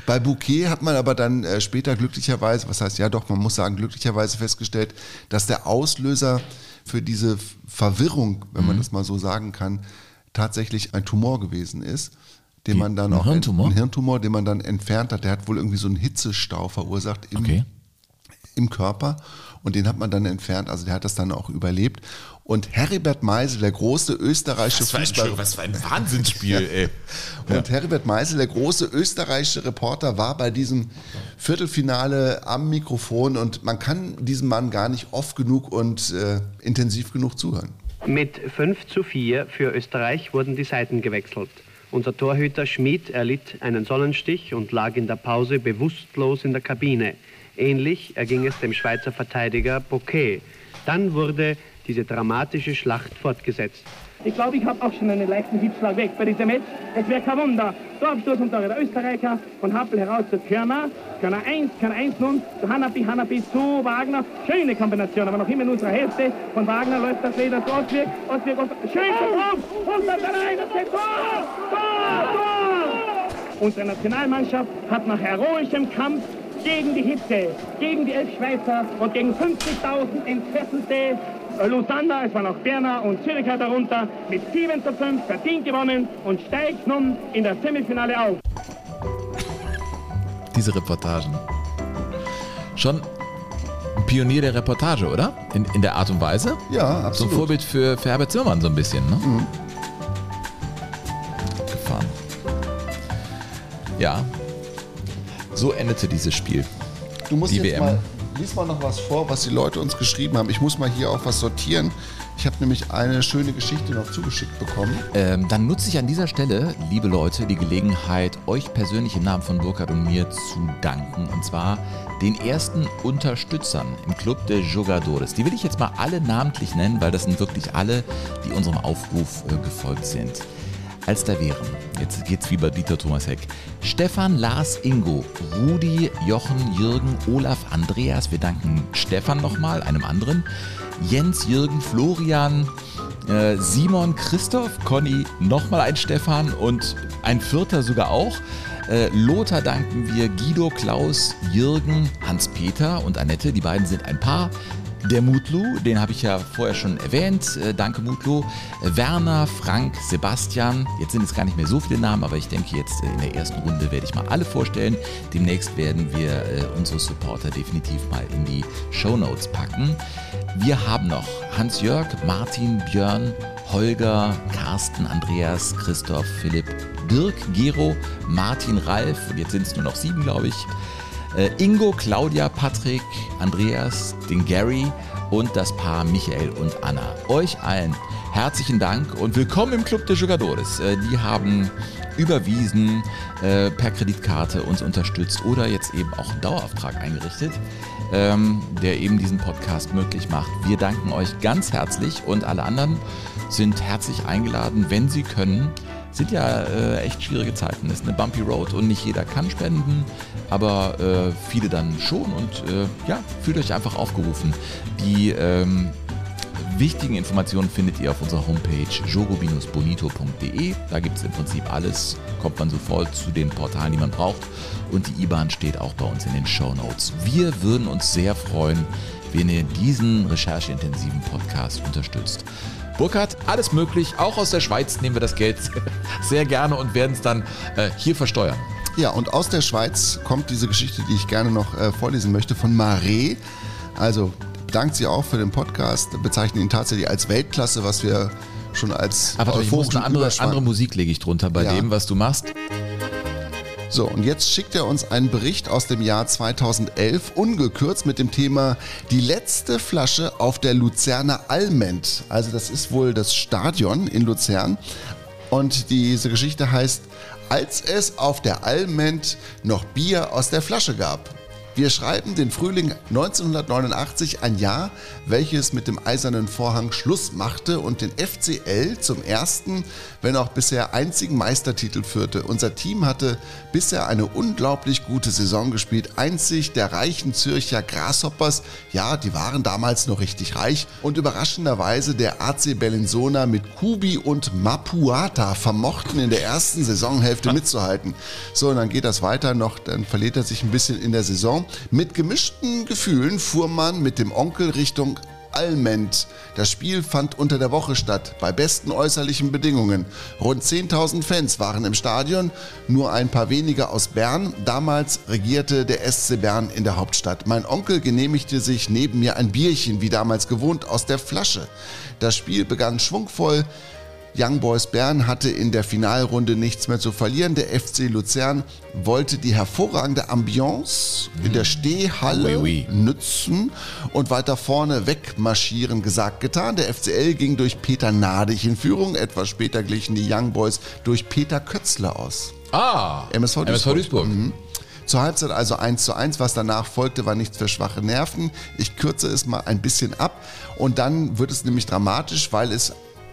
Bei Bouquet hat man aber dann äh, später glücklicherweise, was heißt ja doch, man muss sagen, glücklicherweise festgestellt, dass der Auslöser für diese Verwirrung, wenn man das mal so sagen kann, tatsächlich ein Tumor gewesen ist, den man dann Ein auch Hirntumor? ein Hirntumor, den man dann entfernt hat. Der hat wohl irgendwie so einen Hitzestau verursacht im, Okay. im Körper und den hat man dann entfernt. Also der hat das dann auch überlebt. Und Heribert Meisel, der große österreichische Was für ein, Fußball was für ein Wahnsinnsspiel, ey. und Heribert Meisel, der große österreichische Reporter, war bei diesem Viertelfinale am Mikrofon und man kann diesem Mann gar nicht oft genug und äh, intensiv genug zuhören. Mit 5 zu 4 für Österreich wurden die Seiten gewechselt. Unser Torhüter Schmid erlitt einen Sonnenstich und lag in der Pause bewusstlos in der Kabine. Ähnlich erging es dem Schweizer Verteidiger Bouquet. Dann wurde diese dramatische Schlacht fortgesetzt. Ich glaube, ich habe auch schon einen leichten Hitzschlag weg bei diesem Match. Es wäre kein Wunder. Torabstoß unter der Österreicher von Happel heraus zu Körner. Körner 1, Körner 1 nun zu Hanapi, Hanapi zu Wagner. Schöne Kombination, aber noch immer in unserer Hälfte. Von Wagner läuft das Leder zu Oswirk. Oswirk, Oswirk. Schön drauf! Und dann rein, geht Tor! Tor! Tor! Unsere Nationalmannschaft hat nach heroischem Kampf gegen die Hitze, gegen die elf Schweizer und gegen 50.000 entfesselte Lausanne, es waren auch Berner und Züricher darunter, mit 7 zu 5 verdient gewonnen und steigt nun in das Semifinale auf. Diese Reportagen. Schon ein Pionier der Reportage, oder? In, in der Art und Weise? Ja, So ein absolut. Vorbild für, für Herbert Zimmermann so ein bisschen, ne? Gefahren. Ja. So endete dieses Spiel. Du musst Die jetzt WM. mal, lies mal noch was vor, was die Leute uns geschrieben haben. Ich muss mal hier auch was sortieren. Ich habe nämlich eine schöne Geschichte noch zugeschickt bekommen. Ähm, dann nutze ich an dieser Stelle, liebe Leute, die Gelegenheit, euch persönlich im Namen von Burkhard und mir zu danken. Und zwar den ersten Unterstützern im Club de Jogadores. Die will ich jetzt mal alle namentlich nennen, weil das sind wirklich alle, die unserem Aufruf äh, gefolgt sind. Als da wären, jetzt geht's wie bei Dieter Thomas Heck, Stefan, Lars, Ingo, Rudi, Jochen, Jürgen, Olaf, Andreas, wir danken Stefan nochmal, einem anderen, Jens, Jürgen, Florian, äh, Simon, Christoph, Conny, nochmal ein Stefan und ein vierter sogar auch. Äh, Lothar danken wir, Guido, Klaus, Jürgen, Hans-Peter und Annette, die beiden sind ein Paar. Der Mutlu, den habe ich ja vorher schon erwähnt. Äh, danke Mutlu. Werner, Frank, Sebastian. Jetzt sind es gar nicht mehr so viele Namen, aber ich denke jetzt äh, in der ersten Runde werde ich mal alle vorstellen. Demnächst werden wir äh, unsere Supporter definitiv mal in die Shownotes packen. Wir haben noch Hans-Jörg, Martin, Björn, Holger, Carsten, Andreas, Christoph, Philipp, Dirk, Gero, Martin, Ralf und jetzt sind es nur noch sieben, glaube ich. Äh, Ingo, Claudia, Patrick, Andreas, den Gary und das Paar Michael und Anna. Euch allen herzlichen Dank und willkommen im Club de Jugadores. Äh, die haben überwiesen, äh, per Kreditkarte uns unterstützt oder jetzt eben auch einen Dauerauftrag eingerichtet, ähm, der eben diesen Podcast möglich macht. Wir danken euch ganz herzlich und alle anderen sind herzlich eingeladen, wenn sie können, sind ja äh, echt schwierige Zeiten. Ist eine bumpy Road und nicht jeder kann spenden, aber äh, viele dann schon und äh, ja, fühlt euch einfach aufgerufen. Die ähm, wichtigen Informationen findet ihr auf unserer Homepage jogo-bonito.de. Da gibt es im Prinzip alles, kommt man sofort zu den Portalen, die man braucht. Und die IBAN steht auch bei uns in den Show Notes. Wir würden uns sehr freuen, wenn ihr diesen rechercheintensiven Podcast unterstützt. Burkhard, alles möglich. Auch aus der Schweiz nehmen wir das Geld sehr gerne und werden es dann äh, hier versteuern. Ja, und aus der Schweiz kommt diese Geschichte, die ich gerne noch äh, vorlesen möchte, von Marais. Also bedankt sie auch für den Podcast, bezeichnen ihn tatsächlich als Weltklasse, was wir schon als Aber ich muss eine andere, andere Musik lege ich drunter bei Ja. dem, was du machst. So, und jetzt schickt er uns einen Bericht aus dem Jahr 2011, ungekürzt mit dem Thema Die letzte Flasche auf der Luzerner Alment. Also das ist wohl das Stadion in Luzern. Und diese Geschichte heißt, als es auf der Alment noch Bier aus der Flasche gab. Wir schreiben den Frühling 1989, ein Jahr, welches mit dem Eisernen Vorhang Schluss machte und den FCL zum ersten, wenn auch bisher einzigen Meistertitel führte. Unser Team hatte bisher eine unglaublich gute Saison gespielt. Einzig der reichen Zürcher Grasshoppers, ja, die waren damals noch richtig reich und überraschenderweise der AC Bellinzona mit Kubi und Mapuata vermochten in der ersten Saisonhälfte mitzuhalten. So, und dann geht das weiter noch, dann verliert er sich ein bisschen in der Saison. Mit gemischten Gefühlen fuhr man mit dem Onkel Richtung Alment. Das Spiel fand unter der Woche statt, bei besten äußerlichen Bedingungen. Rund 10.000 Fans waren im Stadion, nur ein paar wenige aus Bern. Damals regierte der SC Bern in der Hauptstadt. Mein Onkel genehmigte sich neben mir ein Bierchen, wie damals gewohnt, aus der Flasche. Das Spiel begann schwungvoll. Young Boys Bern hatte in der Finalrunde nichts mehr zu verlieren. Der FC Luzern wollte die hervorragende Ambiance in der Stehhalle Oui, oui. nützen und weiter vorne wegmarschieren. Gesagt, getan. Der FCL ging durch Peter Nadig in Führung. Etwas später glichen die Young Boys durch Peter Kötzler aus. Ah, MSV Duisburg. MSV Duisburg. Mhm. Zur Halbzeit also 1 zu 1. Was danach folgte, war nichts für schwache Nerven. Ich kürze es mal ein bisschen ab. Und dann wird es nämlich dramatisch, weil es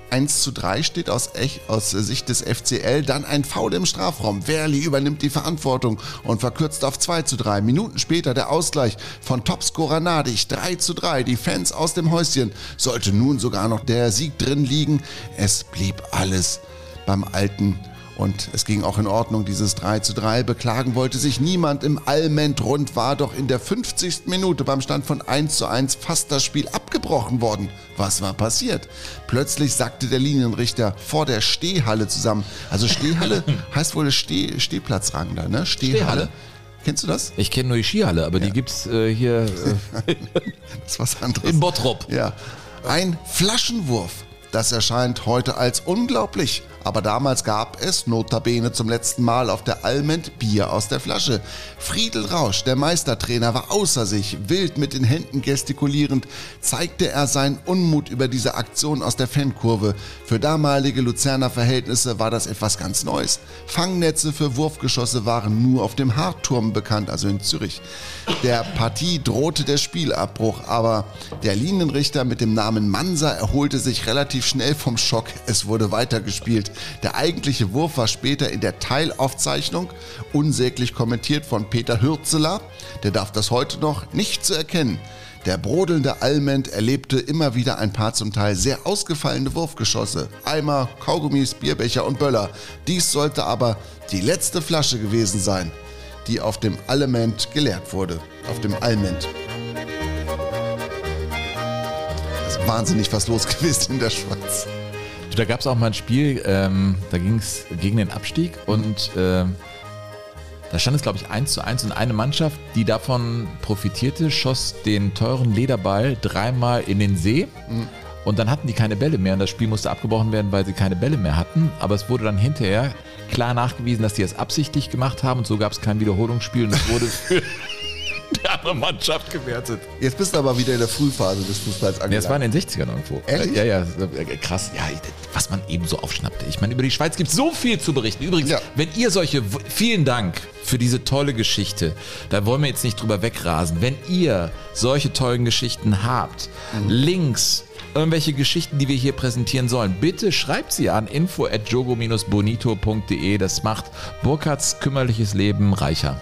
1 zu 3 steht aus, aus Sicht des FCL. Dann ein Foul im Strafraum. Werli übernimmt die Verantwortung und verkürzt auf 2 zu 3. Minuten später der Ausgleich von Topscorer Nadig. 3 zu 3. Die Fans aus dem Häuschen. Sollte nun sogar noch der Sieg drin liegen. Es blieb alles beim Alten und es ging auch in Ordnung, dieses 3 zu 3. Beklagen wollte sich niemand im Alment rund, war doch in der 50. Minute beim Stand von 1 zu 1 fast das Spiel abgebrochen worden. Was war passiert? Plötzlich sackte der Linienrichter vor der Stehhalle zusammen. Also Stehhalle heißt wohl Steh, Stehplatzrang da, ne? Stehhalle? Kennst du das? Ich kenne nur die Skihalle, aber die gibt's äh, hier äh, Das ist was anderes. in Bottrop. Ja. Ein Flaschenwurf. Das erscheint heute als unglaublich. Aber damals gab es, notabene zum letzten Mal auf der Alment, Bier aus der Flasche. Friedel Rausch, der Meistertrainer, war außer sich. Wild mit den Händen gestikulierend zeigte er seinen Unmut über diese Aktion aus der Fankurve. Für damalige Luzerner Verhältnisse war das etwas ganz Neues. Fangnetze für Wurfgeschosse waren nur auf dem Hartturm bekannt, also in Zürich. Der Partie drohte der Spielabbruch, aber der Linienrichter mit dem Namen Mansa erholte sich relativ schnell vom Schock. Es wurde weitergespielt. Der eigentliche Wurf war später in der Teilaufzeichnung unsäglich kommentiert von Peter Hürzeler. Der darf das heute noch nicht zu erkennen. Der brodelnde Alment erlebte immer wieder ein paar zum Teil sehr ausgefallene Wurfgeschosse. Eimer, Kaugummis, Bierbecher und Böller. Dies sollte aber die letzte Flasche gewesen sein, die auf dem Alment geleert wurde. Auf dem Alment. Wahnsinnig was los gewesen in der Schweiz. Da gab es auch mal ein Spiel, ähm, da ging es gegen den Abstieg und ähm, da stand es, glaube ich, 1 zu 1 und eine Mannschaft, die davon profitierte, schoss den teuren Lederball dreimal in den See. Und dann hatten die keine Bälle mehr und das Spiel musste abgebrochen werden, weil sie keine Bälle mehr hatten. Aber es wurde dann hinterher klar nachgewiesen, dass die es absichtlich gemacht haben und so gab es kein Wiederholungsspiel und es wurde für die andere Mannschaft gewertet. Jetzt bist du aber wieder in der Frühphase des Fußballs Nee, angelangt. das war in den 60ern irgendwo. Ehrlich? Ja, ja, äh, krass. Ja, was man eben so aufschnappte. Ich meine, über die Schweiz gibt es so viel zu berichten. Übrigens, Ja. wenn ihr solche, vielen Dank für diese tolle Geschichte. Da wollen wir jetzt nicht drüber wegrasen. Wenn ihr solche tollen Geschichten habt, Mhm. Links irgendwelche Geschichten, die wir hier präsentieren sollen, bitte schreibt sie an info at jogo-bonito.de. Das macht Burkhards kümmerliches Leben reicher.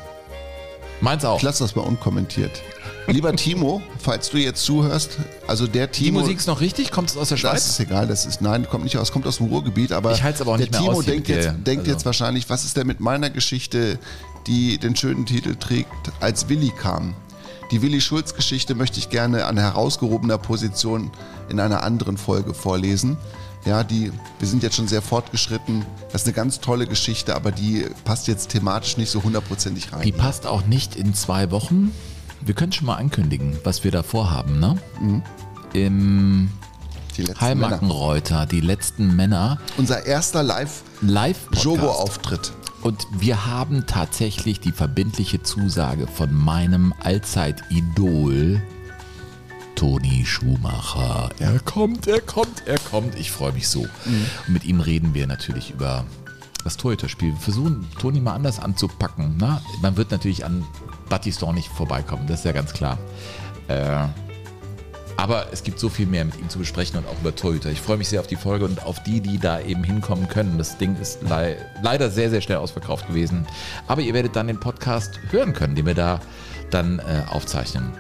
Meins auch. Ich lasse das mal unkommentiert. Lieber Timo, falls du jetzt zuhörst, also der Die Timo. Musik ist noch richtig? Kommt es aus der Das Schweiz? ist egal, das ist, nein, kommt nicht aus, kommt aus dem Ruhrgebiet, aber Ich aber auch der nicht Timo aus denkt, jetzt, denkt also. jetzt wahrscheinlich, was ist denn mit meiner Geschichte, die den schönen Titel trägt, als Willi kam. Die Willi Schulz Geschichte möchte ich gerne an herausgehobener Position in einer anderen Folge vorlesen. Ja, die, wir sind jetzt schon sehr fortgeschritten. Das ist eine ganz tolle Geschichte, aber die passt jetzt thematisch nicht so hundertprozentig rein. Die passt auch nicht in zwei Wochen. Wir können schon mal ankündigen, was wir da vorhaben, ne? Im Die letzten Heimakenreuter, die letzten Männer. Unser erster Live Live. Und wir haben tatsächlich die verbindliche Zusage von meinem Allzeit-Idol Toni Schumacher. Er kommt, er kommt, er kommt. Ich freue mich so. Und mit ihm reden wir natürlich über das Torhüterspiel. Wir versuchen, Toni mal anders anzupacken. Ne? Man wird natürlich an Battiston nicht vorbeikommen, das ist ja ganz klar. Äh, aber es gibt so viel mehr mit ihm zu besprechen und auch über Torhüter. Ich freue mich sehr auf die Folge und auf die, die da eben hinkommen können. Das Ding ist lei leider sehr, sehr schnell ausverkauft gewesen. Aber ihr werdet dann den Podcast hören können, den wir da dann äh, aufzeichnen.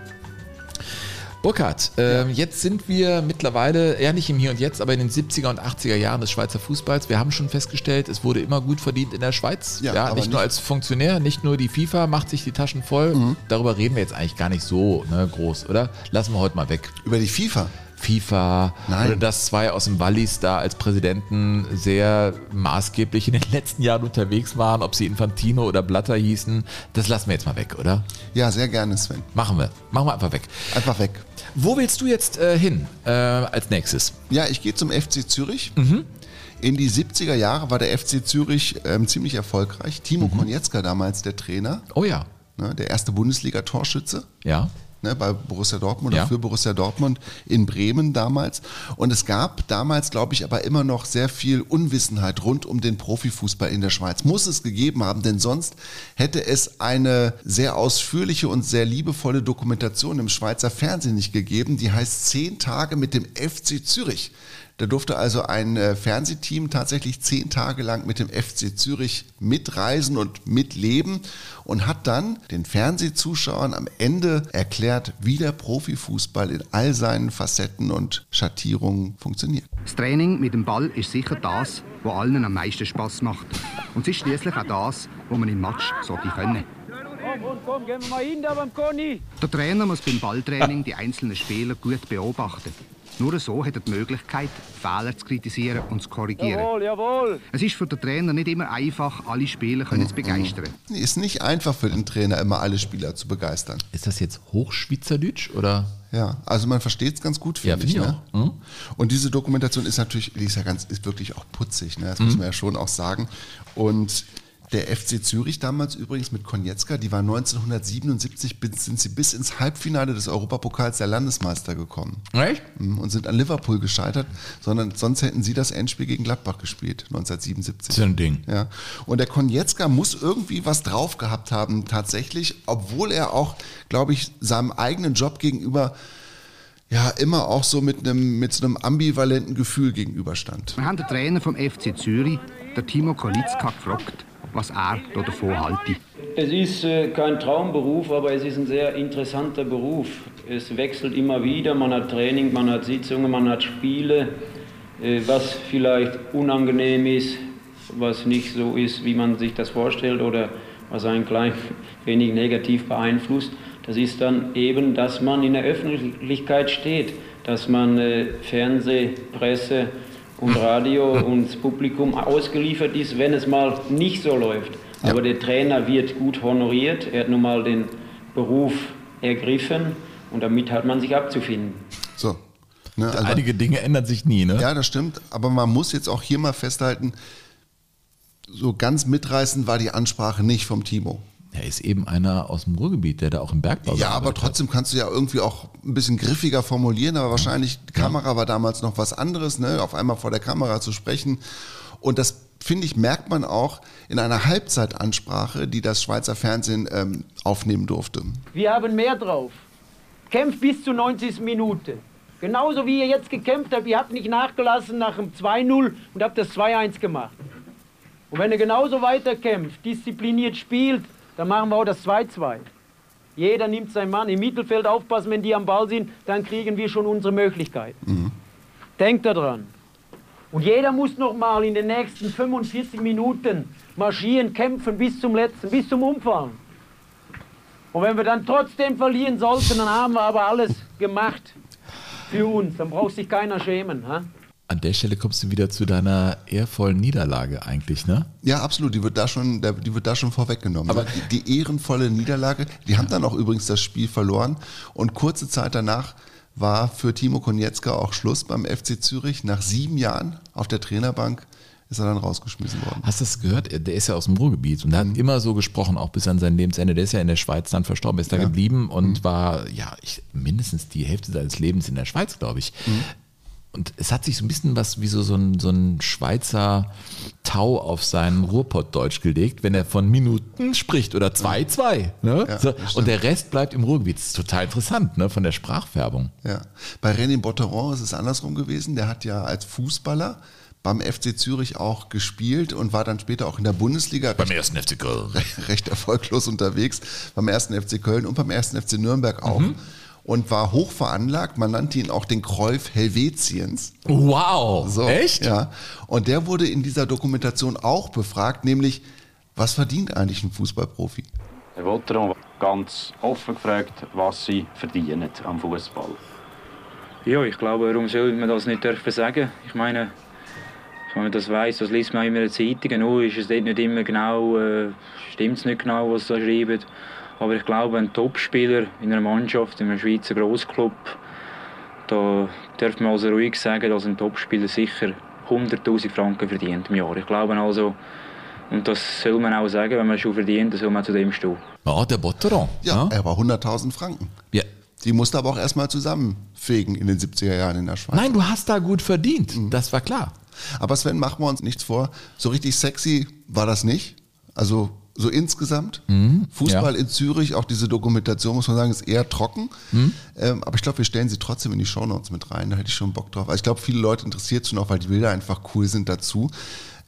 Burkhard, äh, jetzt sind wir mittlerweile, ja nicht im Hier und Jetzt, aber in den 70er und 80er Jahren des Schweizer Fußballs. Wir haben schon festgestellt, es wurde immer gut verdient in der Schweiz. Ja, Ja, aber nicht nur nicht- als Funktionär, nicht nur die FIFA macht sich die Taschen voll. Mhm. Darüber reden wir jetzt eigentlich gar nicht so ne, groß, oder? Lassen wir heute mal weg. Über die FIFA? FIFA Nein. oder dass zwei aus dem Wallis da als Präsidenten sehr maßgeblich in den letzten Jahren unterwegs waren, ob sie Infantino oder Blatter hießen, das lassen wir jetzt mal weg, oder? Ja, sehr gerne, Sven. Machen wir. Machen wir einfach weg. Einfach weg. Wo willst du jetzt äh, hin äh, als nächstes? Ja, ich gehe zum FC Zürich. Mhm. In die 70er Jahre war der FC Zürich ähm, ziemlich erfolgreich. Timo Konietzka damals der Trainer. Mhm. Oh ja. Ne, der erste Bundesliga-Torschütze. Ja. Ne, bei Borussia Dortmund Ja. oder für Borussia Dortmund in Bremen damals. Und es gab damals, glaube ich, aber immer noch sehr viel Unwissenheit rund um den Profifußball in der Schweiz. Muss es gegeben haben, denn sonst hätte es eine sehr ausführliche und sehr liebevolle Dokumentation im Schweizer Fernsehen nicht gegeben. Die heißt Zehn Tage mit dem FC Zürich. Da durfte also ein äh, Fernsehteam tatsächlich zehn Tage lang mit dem FC Zürich mitreisen und mitleben und hat dann den Fernsehzuschauern am Ende erklärt, wie der Profifußball in all seinen Facetten und Schattierungen funktioniert. Das Training mit dem Ball ist sicher das, was allen am meisten Spaß macht. Und es ist schließlich auch das, was man im Match sollte können. Komm, komm, gehen mal hin da beim. Der Trainer muss beim Balltraining die einzelnen Spieler gut beobachten. Nur so hat er die Möglichkeit, Fehler zu kritisieren und zu korrigieren. Jawohl, jawohl. Es ist für den Trainer nicht immer einfach, alle Spieler können zu begeistern. Ist nicht einfach für den Trainer, immer alle Spieler zu begeistern. Ist das jetzt Hochschweizerdeutsch oder? Ja, also man versteht es ganz gut, finde Ja, finde ich. ich ne? auch. Mhm. Und diese Dokumentation ist natürlich, die ist ja ganz, ist wirklich auch putzig, ne? das Mhm. muss man ja schon auch sagen. Und der FC Zürich damals übrigens mit Konietzka, die war 1977, bis- sind sie bis ins Halbfinale des Europapokals der Landesmeister gekommen. Echt? Mhm, Und sind an Liverpool gescheitert, sondern sonst hätten sie das Endspiel gegen Gladbach gespielt, 1977. So ein Ding. Ja. Und der Konietzka muss irgendwie was drauf gehabt haben, tatsächlich, obwohl er auch, glaube ich, seinem eigenen Job gegenüber ja immer auch so mit einem, mit so einem ambivalenten Gefühl gegenüberstand. Wir haben den Trainer vom FC Zürich, der Timo Kolitzka, gefragt, was er da davon halte. Es ist äh, kein Traumberuf, aber es ist ein sehr interessanter Beruf. Es wechselt immer wieder, man hat Training, man hat Sitzungen, man hat Spiele, äh, was vielleicht unangenehm ist, was nicht so ist, wie man sich das vorstellt oder was ein klein wenig negativ beeinflusst. Das ist dann eben, dass man in der Öffentlichkeit steht, dass man äh, Fernseh, Presse und Radio und das Publikum ausgeliefert ist, wenn es mal nicht so läuft. Aber der Trainer wird gut honoriert, er hat nun mal den Beruf ergriffen und damit hat man sich abzufinden. So. Ne, also, Einige Dinge ändern sich nie, ne? ja, das stimmt. Aber man muss jetzt auch hier mal festhalten, so ganz mitreißend war die Ansprache nicht vom Timo. Er ist eben einer aus dem Ruhrgebiet, der da auch im Bergbau Ja, aber gearbeitet hat. trotzdem kannst du ja irgendwie auch ein bisschen griffiger formulieren, aber wahrscheinlich, die Kamera war damals noch was anderes, ne? auf einmal vor der Kamera zu sprechen. Und das, finde ich, merkt man auch in einer Halbzeitansprache, die das Schweizer Fernsehen ähm, aufnehmen durfte. Wir haben mehr drauf. Kämpf bis zur 90. Minute. Genauso wie ihr jetzt gekämpft habt, ihr habt nicht nachgelassen nach dem 2-0 und habt das 2-1 gemacht. Und wenn ihr genauso weiterkämpft, diszipliniert spielt, dann machen wir auch das 2-2. Jeder nimmt seinen Mann. Im Mittelfeld aufpassen, wenn die am Ball sind, dann kriegen wir schon unsere Möglichkeiten. Denkt daran. Und jeder muss noch mal in den nächsten 45 Minuten marschieren, kämpfen bis zum letzten, bis zum Umfallen. Und wenn wir dann trotzdem verlieren sollten, dann haben wir aber alles gemacht für uns. Dann braucht sich keiner schämen. Ha? An der Stelle kommst du wieder zu deiner ehrvollen Niederlage eigentlich, ne? Ja, absolut. Die wird da schon, die wird da schon vorweggenommen. Aber die, die ehrenvolle Niederlage, die haben dann auch übrigens das Spiel verloren. Und kurze Zeit danach war für Timo Konietzka auch Schluss beim FC Zürich. Nach sieben Jahren auf der Trainerbank ist er dann rausgeschmissen worden. Hast du das gehört? Er- Der ist ja aus dem Ruhrgebiet und der hat immer so gesprochen, auch bis an sein Lebensende. Der ist ja in der Schweiz dann verstorben, ist da geblieben und war ja ich, mindestens die Hälfte seines Lebens in der Schweiz, glaube ich. Und es hat sich so ein bisschen was wie so, so, ein, so ein Schweizer Tau auf sein Ruhrpottdeutsch gelegt, wenn er von Minuten spricht oder 2-2. Ne? Ja, so, und der Rest bleibt im Ruhrgebiet. Das ist total interessant, ne? von der Sprachfärbung. Ja. Bei René Botteron ist es andersrum gewesen. Der hat ja als Fußballer beim FC Zürich auch gespielt und war dann später auch in der Bundesliga Beim ersten FC Köln. recht, recht erfolglos unterwegs, beim ersten FC Köln und beim ersten FC Nürnberg auch. Mhm. Und war hoch veranlagt. Man nannte ihn auch den Kräuf Helvetiens. Wow, So, echt? Ja. Und der wurde in dieser Dokumentation auch befragt, nämlich, was verdient eigentlich ein Fußballprofi? Herr Wotteron ganz offen gefragt, was Sie verdienen am Fußball. Ja, ich glaube, warum soll man das nicht dürfen sagen? Ich meine, wenn man das weiß, das liest man auch immer in den Zeitungen. Nur ist es dort nicht immer genau, äh, stimmt es nicht genau, was sie da schreiben. Aber ich glaube, ein Topspieler in einer Mannschaft, in einem Schweizer Grossclub, da darf man also ruhig sagen, dass ein Topspieler sicher 100'000 Franken verdient im Jahr. Ich glaube also, und das soll man auch sagen, wenn man schon verdient, dann soll man zu dem stehen. Ja, der Botteron. Ja, er war 100.000 Franken. Ja. Die musste aber auch erstmal zusammenfegen in den 70er Jahren in der Schweiz. Nein, du hast da gut verdient. Das war klar. Aber Sven, machen wir uns nichts vor. So richtig sexy war das nicht. Also so insgesamt. Mhm, Fußball ja. in Zürich, auch diese Dokumentation, muss man sagen, ist eher trocken. Mhm. Ähm, aber ich glaube, wir stellen sie trotzdem in die Shownotes mit rein. Da hätte ich schon Bock drauf. Also ich glaube, viele Leute interessiert schon auch, weil die Bilder einfach cool sind dazu.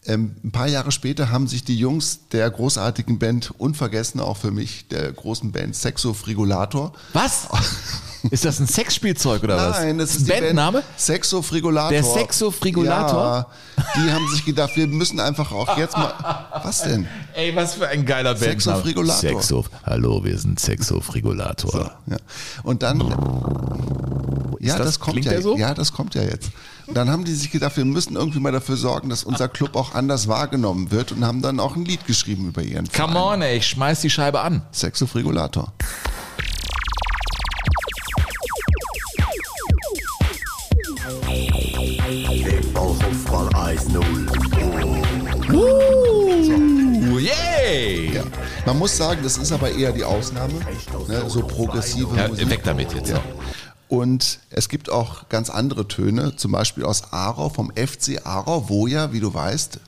Ähm, ein paar Jahre später haben sich die Jungs der großartigen Band, unvergessen auch für mich, der großen Band Sexo Frigolator. Was? Ist das ein Sexspielzeug oder was? Nein, das ist Bandname? Band Sexo Frigolator. Der Sexo Frigolator? Ja, die haben sich gedacht, wir müssen einfach auch jetzt mal. Was denn? Ey, was für ein geiler Band. Sexo Frigolator. Sexo. Hallo, wir sind Sexo Frigolator. Ja. Und dann. Ja, das- das, kommt klingt ja. so? Ja, das kommt ja jetzt. Und dann haben die sich gedacht, wir müssen irgendwie mal dafür sorgen, dass unser Club auch anders wahrgenommen wird und haben dann auch ein Lied geschrieben über ihren Come on, ey, ich schmeiß die Scheibe an. Sexo Frigolator. Ballfußball 1-0. Uh, yay! Ja. Man muss sagen, das ist aber eher die Ausnahme. Ne? So progressive Ja, Musik. weg damit jetzt. Ja. Und es gibt auch ganz andere Töne, zum Beispiel aus Aarau, vom FC Aarau, wo ja, wie du weißt,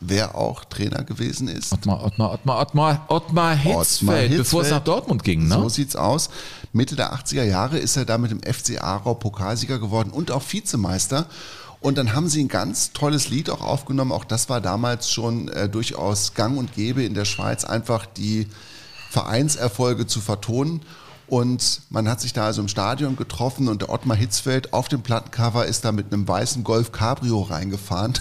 wer auch Trainer gewesen ist. Ottmar, Ottmar, Ottmar, Ottmar, Ottmar Hitzfeld, bevor es nach Dortmund ging, ne? So sieht's aus. Mitte der 80er Jahre ist er da mit dem FC Aarau Pokalsieger geworden und auch Vizemeister. Und dann haben sie ein ganz tolles Lied auch aufgenommen. Auch das war damals schon äh, durchaus gang und gäbe in der Schweiz, einfach die Vereinserfolge zu vertonen. Und man hat sich da also im Stadion getroffen und der Ottmar Hitzfeld auf dem Plattencover ist da mit einem weißen Golf Cabrio reingefahren.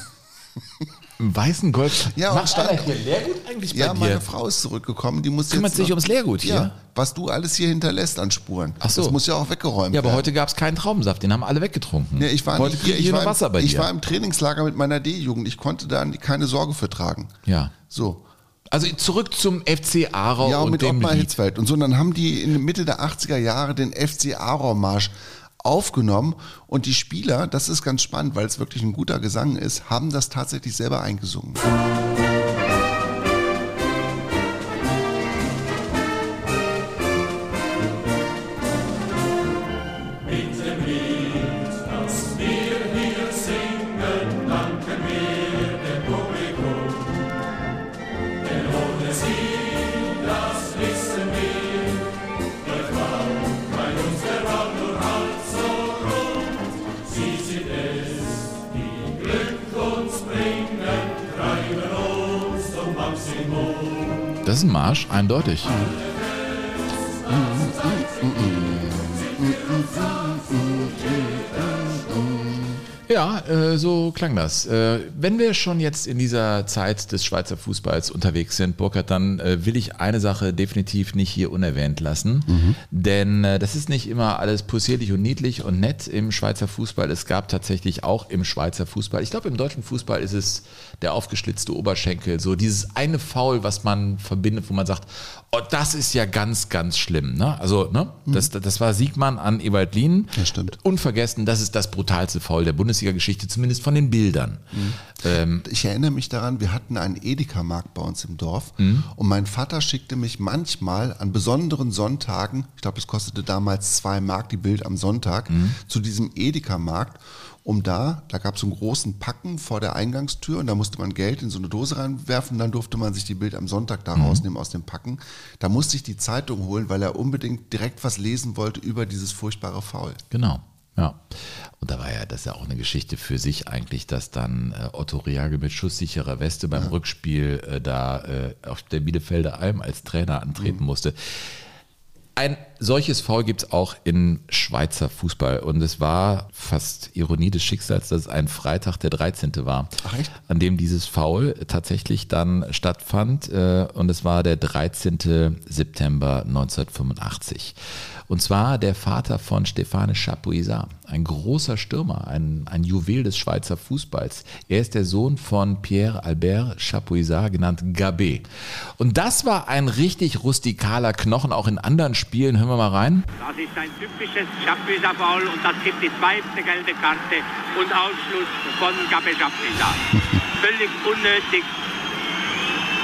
Im weißen Golf. Ja, Macht stand, einer hier Leergut eigentlich bei ja, dir? meine Frau ist zurückgekommen. Die muss Kümmert jetzt sich noch- ums Leergut hier? Ja, was du alles hier hinterlässt an Spuren. Ach so. Das muss ja auch weggeräumt Ja, aber werden. heute gab es keinen Traubensaft, den haben alle weggetrunken. Nee, ich war heute hier, ich ich war, im- Wasser bei ich dir. war im Trainingslager mit meiner D-Jugend. Ich konnte da keine Sorge für tragen. ja. So. Also zurück zum FC Aarau ja, und mit dem Ottmar Lied. Hitzfeld. Und so, und dann haben die in Mitte der 80er Jahre den FC Aarau-Marsch aufgenommen und die Spieler, das ist ganz spannend, weil es wirklich ein guter Gesang ist, haben das tatsächlich selber eingesungen. Mit eindeutig. Ja, äh, so klang das. Äh, wenn wir schon jetzt in dieser Zeit des Schweizer Fußballs unterwegs sind, Burkhard, dann äh, will ich eine Sache definitiv nicht hier unerwähnt lassen. Mhm. Denn äh, das ist nicht immer alles possierlich und niedlich und nett im Schweizer Fußball. Es gab tatsächlich auch im Schweizer Fußball, ich glaube im deutschen Fußball ist es der aufgeschlitzte Oberschenkel, so dieses eine Foul, was man verbindet, wo man sagt, oh, das ist ja ganz, ganz schlimm. Ne? Also, ne? Das, das war Siegmann an Ewald Lien. Das stimmt. Unvergessen, das ist das brutalste Foul der Bundesliga-Geschichte, zumindest von den Bildern. Ähm, Ich erinnere mich daran, wir hatten einen Edeka-Markt bei uns im Dorf Mhm. und mein Vater schickte mich manchmal an besonderen Sonntagen, ich glaube, es kostete damals zwei Mark die Bild am Sonntag, Mhm. zu diesem Edeka-Markt, um da, da gab es so einen großen Packen vor der Eingangstür und da musste man Geld in so eine Dose reinwerfen, dann durfte man sich die Bild am Sonntag da Mhm. rausnehmen aus dem Packen. Da musste ich die Zeitung holen, weil er unbedingt direkt was lesen wollte über dieses furchtbare Foul. Genau. Ja. Und da war ja das ja auch eine Geschichte für sich eigentlich, dass dann äh, Otto Reagel mit schusssicherer Weste beim Rückspiel äh, da äh, auf der Bielefelder Alm als Trainer antreten musste. Ein solches Foul gibt es auch in Schweizer Fußball und es war fast Ironie des Schicksals, dass es ein Freitag der 13. war, an dem dieses Foul tatsächlich dann stattfand äh, und es war der 13. September 1985. Und zwar der Vater von Stefane Chapuisat, ein großer Stürmer, ein, ein Juwel des Schweizer Fußballs. Er ist der Sohn von Pierre Albert Chapuisat, genannt Gabé. Und das war ein richtig rustikaler Knochen, auch in anderen Spielen. Hören wir mal rein. Das ist ein typisches Chapuisat-Foul und das gibt die zweite gelbe Karte und Ausschluss von Gabe Chapuisat. Völlig unnötig.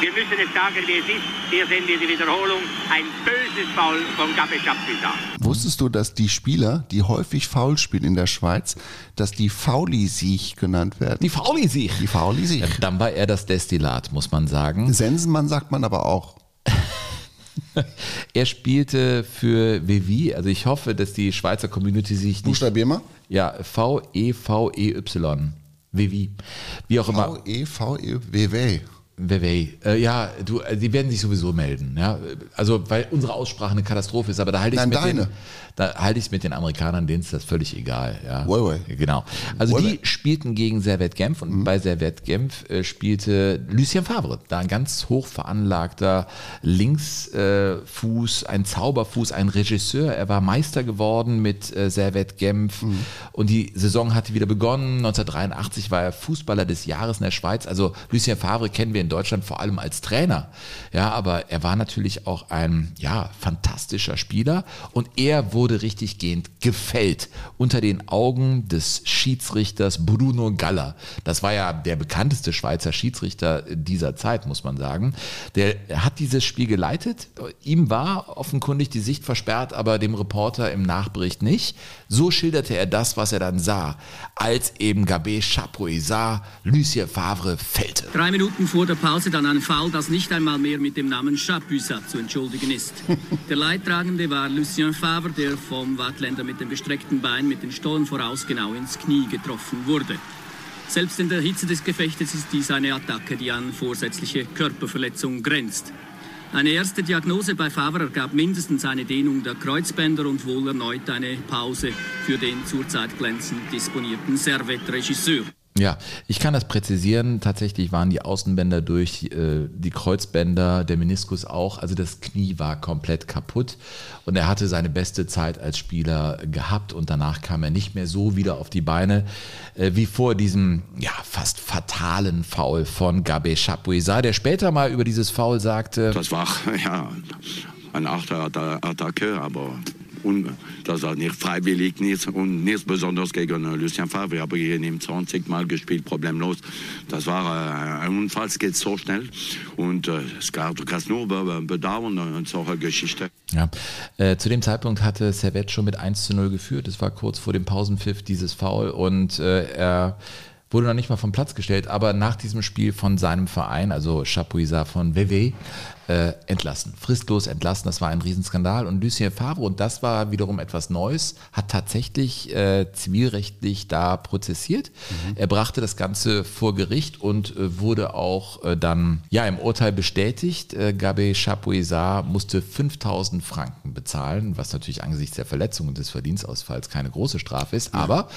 Wir müssen es sagen, wie es ist. Hier sehen wir die Wiederholung. Ein böses Foul von Gabe Chapuisat. Wusstest du, dass die Spieler, die häufig faul spielen in der Schweiz, dass die Fauli-Sieg genannt werden? Die Fauli-Sieg. Die Fauli-Sieg. Ja, dann war er das Destillat, muss man sagen. Sensenmann sagt man aber auch. Er spielte für Vivi, also ich hoffe, dass die Schweizer Community sich nicht... Buchstabier mal. Ja, V-E-V-E-Y. Vivi. Wie auch immer. V-E-V-E-W-W. Vevey. Äh, ja, du, äh, die werden sich sowieso melden. Ja? Also, weil unsere Aussprache eine Katastrophe ist, aber da halte ich Nein, mit deine. den, da halte ich es mit den Amerikanern, denen ist das völlig egal. Ja? Woi, woi. Genau. Also Woi, die spielten gegen Servette Genf und bei Servette Genf äh, spielte Lucien Favre, da ein ganz hoch veranlagter Linksfuß, ein Zauberfuß, ein Regisseur. Er war Meister geworden mit äh, Servette Genf und die Saison hatte wieder begonnen. 1983 war er Fußballer des Jahres in der Schweiz. Also Lucien Favre kennen wir in Deutschland vor allem als Trainer. Ja, aber er war natürlich auch ein ja, fantastischer Spieler und er wurde richtig gehend gefällt unter den Augen des Schiedsrichters Bruno Galler. Das war ja der bekannteste Schweizer Schiedsrichter dieser Zeit, muss man sagen. Der hat dieses Spiel geleitet. Ihm war offenkundig die Sicht versperrt, aber dem Reporter im Nachbericht nicht. So schilderte er das, was er dann sah, als eben Gabé Chapuisat Lucien Favre fällte. Drei Minuten vor der Pause dann ein Foul, das nicht einmal mehr mit dem Namen Chapuisat zu entschuldigen ist. Der Leidtragende war Lucien Favre, der vom Wattländer mit dem gestreckten Bein mit den Stollen voraus genau ins Knie getroffen wurde. Selbst in der Hitze des Gefechtes ist dies eine Attacke, die an vorsätzliche Körperverletzung grenzt. Eine erste Diagnose bei Favre ergab mindestens eine Dehnung der Kreuzbänder und wohl erneut eine Pause für den zurzeit glänzend disponierten Servette-Regisseur. Ja, ich kann das präzisieren. Tatsächlich waren die Außenbänder durch, äh, die Kreuzbänder, der Meniskus auch. Also das Knie war komplett kaputt und er hatte seine beste Zeit als Spieler gehabt und danach kam er nicht mehr so wieder auf die Beine äh, wie vor diesem ja fast fatalen Foul von Gabé Chapuisat, der später mal über dieses Foul sagte. Das war ja eine Atta- Attacke, aber un, das war nicht freiwillig nichts, und nichts Besonderes gegen äh, Lucien Favre. Ich habe gegen ihn 20 Mal gespielt, problemlos. Das war äh, ein Unfall, es geht so schnell. Und äh, du kannst nur be- bedauern und solche Geschichte. Ja, äh, zu dem Zeitpunkt hatte Servette schon mit 1 zu 0 geführt. Es war kurz vor dem Pausenpfiff dieses Foul und äh, er wurde noch nicht mal vom Platz gestellt, aber nach diesem Spiel von seinem Verein, also Chapuisat von Vevey, äh, entlassen. Fristlos entlassen, das war ein Riesenskandal. Und Lucien Favre, und das war wiederum etwas Neues, hat tatsächlich äh, zivilrechtlich da prozessiert. Er brachte das Ganze vor Gericht und äh, wurde auch äh, dann ja im Urteil bestätigt. Äh, Gabe Chapuisat musste 5000 Franken bezahlen, was natürlich angesichts der Verletzung und des Verdienstausfalls keine große Strafe ist. Aber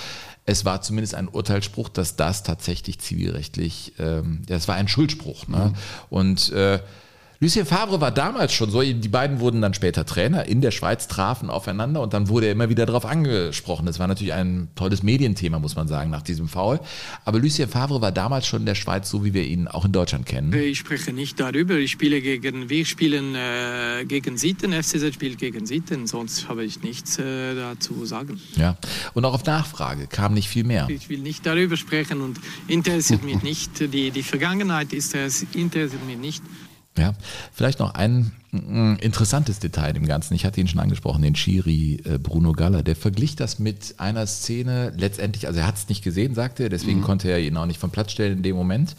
es war zumindest ein Urteilsspruch, dass das tatsächlich zivilrechtlich, ähm, das war ein Schuldspruch. Ne? Und äh, Lucien Favre war damals schon so, die beiden wurden dann später Trainer in der Schweiz, trafen aufeinander und dann wurde er immer wieder darauf angesprochen. Das war natürlich ein tolles Medienthema, muss man sagen, nach diesem Foul. Aber Lucien Favre war damals schon in der Schweiz so, wie wir ihn auch in Deutschland kennen. Ich spreche nicht darüber. Ich spiele gegen, wir spielen äh, gegen Sitten, FCZ spielt gegen Sitten, sonst habe ich nichts äh, dazu sagen. Ja. Und auch auf Nachfrage kam nicht viel mehr. Ich will nicht darüber sprechen und interessiert mich nicht. Die, die Vergangenheit ist, es interessiert mich nicht. Ja, vielleicht noch ein mm, interessantes Detail im Ganzen. Ich hatte ihn schon angesprochen, den Schiri äh, Bruno Galler. Der verglich das mit einer Szene letztendlich, also er hat es nicht gesehen, sagte er, deswegen Mhm. konnte er ihn auch nicht vom Platz stellen in dem Moment.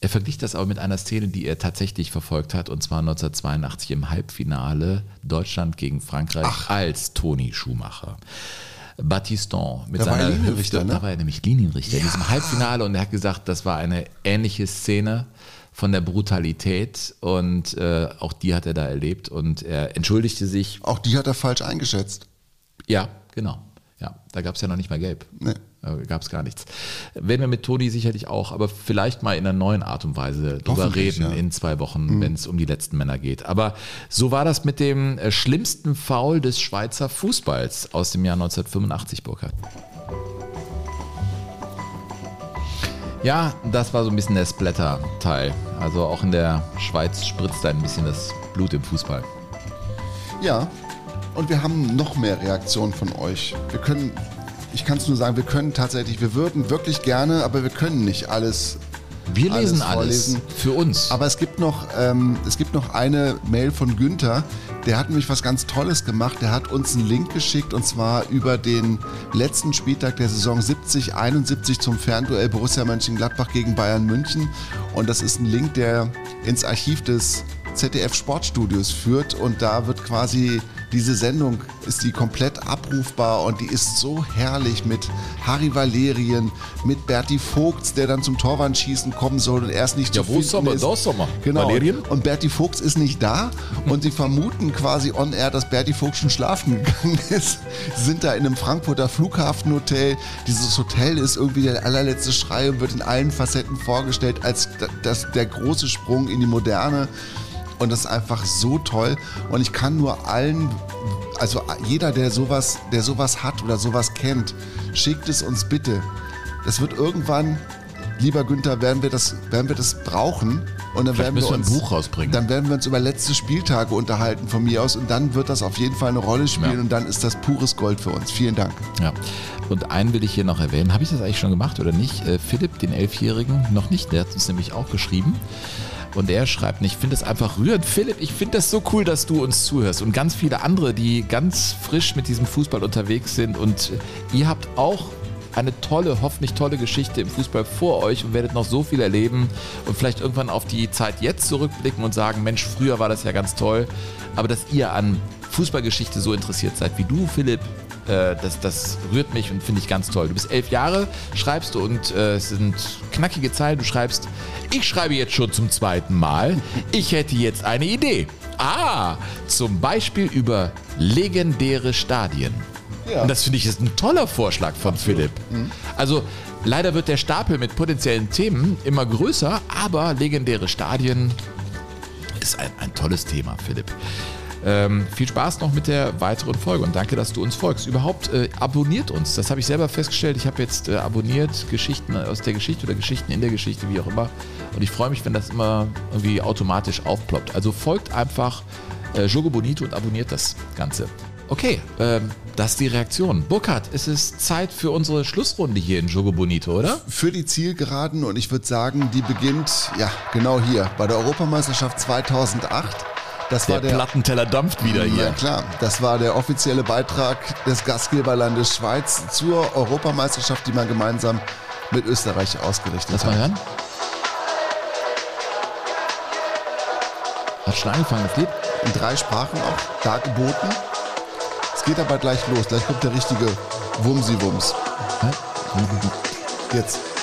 Er verglich das aber mit einer Szene, die er tatsächlich verfolgt hat, und zwar 1982 im Halbfinale Deutschland gegen Frankreich als Toni Schumacher. Battiston mit Da seiner er Linienrichter, Hüfte, ne? da war er nämlich Linienrichter in diesem Halbfinale und er hat gesagt, das war eine ähnliche Szene von der Brutalität und äh, auch die hat er da erlebt und er entschuldigte sich. Auch die hat er falsch eingeschätzt. Ja, genau. Ja, da gab es ja noch nicht mal Gelb. Nee. Da gab es gar nichts. Werden wir mit Toni sicherlich auch, aber vielleicht mal in einer neuen Art und Weise drüber reden ja. in zwei Wochen, Mhm. wenn es um die letzten Männer geht. Aber so war das mit dem äh, schlimmsten Foul des Schweizer Fußballs aus dem Jahr 1985, Burkhard. Ja, das war so ein bisschen der Splatter-Teil. Also auch in der Schweiz spritzt da ein bisschen das Blut im Fußball. Ja, und wir haben noch mehr Reaktionen von euch. Wir können, ich kann es nur sagen, wir können tatsächlich, wir würden wirklich gerne, aber wir können nicht alles. Wir lesen alles vorlesen. für uns. Aber es gibt noch, ähm, es gibt noch eine Mail von Günther. Der hat nämlich was ganz Tolles gemacht. Der hat uns einen Link geschickt und zwar über den letzten Spieltag der Saison 70, 71 zum Fernduell Borussia Mönchengladbach gegen Bayern München. Und das ist ein Link, der ins Archiv des ZDF Sportstudios führt und da wird quasi diese Sendung ist die komplett abrufbar und die ist so herrlich mit Harry Valerien, mit Berti Vogts, der dann zum Torwandschießen kommen soll und erst nicht Ja, zu wo finden sind wir? ist. Da sind wir. Genau. Valerien? Und Berti Vogts ist nicht da und sie vermuten quasi on air, dass Berti Vogts schon schlafen gegangen ist. Sie sind da in einem Frankfurter Flughafenhotel. Dieses Hotel ist irgendwie der allerletzte Schrei und wird in allen Facetten vorgestellt als das, der große Sprung in die Moderne. Und das ist einfach so toll. Und ich kann nur allen, also jeder, der sowas, der sowas hat oder sowas kennt, schickt es uns bitte. Das wird irgendwann, lieber Günther, werden wir das, werden wir das brauchen. Und dann Vielleicht werden wir wir ein uns, Buch rausbringen. Dann werden wir uns über letzte Spieltage unterhalten von mir aus. Und dann wird das auf jeden Fall eine Rolle spielen. Ja. Und dann ist das pures Gold für uns. Vielen Dank. Ja. Und einen will ich hier noch erwähnen. Habe ich das eigentlich schon gemacht oder nicht? Äh, Philipp, den Elfjährigen, noch nicht. Der hat uns nämlich auch geschrieben. Und er schreibt, ich finde es einfach rührend. Philipp, ich finde das so cool, dass du uns zuhörst. Und ganz viele andere, die ganz frisch mit diesem Fußball unterwegs sind. Und ihr habt auch eine tolle, hoffentlich tolle Geschichte im Fußball vor euch und werdet noch so viel erleben und vielleicht irgendwann auf die Zeit jetzt zurückblicken und sagen, Mensch, früher war das ja ganz toll. Aber dass ihr an Fußballgeschichte so interessiert seid wie du, Philipp, äh, das, das rührt mich und finde ich ganz toll. Du bist elf Jahre, schreibst du und äh, es sind knackige Zeilen. Du schreibst, ich schreibe jetzt schon zum zweiten Mal. Ich hätte jetzt eine Idee. Ah, zum Beispiel über legendäre Stadien. Ja. Und das finde ich ist ein toller Vorschlag von Philipp. Also leider wird der Stapel mit potenziellen Themen immer größer, aber legendäre Stadien ist ein, ein tolles Thema, Philipp. Ähm, viel Spaß noch mit der weiteren Folge und danke, dass du uns folgst. Überhaupt äh, abonniert uns. Das habe ich selber festgestellt. Ich habe jetzt äh, abonniert Geschichten aus der Geschichte oder Geschichten in der Geschichte, wie auch immer. Und ich freue mich, wenn das immer irgendwie automatisch aufploppt. Also folgt einfach äh, Jogo Bonito und abonniert das Ganze. Okay, ähm, das ist die Reaktion. Burkhard, es ist Zeit für unsere Schlussrunde hier in Jogo Bonito, oder? Für die Zielgeraden und ich würde sagen, die beginnt, ja, genau hier, bei der Europameisterschaft 2008. Das Der war der Plattenteller dampft wieder hier. Ja klar, das war der offizielle Beitrag des Gastgeberlandes Schweiz zur Europameisterschaft, die man gemeinsam mit Österreich ausgerichtet Lass hat. mal hören. Hat schon angefangen, das Lied? In drei Sprachen auch dargeboten. Es geht aber gleich los. Gleich kommt der richtige Wumsi-Wums. Jetzt.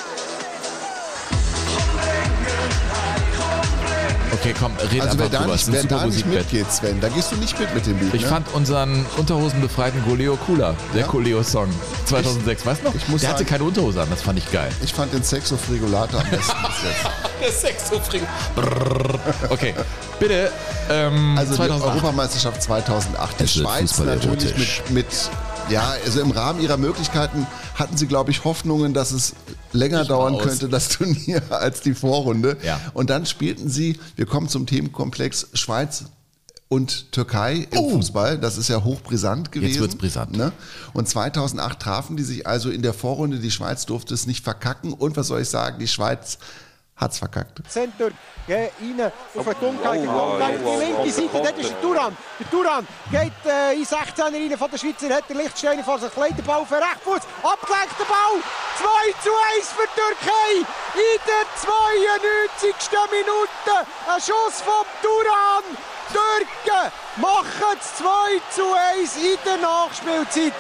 Okay, komm, red Also einfach da drüber. nicht, wer da nicht mitgeht, Sven, da gehst du nicht mit mit dem Lied. Ich ne? fand unseren unterhosenbefreiten Goleo cooler. Der Ja? Goleo-Song 2006. weißt du noch? Ich muss der hatte sagen- keine Unterhose an, das fand ich geil. Ich fand den Sexo Frigolator am besten. Der Sexofring. Okay, bitte. Ähm, Also die 2008. Europameisterschaft 2008. Die Schweiz natürlich mit, mit, ja, also im Rahmen ihrer Möglichkeiten hatten sie, glaube ich, Hoffnungen, dass es länger Ich dauern könnte, das Turnier, als die Vorrunde. Ja. Und dann spielten sie, wir kommen zum Themenkomplex Schweiz und Türkei im Fußball. Das ist ja hochbrisant gewesen. Oh. wird's brisant. Ne? Und 2008 trafen die sich also in der Vorrunde. Die Schweiz durfte es nicht verkacken. Und was soll ich sagen, die Schweiz hat's verkackt. Center geht rein auf den Dunkelheit. Die linke Seite, dort ist der Turan. Der Turan geht äh, in 16er rein von der Schweizer, hat der Lichtsteiner vor sich, legt den Ball für Rechtfuß, abgelenkt der Ball. 2 zu 1 für die Türkei in der 92. Minute. Ein Schuss vom Turan. Türken machen es 2 zu 1 in der Nachspielzeit.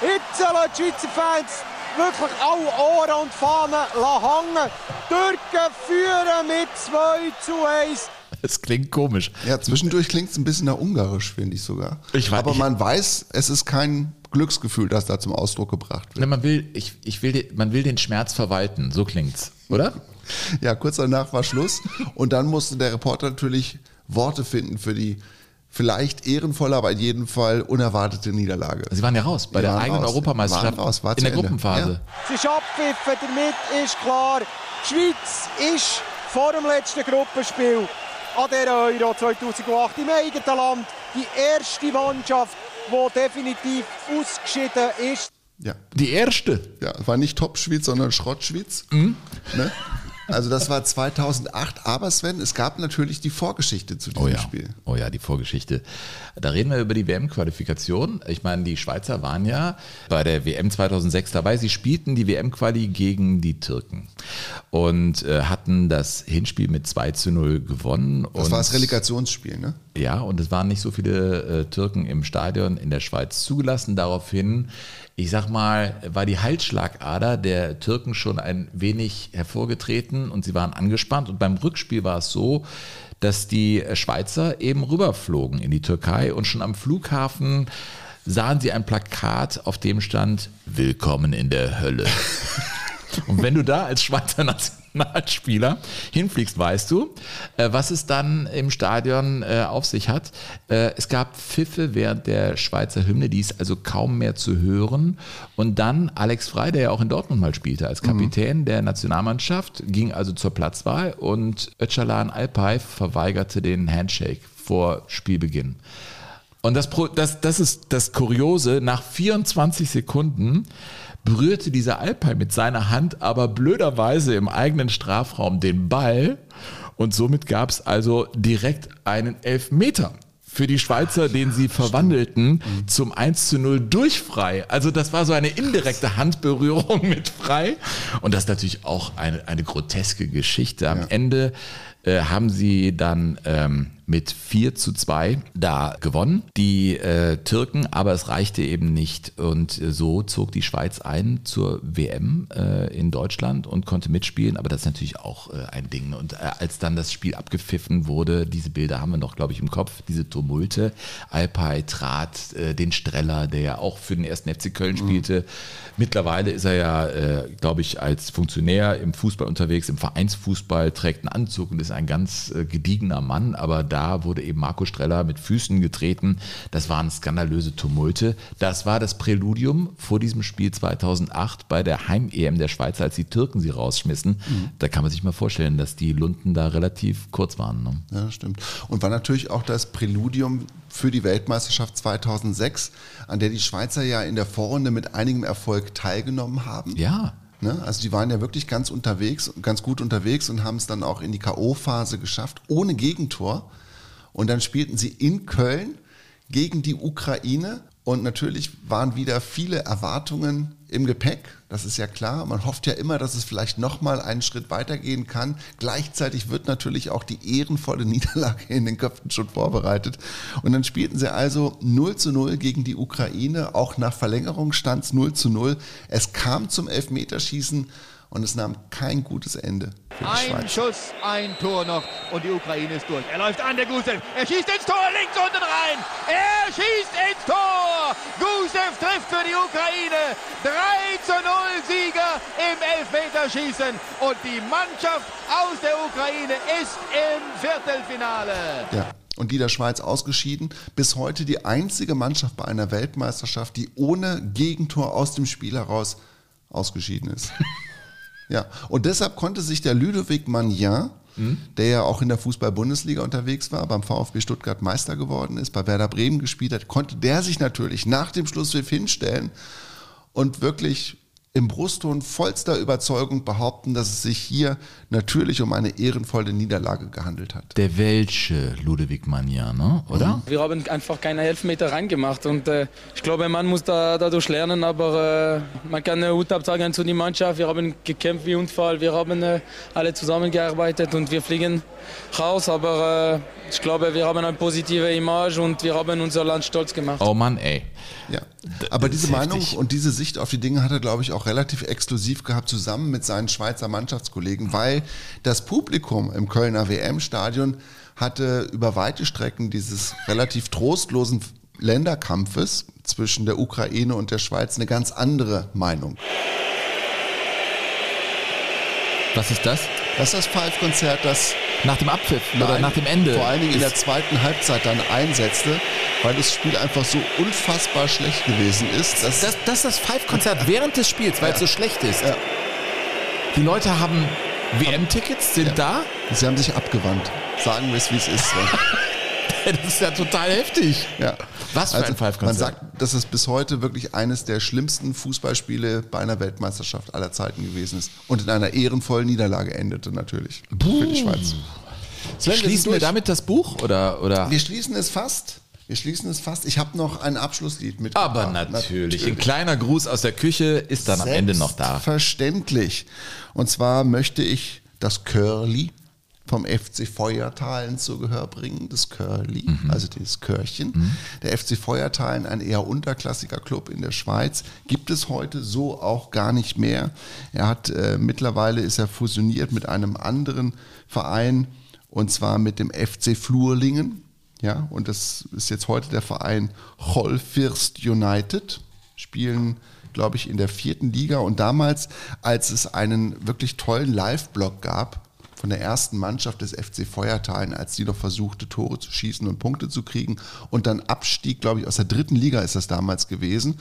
Jetzt lassen die Schweizer Fans wirklich alle Ohren und Fahnen hängen. Die Türken führen mit 2 zu 1. Es klingt komisch. Ja, zwischendurch klingt es ein bisschen nach Ungarisch, finde ich sogar. Ich weiß- Aber ich- man weiß, es ist kein Glücksgefühl, das da zum Ausdruck gebracht wird. Ne, man will, ich, ich will, den- man will den Schmerz verwalten, so klingt's, oder? Ja, kurz danach war Schluss. Und dann musste der Reporter natürlich Worte finden für die vielleicht ehrenvolle, aber in jedem Fall unerwartete Niederlage. Sie waren ja raus bei Die der eigenen raus. Europameisterschaft Waren raus, war in der Ende. Gruppenphase. Es ist abgepfiffen, damit ist klar, die Schweiz ist vor dem letzten Gruppenspiel an der Euro 2008 im eigenen Land die erste Mannschaft, die definitiv ausgeschieden ist. Ja. Die erste. Ja, war nicht Top-Schweiz, sondern Schrott-Schweiz. Mhm. Ne? Also das war 2008. Aber Sven, es gab natürlich die Vorgeschichte zu diesem Oh ja. Spiel. Oh ja, die Vorgeschichte. Da reden wir über die WM-Qualifikation. Ich meine, die Schweizer waren ja bei der WM 2006 dabei. Sie spielten die WM-Quali gegen die Türken und äh, hatten das Hinspiel mit 2 zu 0 gewonnen. Das war das Relegationsspiel, ne? Ja, und es waren nicht so viele äh, Türken im Stadion in der Schweiz zugelassen. Daraufhin, ich sag mal, war die Halsschlagader der Türken schon ein wenig hervorgetreten und sie waren angespannt. Und beim Rückspiel war es so, dass die Schweizer eben rüberflogen in die Türkei und schon am Flughafen sahen sie ein Plakat, auf dem stand Willkommen in der Hölle. Und wenn du da als Schweizer Nationalspieler hinfliegst, weißt du, äh, was es dann im Stadion äh, auf sich hat. Äh, es gab Pfiffe während der Schweizer Hymne, die ist also kaum mehr zu hören. Und dann Alex Frey, der ja auch in Dortmund mal spielte als Kapitän der Nationalmannschaft, ging also zur Platzwahl und Öcalan Alpay verweigerte den Handshake vor Spielbeginn. Und das, das, das ist das Kuriose, nach 24 Sekunden berührte dieser Alpay mit seiner Hand aber blöderweise im eigenen Strafraum den Ball und somit gab es also direkt einen Elfmeter für die Schweizer, den sie verwandelten zum 1 zu 0 durch Frei. Also das war so eine indirekte Handberührung mit Frei und das ist natürlich auch eine, eine groteske Geschichte. Am Ende äh, haben sie dann ähm, mit 4 zu 2 da gewonnen, die äh, Türken, aber es reichte eben nicht. Und äh, so zog die Schweiz ein zur WM äh, in Deutschland und konnte mitspielen, aber das ist natürlich auch äh, ein Ding. Und äh, als dann das Spiel abgepfiffen wurde, diese Bilder haben wir noch, glaube ich, im Kopf, diese Tumulte. Alpay trat äh, den Streller, der ja auch für den ersten FC Köln spielte. Mittlerweile ist er ja, glaube ich, als Funktionär im Fußball unterwegs, im Vereinsfußball, trägt einen Anzug und ist ein ganz gediegener Mann, aber da wurde eben Marco Streller mit Füßen getreten. Das waren skandalöse Tumulte. Das war das Präludium vor diesem Spiel 2008 bei der Heim-EM der Schweiz, als die Türken sie rausschmissen. Da kann man sich mal vorstellen, dass die Lunden da relativ kurz waren. Ne? Ja, stimmt. Und war natürlich auch das Präludium für die Weltmeisterschaft 2006, an der die Schweizer ja in der Vorrunde mit einigem Erfolg teilgenommen haben. Ja. Ne? Also die waren ja wirklich ganz unterwegs, ganz gut unterwegs und haben es dann auch in die K.O.-Phase geschafft, ohne Gegentor. Und dann spielten sie in Köln gegen die Ukraine Und natürlich waren wieder viele Erwartungen im Gepäck. Das ist ja klar. Man hofft ja immer, dass es vielleicht nochmal einen Schritt weitergehen kann. Gleichzeitig wird natürlich auch die ehrenvolle Niederlage in den Köpfen schon vorbereitet. Und dann spielten sie also 0 zu 0 gegen die Ukraine. Auch nach Verlängerung stand es 0 zu 0. Es kam zum Elfmeterschießen und es nahm kein gutes Ende. Ein Schweiz. Schuss, ein Tor noch und die Ukraine ist durch. Er läuft an, der Gusev. Er schießt ins Tor, links unten rein. Er schießt ins Tor. Gusev trifft für die Ukraine. 3 zu 0 Sieger im Elfmeterschießen. Und die Mannschaft aus der Ukraine ist im Viertelfinale. Ja. Und die der Schweiz ausgeschieden. Bis heute die einzige Mannschaft bei einer Weltmeisterschaft, die ohne Gegentor aus dem Spiel heraus ausgeschieden ist. ja. Und deshalb konnte sich der Ludovic Magnin, der ja auch in der Fußball-Bundesliga unterwegs war, beim VfB Stuttgart Meister geworden ist, bei Werder Bremen gespielt hat, konnte der sich natürlich nach dem Schlusspfiff hinstellen und wirklich im Brustton vollster Überzeugung behaupten, dass es sich hier natürlich um eine ehrenvolle Niederlage gehandelt hat. Der welche Ludwig Magnin, ne? oder? Wir haben einfach keine Elfmeter reingemacht und äh, ich glaube, man muss da, dadurch lernen, aber äh, man kann eine Hut absagen zu der Mannschaft. Wir haben gekämpft wie Unfall, wir haben äh, alle zusammengearbeitet und wir fliegen raus, aber äh, ich glaube, wir haben eine positive Image und wir haben unser Land stolz gemacht. Oh Mann, ey. Ja. Aber diese Meinung heftig. und diese Sicht auf die Dinge hat er, glaube ich, auch relativ exklusiv gehabt, zusammen mit seinen Schweizer Mannschaftskollegen, weil das Publikum im Kölner WM-Stadion hatte über weite Strecken dieses relativ trostlosen Länderkampfes zwischen der Ukraine und der Schweiz eine ganz andere Meinung. Was ist das? Das ist das Five-Konzert, das nach dem Abpfiff oder nach dem Ende vor allen Dingen in der zweiten Halbzeit dann einsetzte, weil das Spiel einfach so unfassbar schlecht gewesen ist. Dass Das, das ist das Five-Konzert während des Spiels, weil es so schlecht ist. Die Leute haben WM-Tickets, sind da. Sie haben sich abgewandt. Sagen wir es, wie es ist. das ist ja total heftig. Ja. Was für ein Man Five-Konzert. sagt, dass es bis heute wirklich eines der schlimmsten Fußballspiele bei einer Weltmeisterschaft aller Zeiten gewesen ist. Und in einer ehrenvollen Niederlage endete natürlich für die Schweiz. Sven, Schließen wir durch. damit das Buch oder oder? Wir schließen es fast. Wir schließen es fast. Ich habe noch ein Abschlusslied mit. Aber natürlich. Ein kleiner Gruß aus der Küche ist dann am Ende noch da. Verständlich. Und zwar möchte ich das Curly vom FC Feuertalen zu Gehör bringen, das Curly, Mhm. also dieses Körchen. Der FC Feuertalen, ein eher unterklassiger Club in der Schweiz, gibt es heute so auch gar nicht mehr. Er hat äh, mittlerweile ist er fusioniert mit einem anderen Verein und zwar mit dem FC Flurlingen. Ja, und das ist jetzt heute der Verein Holfirst United, spielen, glaube ich, in der vierten Liga. Und damals, als es einen wirklich tollen Live-Blog gab von der ersten Mannschaft des FC Feuertalen, als die noch versuchte, Tore zu schießen und Punkte zu kriegen und dann abstieg, glaube ich, aus der dritten Liga ist das damals gewesen.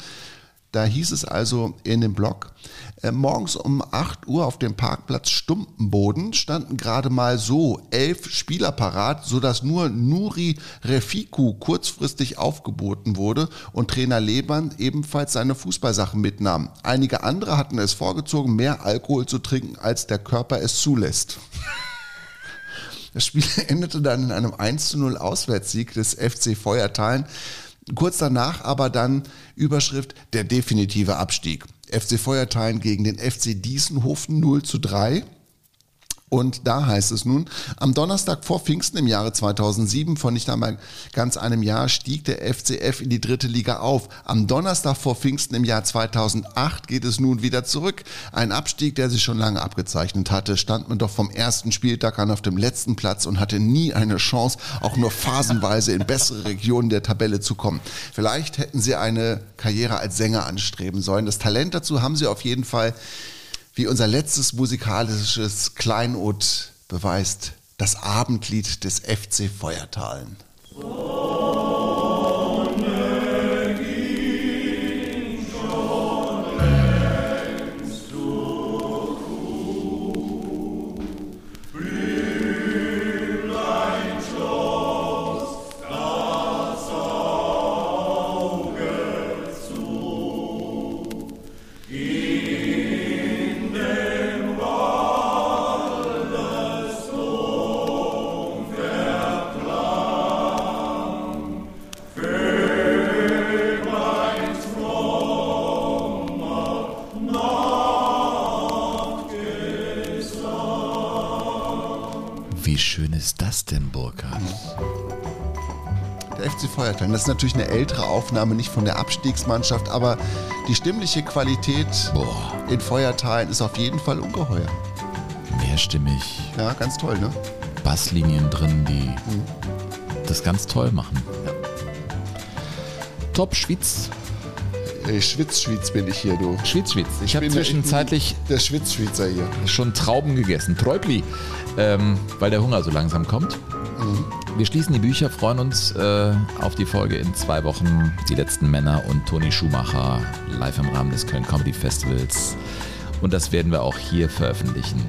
Da hieß es also in dem Blog, äh, morgens um 8 Uhr auf dem Parkplatz Stumpenboden standen gerade mal so elf Spieler parat, sodass nur Nuri Refiku kurzfristig aufgeboten wurde und Trainer Leband ebenfalls seine Fußballsachen mitnahm. Einige andere hatten es vorgezogen, mehr Alkohol zu trinken, als der Körper es zulässt. Das Spiel endete dann in einem 1 zu 0 Auswärtssieg des FC Feuertalen. Kurz danach aber dann Überschrift der definitive Abstieg. FC Feuertalen gegen den FC Diesenhofen 0 zu 3. Und da heißt es nun, am Donnerstag vor Pfingsten im Jahre 2007, vor nicht einmal ganz einem Jahr, stieg der FCF in die dritte Liga auf. Am Donnerstag vor Pfingsten im Jahr 2008 geht es nun wieder zurück. Ein Abstieg, der sich schon lange abgezeichnet hatte, stand man doch vom ersten Spieltag an auf dem letzten Platz und hatte nie eine Chance, auch nur phasenweise in bessere Regionen der Tabelle zu kommen. Vielleicht hätten sie eine Karriere als Sänger anstreben sollen. Das Talent dazu haben sie auf jeden Fall wie unser letztes musikalisches Kleinod beweist, das Abendlied des FC Feuertalen. schön ist das denn, Burkhard? Der FC Feuerstein, das ist natürlich eine ältere Aufnahme, nicht von der Abstiegsmannschaft, aber die stimmliche Qualität in Feuerteilen ist auf jeden Fall ungeheuer. Mehrstimmig. Ja, ganz toll, ne? Basslinien drin, die das ganz toll machen. Top Schwitz. Ey, Schwitz-Schwitz bin ich hier, du. Schwitz-Schwitz. Ich habe bin zwischenzeitlich der Schwitz-Schwitzer hier. schon Trauben gegessen. Träubli. Ähm, weil der Hunger so langsam kommt. Wir schließen die Bücher, freuen uns äh, auf die Folge in zwei Wochen. Die letzten Männer und Toni Schumacher live im Rahmen des Köln Comedy Festivals. Und das werden wir auch hier veröffentlichen.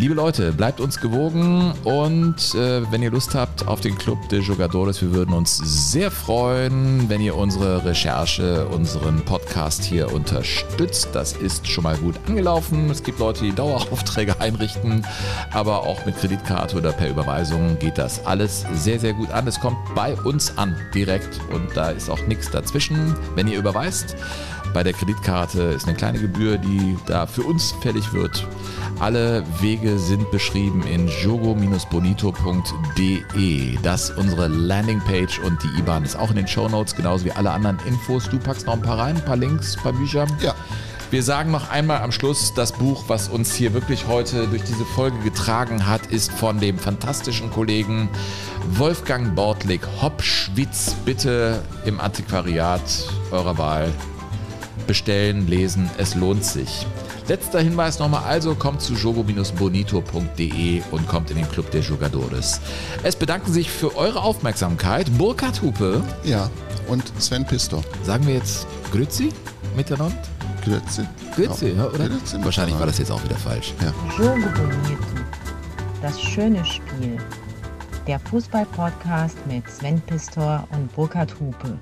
Liebe Leute, bleibt uns gewogen und äh, wenn ihr Lust habt auf den Club de Jogadores, wir würden uns sehr freuen, wenn ihr unsere Recherche, unseren Podcast hier unterstützt. Das ist schon mal gut angelaufen. Es gibt Leute, die Daueraufträge einrichten, aber auch mit Kreditkarte oder per Überweisung geht das alles sehr, sehr gut an. Es kommt bei uns an direkt und da ist auch nichts dazwischen. Wenn ihr überweist, bei der Kreditkarte ist eine kleine Gebühr, die da für uns fällig wird. Alle Wege sind beschrieben in jogo-bonito.de. Das ist unsere Landingpage und die IBAN ist auch in den Shownotes, genauso wie alle anderen Infos. Du packst noch ein paar rein, ein paar Links, ein paar Bücher. Ja. Wir sagen noch einmal am Schluss, das Buch, was uns hier wirklich heute durch diese Folge getragen hat, ist von dem fantastischen Kollegen Wolfgang Bortlik Hopschwitz. Bitte im Antiquariat eurer Wahl bestellen, lesen, es lohnt sich. Letzter Hinweis nochmal, also kommt zu jogo-bonito.de und kommt in den Club der Jogadores. Es bedanken sich für eure Aufmerksamkeit Burkhard Hupe. Ja, und Sven Pistor. Sagen wir jetzt Grüezi miteinander? Grüezi. Grüezi, ja, oder? Grüezi Wahrscheinlich war das jetzt auch wieder falsch. Ja. Jogo Bonito. Das schöne Spiel. Der Fußball-Podcast mit Sven Pistor und Burkhard Hupe.